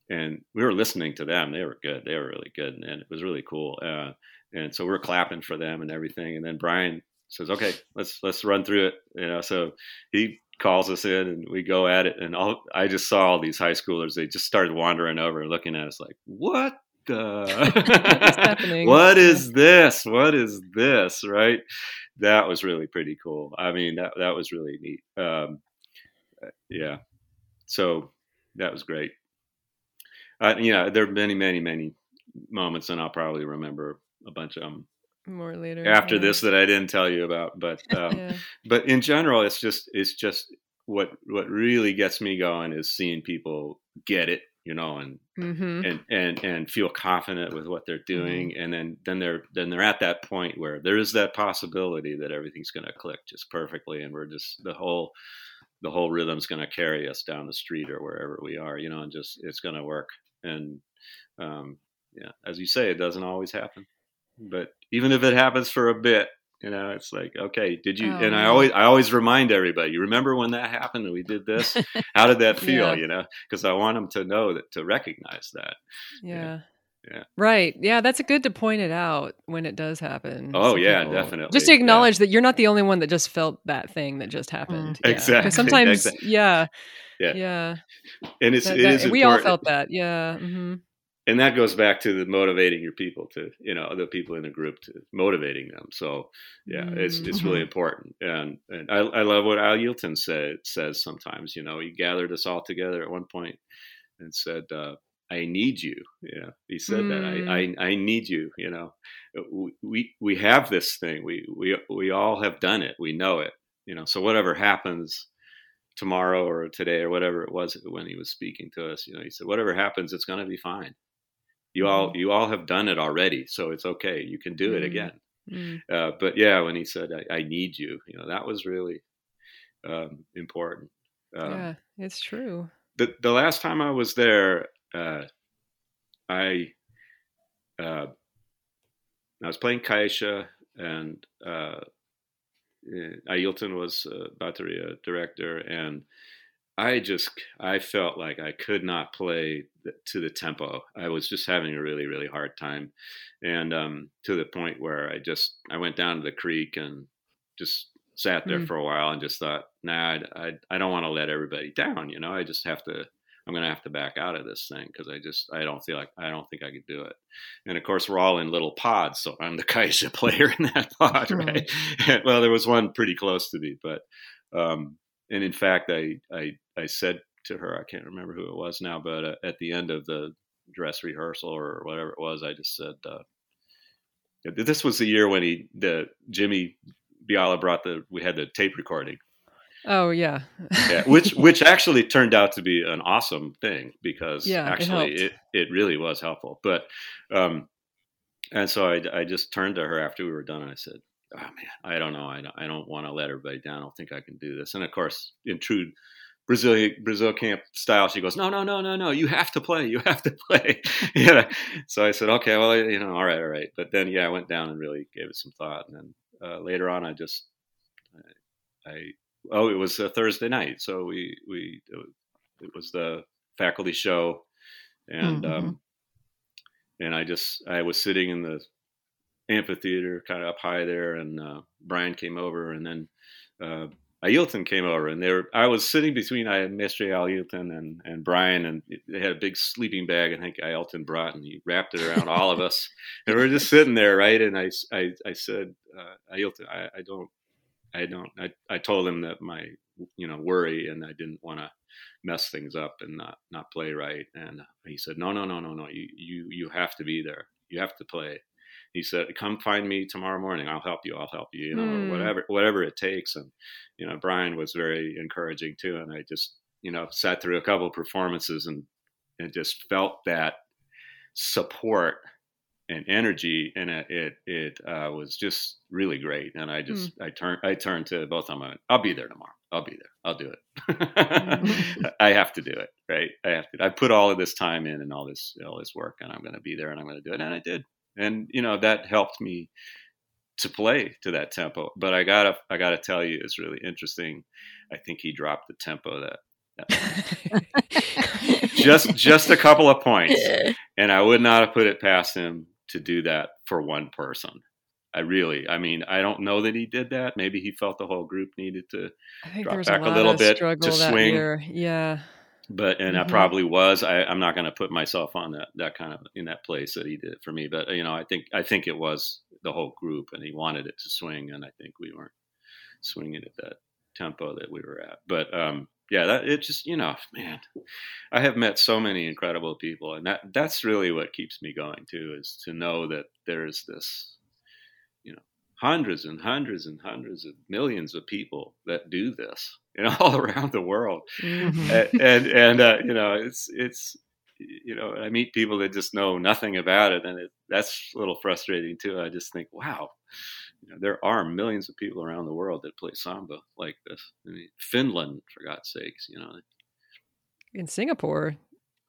Speaker 4: and we were listening to them. They were good. They were really good, and, and it was really cool. Uh, and so we we're clapping for them and everything. And then Brian says, "Okay, let's let's run through it." You know, so he calls us in and we go at it. And all, I just saw all these high schoolers. They just started wandering over and looking at us like, "What the? what is this? What is this?" Right? That was really pretty cool. I mean, that that was really neat. Um, yeah. So that was great. Uh, yeah, there are many, many, many moments, and I'll probably remember a bunch of them
Speaker 2: more later
Speaker 4: after this that I didn't tell you about. But um, yeah. but in general, it's just it's just what what really gets me going is seeing people get it, you know, and mm-hmm. and and and feel confident with what they're doing, mm-hmm. and then then they're then they're at that point where there is that possibility that everything's going to click just perfectly, and we're just the whole the whole rhythm's going to carry us down the street or wherever we are, you know, and just it's going to work. And um, yeah, as you say, it doesn't always happen, but even if it happens for a bit, you know, it's like, okay, did you? Oh, and I always, I always remind everybody, you remember when that happened and we did this? How did that feel? yeah. You know, because I want them to know that to recognize that.
Speaker 2: Yeah. yeah. Yeah. Right. Yeah, that's good to point it out when it does happen.
Speaker 4: Oh yeah, people. definitely.
Speaker 2: Just to acknowledge yeah. that you're not the only one that just felt that thing that just happened.
Speaker 4: Mm. Exactly.
Speaker 2: Sometimes,
Speaker 4: exactly.
Speaker 2: yeah,
Speaker 4: yeah,
Speaker 2: yeah.
Speaker 4: And it's that, it is
Speaker 2: we all felt that. Yeah. Mm-hmm.
Speaker 4: And that goes back to the motivating your people to, you know, the people in the group to motivating them. So, yeah, it's it's really mm-hmm. important. And and I, I love what Ailton said says sometimes. You know, he gathered us all together at one point and said. Uh, I need you. Yeah, he said mm. that. I, I, mm. I need you. You know, we we have this thing. We we we all have done it. We know it. You know, so whatever happens tomorrow or today or whatever it was when he was speaking to us, you know, he said, whatever happens, it's going to be fine. You all mm. you all have done it already, so it's okay. You can do mm. it again. Mm. Uh, but yeah, when he said, I, I, need you," you know, that was really um, important.
Speaker 2: Um, yeah, it's true.
Speaker 4: The the last time I was there, uh, I uh, I was playing caixa and uh, Ailton was uh, bateria director, and I just I felt like I could not play to the tempo. I was just having a really really hard time, and um, to the point where I just I went down to the creek and just sat there mm. for a while and just thought, nah, I I, I don't want to let everybody down. You know, I just have to I'm going to have to back out of this thing because I just I don't feel like I don't think I could do it. And of course, we're all in little pods, so I'm the Caixa player in that pod, hmm. right? well, there was one pretty close to me, but um, and in fact, I I I said to her, I can't remember who it was now, but uh, at the end of the dress rehearsal or whatever it was, I just said. Uh, this was the year when he, the Jimmy Biala brought the, we had the tape recording
Speaker 2: Oh yeah.
Speaker 4: yeah, which which actually turned out to be an awesome thing because yeah, actually it, it, it really was helpful. But um, and so I I just turned to her after we were done and I said, "Oh man, I don't know. I don't, I don't want to let everybody down. I don't think I can do this." And of course, in true Brazil Brazil camp style, she goes, "No, no, no, no, no. You have to play. You have to play." yeah. So I said, "Okay, well, you know, all right, all right." But then, yeah, I went down and really gave it some thought, and then uh, later on, I just I, I oh, it was a Thursday night, so we we it was the faculty show, and mm-hmm. um, and I just I was sitting in the amphitheater, kind of up high there, and uh, Brian came over, and then uh, Ailton came over, and there I was sitting between I Mestre Ailton and and Brian, and they had a big sleeping bag. I think Ailton brought, and he wrapped it around all of us, and we are just sitting there, right? And I I, I said, uh, Ailton, I, I don't I don't. I, I told him that my you know worry and I didn't want to mess things up and not not play right. And he said, no, no, no, no, no. You you you have to be there. You have to play. He said, come find me tomorrow morning. I'll help you. I'll help you. You know, mm. whatever whatever it takes. And you know, Brian was very encouraging too. And I just you know sat through a couple of performances and and just felt that support and energy, and it it, it uh, was just really great. And I just mm. I turned I turned to both of them. Went, I'll be there tomorrow. I'll be there. I'll do it. mm. I have to do it. Right. I have to. I put all of this time in and all this all this work, and I'm going to be there, and I'm going to do it. And I did. And you know that helped me to play to that tempo. But I gotta I gotta tell you, it's really interesting. I think he dropped the tempo that just just a couple of points, and I would not have put it past him to do that for one person. I really, I mean, I don't know that he did that. Maybe he felt the whole group needed to drop back a, a little bit to swing.
Speaker 2: Year. Yeah,
Speaker 4: but and mm-hmm. I probably was. I, am not going to put myself on that that kind of in that place that he did for me. But you know, I think I think it was the whole group, and he wanted it to swing, and I think we weren't swinging at that tempo that we were at. But um, yeah, that it just you know, man, I have met so many incredible people, and that that's really what keeps me going too, is to know that there's this, you know, hundreds and hundreds and hundreds of millions of people that do this, you know, all around the world, mm-hmm. and and, and uh, you know, it's it's you know, I meet people that just know nothing about it, and it, that's a little frustrating too. I just think, wow, you know, there are millions of people around the world that play samba like this. I mean, Finland, for God's sakes, you know.
Speaker 2: In Singapore.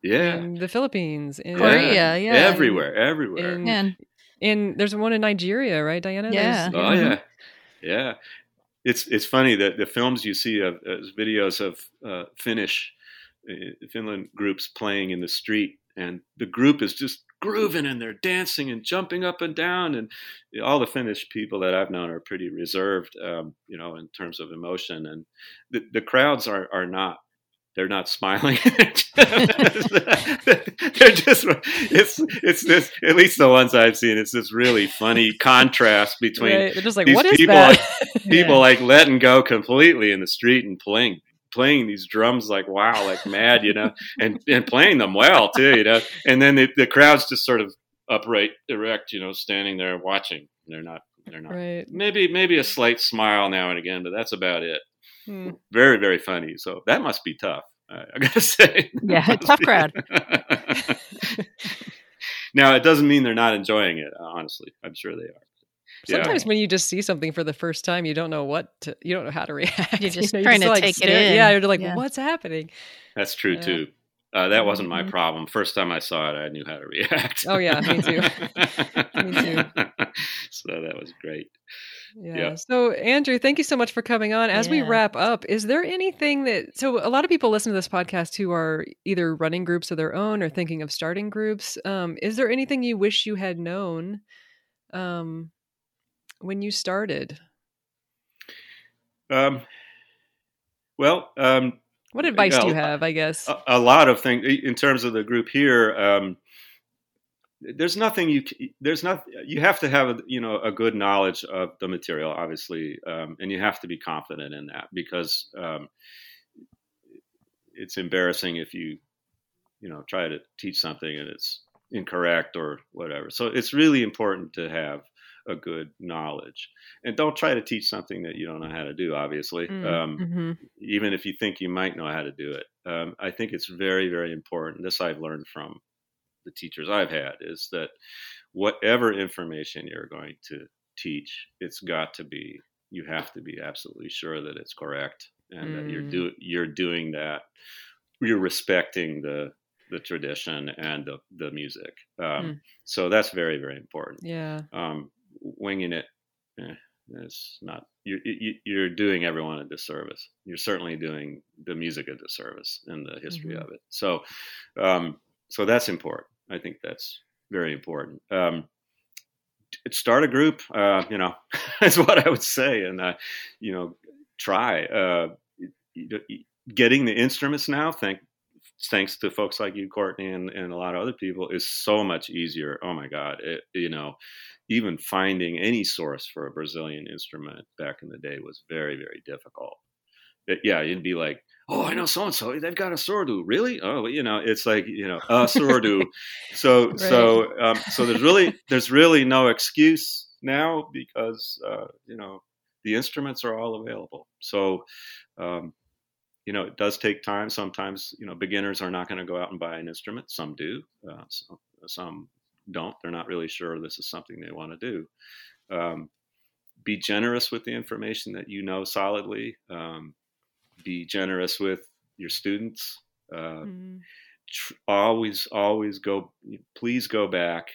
Speaker 4: Yeah.
Speaker 2: In the Philippines.
Speaker 1: In Korea, yeah.
Speaker 4: Everywhere, everywhere.
Speaker 2: In, in, in, there's one in Nigeria, right, Diana?
Speaker 1: Yeah.
Speaker 4: oh, yeah. Yeah. It's, it's funny that the films you see of uh, videos of uh, Finnish, uh, Finland groups playing in the street, and the group is just grooving and they're dancing and jumping up and down. And all the Finnish people that I've known are pretty reserved, um, you know, in terms of emotion. And the, the crowds are, are not they're not smiling. they're just it's it's this at least the ones I've seen. It's this really funny contrast between
Speaker 2: right. they're just like
Speaker 4: these
Speaker 2: what
Speaker 4: people
Speaker 2: that?
Speaker 4: like people yeah. like letting go completely in the street and playing playing these drums like wow, like mad, you know, and and playing them well too, you know. And then the, the crowd's just sort of upright, erect, you know, standing there watching. They're not. They're not.
Speaker 2: Right.
Speaker 4: Maybe maybe a slight smile now and again, but that's about it.
Speaker 2: Hmm.
Speaker 4: Very very funny. So that must be tough. I gotta say.
Speaker 1: Yeah, tough crowd.
Speaker 4: now it doesn't mean they're not enjoying it. Honestly, I'm sure they are.
Speaker 2: Sometimes yeah. when you just see something for the first time, you don't know what to, you don't know how to react.
Speaker 1: You're just
Speaker 2: you know,
Speaker 1: trying
Speaker 2: you're
Speaker 1: just to
Speaker 2: like
Speaker 1: take it in.
Speaker 2: Yeah, you're like, yeah. what's happening?
Speaker 4: That's true yeah. too. Uh, that wasn't my mm-hmm. problem. First time I saw it, I knew how to react.
Speaker 2: Oh yeah, me too. me too.
Speaker 4: So that was great.
Speaker 2: Yeah. yeah. So Andrew, thank you so much for coming on. As we wrap up, is there anything that so a lot of people listen to this podcast who are either running groups of their own or thinking of starting groups. Um, is there anything you wish you had known um, when you started?
Speaker 4: Um, well, um,
Speaker 2: what advice do you have? I guess
Speaker 4: a, a, lot of things in terms of the group here. Um, there's nothing you there's not you have to have you know a good knowledge of the material, obviously, um, and you have to be confident in that because um, it's embarrassing if you you know try to teach something and it's incorrect or whatever. So it's really important to have a good knowledge. And don't try to teach something that you don't know how to do, obviously, mm, um, mm-hmm. even if you think you might know how to do it. Um, I think it's very, very important. This I've learned from the teachers I've had is that whatever information you're going to teach, it's got to be, you have to be absolutely sure that it's correct and mm. that you're, mm. do, you're doing that. You're respecting the the tradition and the, the music. Um, mm. So that's very, very important.
Speaker 2: Yeah.
Speaker 4: Um, winging it, eh, it's not. You're, you're doing everyone a disservice. You're certainly doing the music a disservice in the history mm-hmm. of it. So, um, so that's important. I think that's very important. Um, start a group, uh, you know, is what I would say, and uh, you know, try uh, getting the instruments now. Thank thanks to folks like you, Courtney, and, and a lot of other people, is so much easier. Oh my God, it, you know, even finding any source for a Brazilian instrument back in the day was very, very difficult. Yeah, you'd be like, oh, I know so and so. They've got a surdo. Really? Oh, you know, it's like you know a surdo. so right. so um, so there's really there's really no excuse now because uh, you know the instruments are all available. So um, you know, it does take time. Sometimes, you know, beginners are not going to go out and buy an instrument. Some do. Uh, some, some don't. They're not really sure this is something they want to do. Um, be generous with the information that you know solidly. Um, be generous with your students. Uh,
Speaker 2: Mm.
Speaker 4: tr- always, always go. Please go back,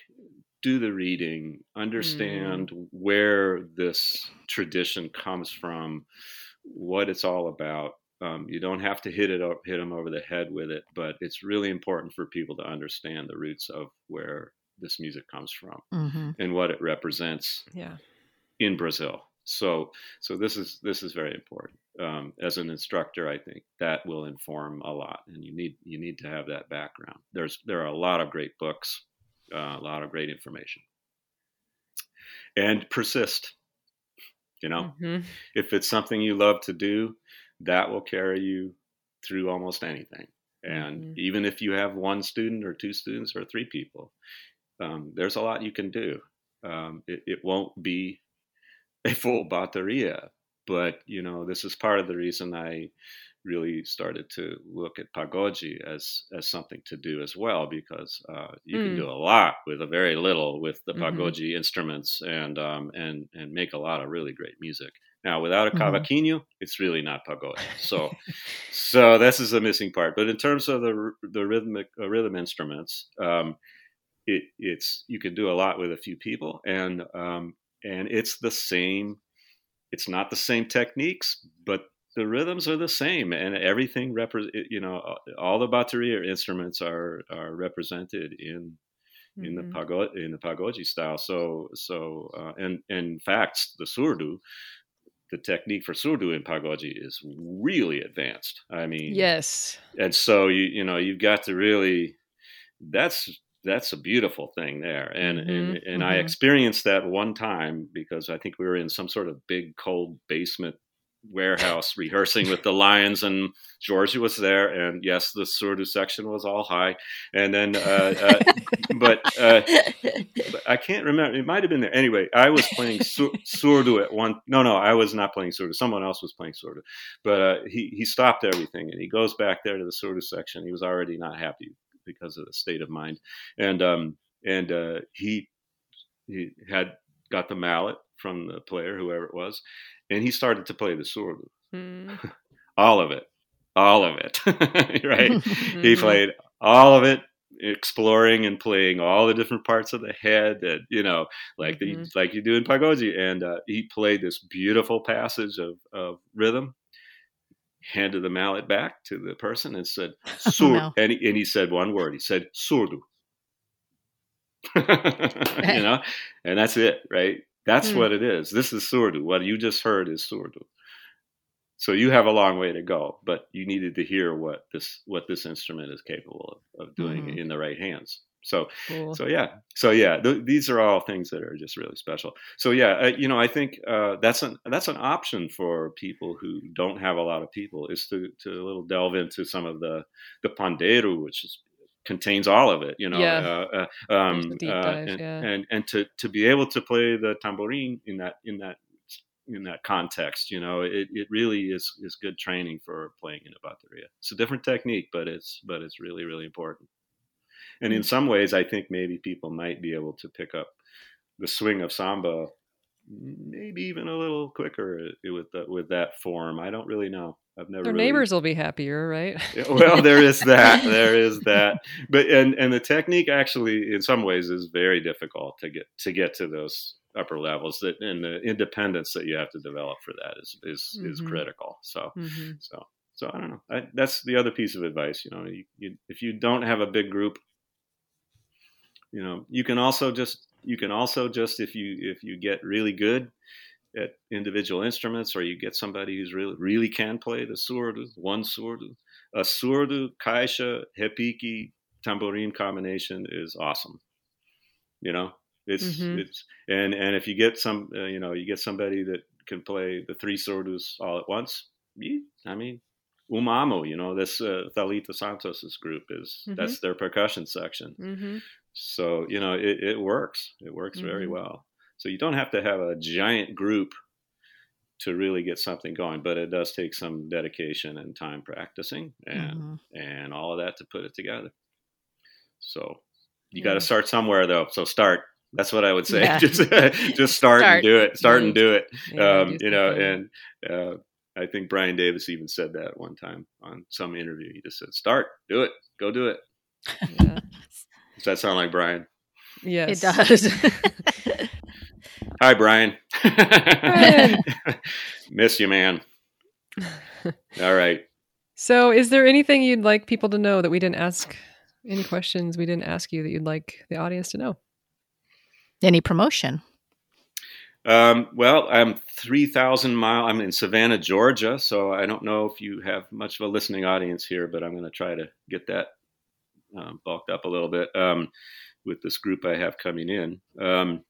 Speaker 4: do the reading, understand where this tradition comes from, what it's all about. Um, you don't have to hit it hit them over the head with it, but it's really important for people to understand the roots of where this music comes from
Speaker 1: Mm-hmm.
Speaker 4: and what it represents
Speaker 2: Yeah.
Speaker 4: in Brazil. So, so this is this is very important. Um, as an instructor, I think that will inform a lot, and you need you need to have that background. There's there are a lot of great books, uh, a lot of great information, and persist. You know,
Speaker 2: Mhm.
Speaker 4: if it's something you love to do, that will carry you through almost anything. And
Speaker 2: Mhm.
Speaker 4: even if you have one student or two students or three people, um, there's a lot you can do. Um, it, it won't be a full bateria, but you know this is part of the reason I really started to look at pagode as as something to do as well because uh, you can
Speaker 2: Mm.
Speaker 4: do a lot with a very little with the
Speaker 2: Mhm.
Speaker 4: instruments and um, and and make a lot of really great music. Now, without a
Speaker 1: Mhm.
Speaker 4: it's really not pagode. So, so this is the missing part. But in terms of the the rhythmic uh, rhythm instruments, um, it it's you can do a lot with a few people, and um, and it's the same. It's not the same techniques, but the rhythms are the same, and everything repre- You know, all the bateria instruments are are represented in in the
Speaker 2: Mhm.
Speaker 4: in the pagode style. So so uh, and, and in fact, the surdo, the technique for surdo in pagode is really advanced. I mean,
Speaker 2: Yes.
Speaker 4: and so you you know you've got to really that's that's a beautiful thing there and and,
Speaker 2: Mhm,
Speaker 4: and i
Speaker 1: mhm.
Speaker 4: experienced that one time because i think we were in some sort of big cold basement warehouse rehearsing with the lions and george was there and yes the surdo section was all high and then uh, uh, but uh, but I can't remember. It might have been there. Anyway, I was playing sur- Surdo at one. No, no, I was not playing Surdo. Someone else was playing Surdo. But uh, he he stopped everything and he goes back there to the Surdo section. He was already not happy because of the state of mind, and um and uh, he he had got the mallet from the player, whoever it was, and he started to play the Surdo,
Speaker 2: Mm.
Speaker 4: all of it, all of it, right? he
Speaker 2: Mhm.
Speaker 4: played all of it exploring and playing all the different parts of the head that you know like the,
Speaker 2: Mhm.
Speaker 4: like you do in pagode and uh, he played this beautiful passage of, of rhythm handed the mallet back to the person and said sur
Speaker 1: no.
Speaker 4: and, he, and he said one word he said surdo you know and that's it right that's
Speaker 2: Hmm.
Speaker 4: what it is this is surdo what you just heard is surdo so you have a long way to go, but you needed to hear what this what this instrument is capable of, of doing
Speaker 1: Mhm.
Speaker 4: in the right hands. So
Speaker 2: Cool.
Speaker 4: so yeah, so yeah, th- these are all things that are just really special. So yeah, uh, you know, I think uh, that's an that's an option for people who don't have a lot of people is to to a little delve into some of the the pandeiro, which is contains all of it, you know,
Speaker 2: Yeah.
Speaker 4: uh, uh, um, uh,
Speaker 2: dive,
Speaker 4: and,
Speaker 2: yeah.
Speaker 4: and and to to be able to play the tambourine in that in that in that context, you know, it, it really is is good training for playing in a bateria. It's a different technique, but it's but it's really really important. And in some ways, I think maybe people might be able to pick up the swing of samba, maybe even a little quicker with the, with that form. I don't really know. I've never.
Speaker 2: Their
Speaker 4: really-
Speaker 2: neighbors will be happier, right?
Speaker 4: well, there is that. There is that. But and and the technique actually, in some ways, is very difficult to get to get to those upper levels. That and the independence that you have to develop for that is is is
Speaker 2: Mhm.
Speaker 4: critical. So
Speaker 2: hmm
Speaker 4: so so I don't know. I, that's the other piece of advice. You know, you, you, if you don't have a big group, you know, you can also just you can also just if you if you get really good at individual instruments, or you get somebody who's really really can play the surdo, one surdo, a surdo, caixa repique, tambourine combination is awesome. You know, it's
Speaker 2: Mhm.
Speaker 4: it's and and if you get some, uh, you know, you get somebody that can play the three surdos all at once. You, I mean, Umamo, you know, this uh, Thalita Santos's group is
Speaker 2: Mhm.
Speaker 4: that's their percussion section.
Speaker 2: hmm
Speaker 4: So you know, it, it works. It works very
Speaker 2: Mhm.
Speaker 4: well. So you don't have to have a giant group to really get something going, but it does take some dedication and time practicing and
Speaker 1: Mhm.
Speaker 4: and all of that to put it together. So you got to start somewhere though. So start. That's what I would say.
Speaker 1: Yeah.
Speaker 4: just just start,
Speaker 1: Start.
Speaker 4: and do it. Start and do it.
Speaker 2: Yeah,
Speaker 4: um, you know, and uh, I think Brian Davis even said that one time on some interview. He just said, "Start, do it, go do it."
Speaker 2: Yeah.
Speaker 4: Does that sound like Brian?
Speaker 2: yes,
Speaker 1: It does.
Speaker 4: Hi, Brian.
Speaker 2: Brian.
Speaker 4: Miss you, man. All right.
Speaker 2: So, is there anything you'd like people to know that we didn't ask? Any questions we didn't ask you that you'd like the audience to know?
Speaker 1: Any promotion?
Speaker 4: Um, well, I'm 3,000 mile. I'm in Savannah, Georgia. So I don't know if you have much of a listening audience here, but I'm going to try to get that um, bulked up a little bit um, with this group I have coming in. Um,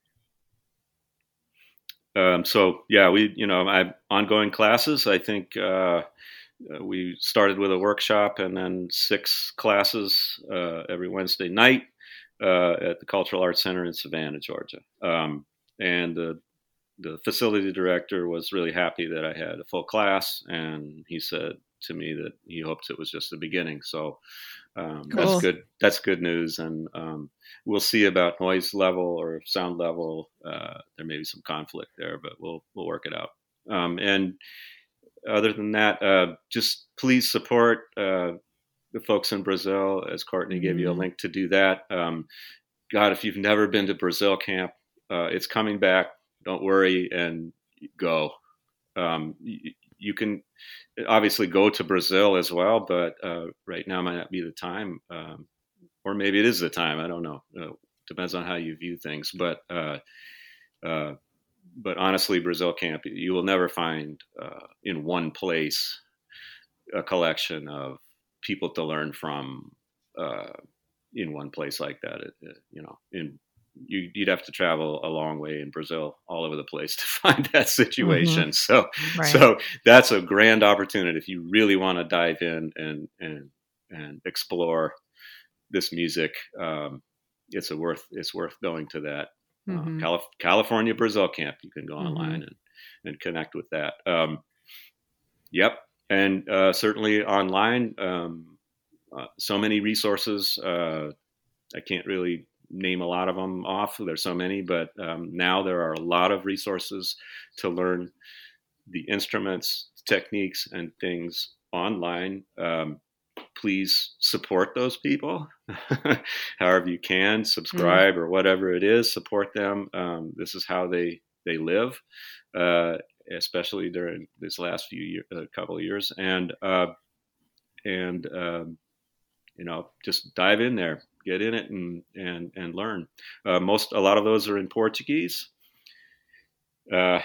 Speaker 4: um, so yeah, we, you know, I have ongoing classes. I think uh, we started with a workshop and then six classes uh, every Wednesday night uh, at the Cultural Arts Center in Savannah, Georgia. And the the facility director was really happy that I had a full class, and he said to me that he hopes it was just the beginning. So um,
Speaker 2: Cool.
Speaker 4: that's good. That's good news, and um, we'll see about noise level or sound level. Uh, there may be some conflict there, but we'll we'll work it out. Um, and other than that, uh, just please support uh, the folks in Brazil, as Courtney gave you a
Speaker 2: Mhm.
Speaker 4: link to do that. Um, God, if you've never been to Brazil camp, uh, it's coming back. Don't worry and go. Um, you, you can obviously go to Brazil as well, but uh, right now might not be the time, um, or maybe it is the time. I don't know. Uh, depends on how you view things, but. Uh, uh, but honestly, Brazil camp, you will never find uh, in one place a collection of people to learn from uh, in one place like that. It, it- you know, in you, you'd have to travel a long way in Brazil, all over the place, to find that situation. So,
Speaker 1: Right.
Speaker 4: so that's a grand opportunity if you really want to dive in and and and explore this music. Um, it's a worth it's worth going to that uh,
Speaker 2: Mhm.
Speaker 4: Calif- California Brazil camp. You can go
Speaker 2: Mhm.
Speaker 4: online and, and connect with that. Um, yep. And uh, certainly online, um, uh, so many resources. Uh, I can't really name a lot of them off. There's so many, but um, now there are a lot of resources to learn the instruments, techniques, and things online. Um, please support those people however you can. Subscribe or whatever it is support them. Um, this is how they they live uh, especially during this last few year, uh, couple of years. And uh, and um, you know just dive in there get in it and and and learn uh, most a lot of those are in portuguese uh,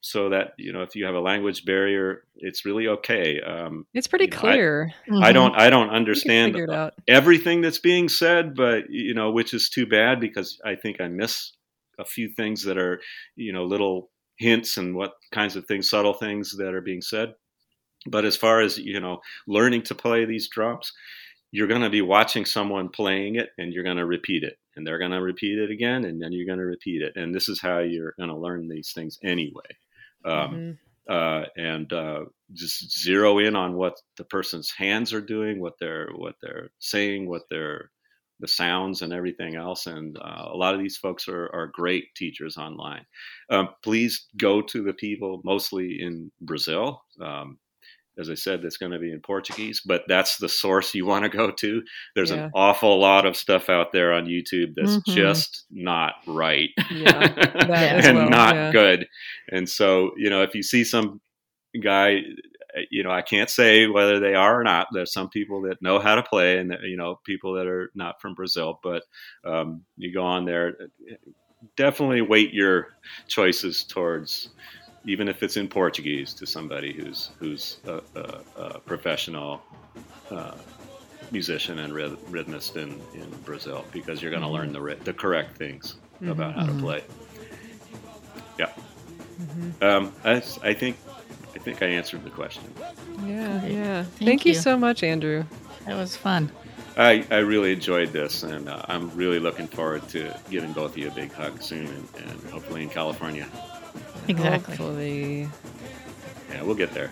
Speaker 4: so that you know if you have a language barrier it's really okay um,
Speaker 2: It's pretty
Speaker 4: You know, I-
Speaker 2: clear.
Speaker 4: I don't I don't understand
Speaker 2: figure it out.
Speaker 4: everything that's being said, but you know, which is too bad because I think I miss a few things that are, you know, little hints and what kinds of things, subtle things that are being said. But as far as you know, learning to play these drums, you're going to be watching someone playing it, and you're going to repeat it, and they're going to repeat it again, and then you're going to repeat it, and this is how you're going to learn these things anyway. Um,
Speaker 2: Mhm.
Speaker 4: uh, and uh, just zero in on what the person's hands are doing, what they're what they're saying, what they're the sounds and everything else. And uh, a lot of these folks are, are great teachers online. Um, please go to the people mostly in Brazil. Um, as I said, that's going to be in Portuguese, but that's the source you want to go to. There's
Speaker 2: Yeah.
Speaker 4: an awful lot of stuff out there on YouTube that's
Speaker 1: Mhm.
Speaker 4: just not right
Speaker 2: Yeah, that
Speaker 4: and
Speaker 2: well,
Speaker 4: not
Speaker 2: yeah.
Speaker 4: good. And so, you know, if you see some guy, you know, I can't say whether they are or not. There's some people that know how to play, and you know, people that are not from Brazil. But um, you go on there, definitely weight your choices towards, even if it's in Portuguese, to somebody who's who's a, a, a professional. Uh, musician and ryth- rhythmist in, in Brazil because you're going to learn the ri- the correct things about how to
Speaker 1: Mhm.
Speaker 4: play. Yeah.
Speaker 2: Mhm.
Speaker 4: Um, I, I think I think I answered the question.
Speaker 2: Yeah,
Speaker 1: Great.
Speaker 2: yeah.
Speaker 1: Thank
Speaker 2: Thank, you.
Speaker 1: you.
Speaker 2: so much, Andrew.
Speaker 1: That was fun.
Speaker 4: I, I really enjoyed this, and uh, I'm really looking forward to giving both of you a big hug soon, and, and hopefully in California.
Speaker 1: Exactly.
Speaker 2: Hopefully.
Speaker 4: Yeah, we'll get there.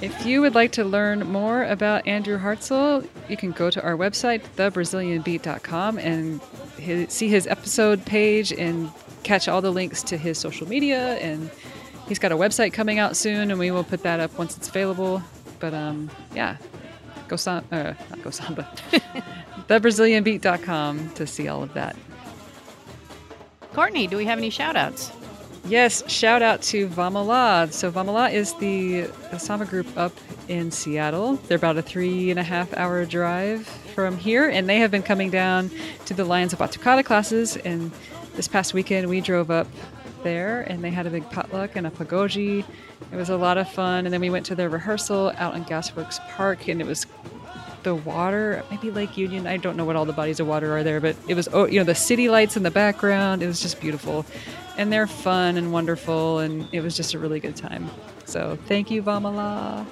Speaker 5: If
Speaker 2: you would like to learn more about Andrew Hartzell, you can go to our website, thebrazilianbeat.com, and his, see his episode page and catch all the links to his social media. And he's got a website coming out soon, and we will put that up once it's available. But um, yeah, go samba, uh, not go samba, thebrazilianbeat.com to see all of that.
Speaker 1: Courtney, do we have any shout outs?
Speaker 2: Yes, shout out to Vamala. So Vamala is the, the samba group up in Seattle. They're about a three and a half hour drive from here, and they have been coming down to the Lions of Batucada classes. And this past weekend, we drove up there, and they had a big potluck and a pagoji. It was a lot of fun. And then we went to their rehearsal out in Gasworks Park, and it was the water, maybe Lake Union. I don't know what all the bodies of water are there, but it was, oh, you know, the city lights in the background. It was just beautiful. And they're fun and wonderful, and it was just a really good time. So thank you, Vamala.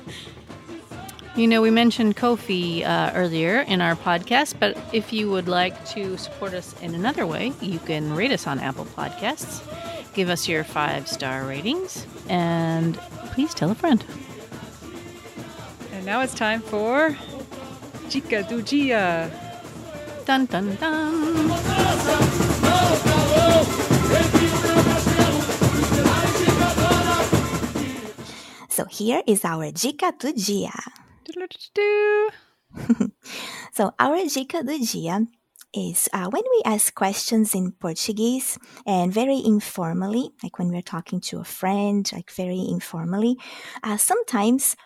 Speaker 1: You know, we mentioned Ko-fi uh, earlier in our podcast, but if you would like to support us in another way, you can rate us on Apple Podcasts, give us your five star ratings, and please tell a friend.
Speaker 2: And now it's time for Dica do Dia.
Speaker 1: Dun dun dun.
Speaker 5: So here is our dica do dia. So our dica do dia is uh, when we ask questions in Portuguese and very informally, like when we're talking to a friend, like very informally, uh, sometimes.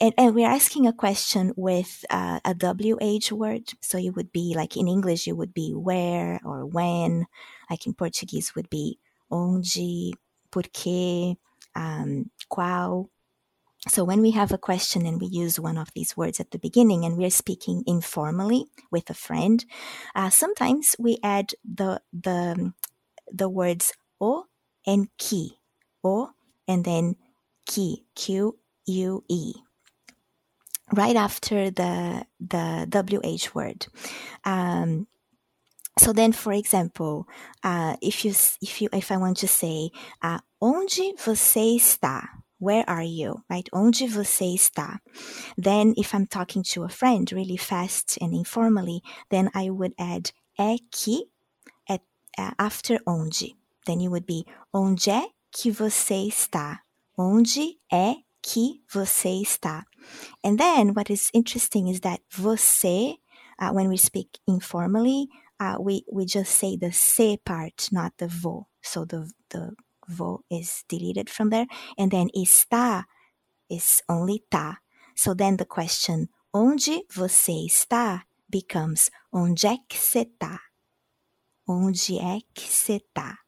Speaker 5: And, and we're asking a question with uh, a WH word. So it would be like in English, it would be where or when. Like in Portuguese, would be onde, porquê, um, qual. So when we have a question and we use one of these words at the beginning and we're speaking informally with a friend, uh, sometimes we add the the the words o and que, o and then que, q u e, right after the the wh word. Um, so then, for example, uh, if you if you if I want to say uh, onde você está, where are you, right? Onde você está? Then, if I'm talking to a friend really fast and informally, then I would add é que at, uh, after onde. Then you would be onde é que você está? Onde é que você está? And then what is interesting is that você, uh, when we speak informally, uh, we, we just say the se part, not the vo. So the, the vo is deleted from there. And then está is only tá. So then the question, onde você está, becomes onde é que você tá? Onde é que você tá?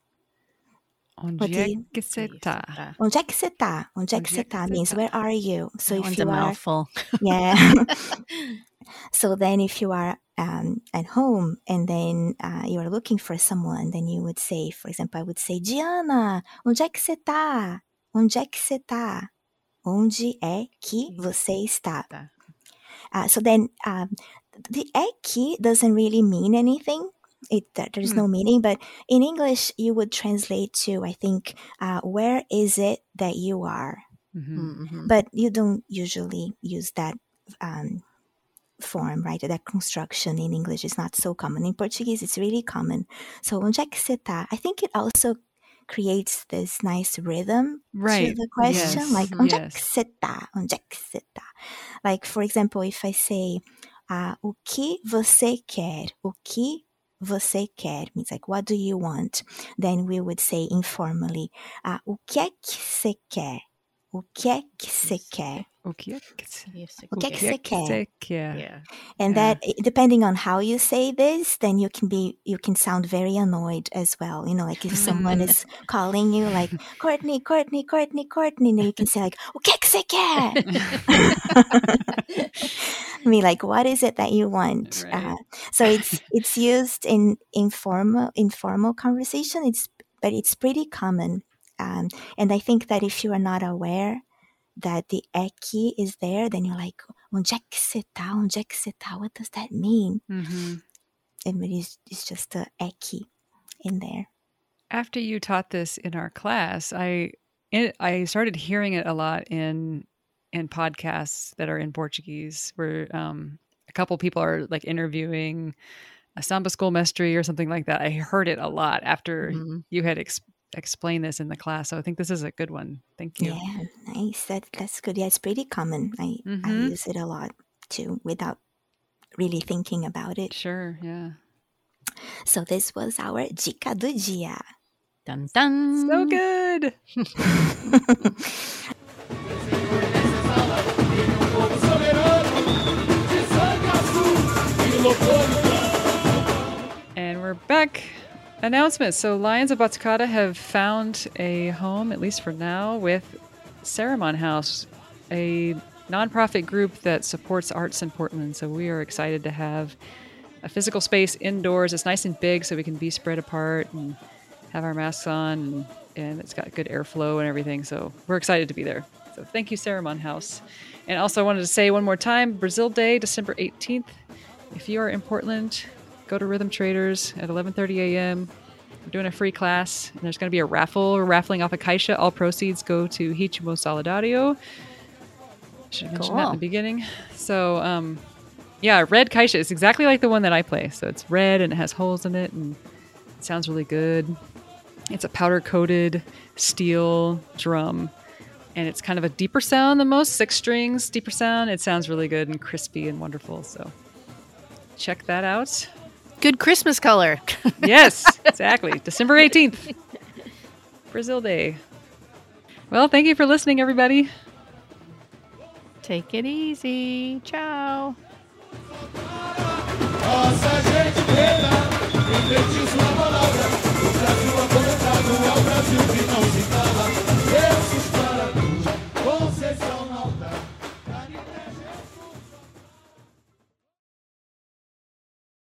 Speaker 2: Onde é que você tá?
Speaker 5: Onde é que você tá? Onde é que você
Speaker 2: que
Speaker 5: tá means where are you? So if
Speaker 1: one's
Speaker 5: you
Speaker 1: a
Speaker 5: are
Speaker 1: mouthful.
Speaker 5: Yeah. so then, if you are um, at home and then uh, you are looking for someone, then you would say, for example, I would say, Diana, onde é que você tá? Onde é que você tá? Onde é que você está? Uh, so then, um, the é que doesn't really mean anything. It there- there's no meaning, but in English, you would translate to, I think, uh, where is it that you are?
Speaker 2: Mhm.
Speaker 1: Mhm.
Speaker 5: but you don't usually use that um, form, right? That construction in English is not so common. In Portuguese, it's really common. So, onde é que você tá? I think it also creates this nice rhythm to the question,
Speaker 2: Yes.
Speaker 5: like onde é que
Speaker 2: Yes.
Speaker 5: você tá? Onde é que você tá? Like, for example, if I say, uh, o que você quer? O que você quer? Means like, what do you want? Then we would say informally, uh, o que é que você quer? O que é que você quer?
Speaker 2: O que é que você
Speaker 5: O que é que
Speaker 2: o
Speaker 5: quer?
Speaker 1: Yeah.
Speaker 5: And
Speaker 2: Yeah.
Speaker 5: that, depending on how you say this, then you can be, you can sound very annoyed as well. You know, like if someone is calling you, like Courtney, Courtney, Courtney, Courtney, then you can say like, o que é que você quer? I mean, like, what is it that you want?
Speaker 2: Right.
Speaker 5: Uh, so it's it's used in informal informal conversation. It's but it's pretty common, um, and I think that if you are not aware that the eki is there, then you're like, onde é que você tá? Onde é que você tá? What does that mean?
Speaker 2: Mhm.
Speaker 5: And it is it's just the eki in there.
Speaker 2: After you taught this in our class, I it, I started hearing it a lot in and podcasts that are in Portuguese where um, a couple people are like interviewing a samba school mestre or something like that. I heard it a lot after
Speaker 1: Mhm.
Speaker 2: you had ex- explained this in the class. So I think this is a good one. Thank you.
Speaker 5: Yeah, nice. That that's good. Yeah, it's pretty common. I I
Speaker 2: Mhm.
Speaker 5: use it a lot too without really thinking about it.
Speaker 2: Sure. Yeah.
Speaker 5: So this was our dica do dia.
Speaker 1: Dun dun.
Speaker 2: So good. And we're back. Announcements. So Lions of Batucada have found a home, at least for now, with Saramon House, a nonprofit group that supports arts in Portland. So we are excited to have a physical space indoors. It's nice and big, so we can be spread apart and have our masks on, and, and it's got good airflow and everything. So we're excited to be there. So thank you, Saramon House. And also, I wanted to say one more time Brazil Day, December 18th. If you are in Portland, go to Rhythm Traders at 11:30 a.m. We're doing a free class, and there's going to be a raffle. We're raffling off a Caixa. All proceeds go to Ritmo Solidario. Should have mentioned that in the beginning. So, um, yeah, red Caixa is exactly like the one that I play. So it's red and it has holes in it, and it sounds really good. It's a powder coated steel drum, and it's kind of a deeper sound than most six strings, deeper sound. It sounds really good and crispy and wonderful. So check that out.
Speaker 1: Good Christmas color.
Speaker 2: Yes, exactly. December 18th, Brazil Day. Well, thank you for listening, everybody.
Speaker 1: Take it easy. Ciao.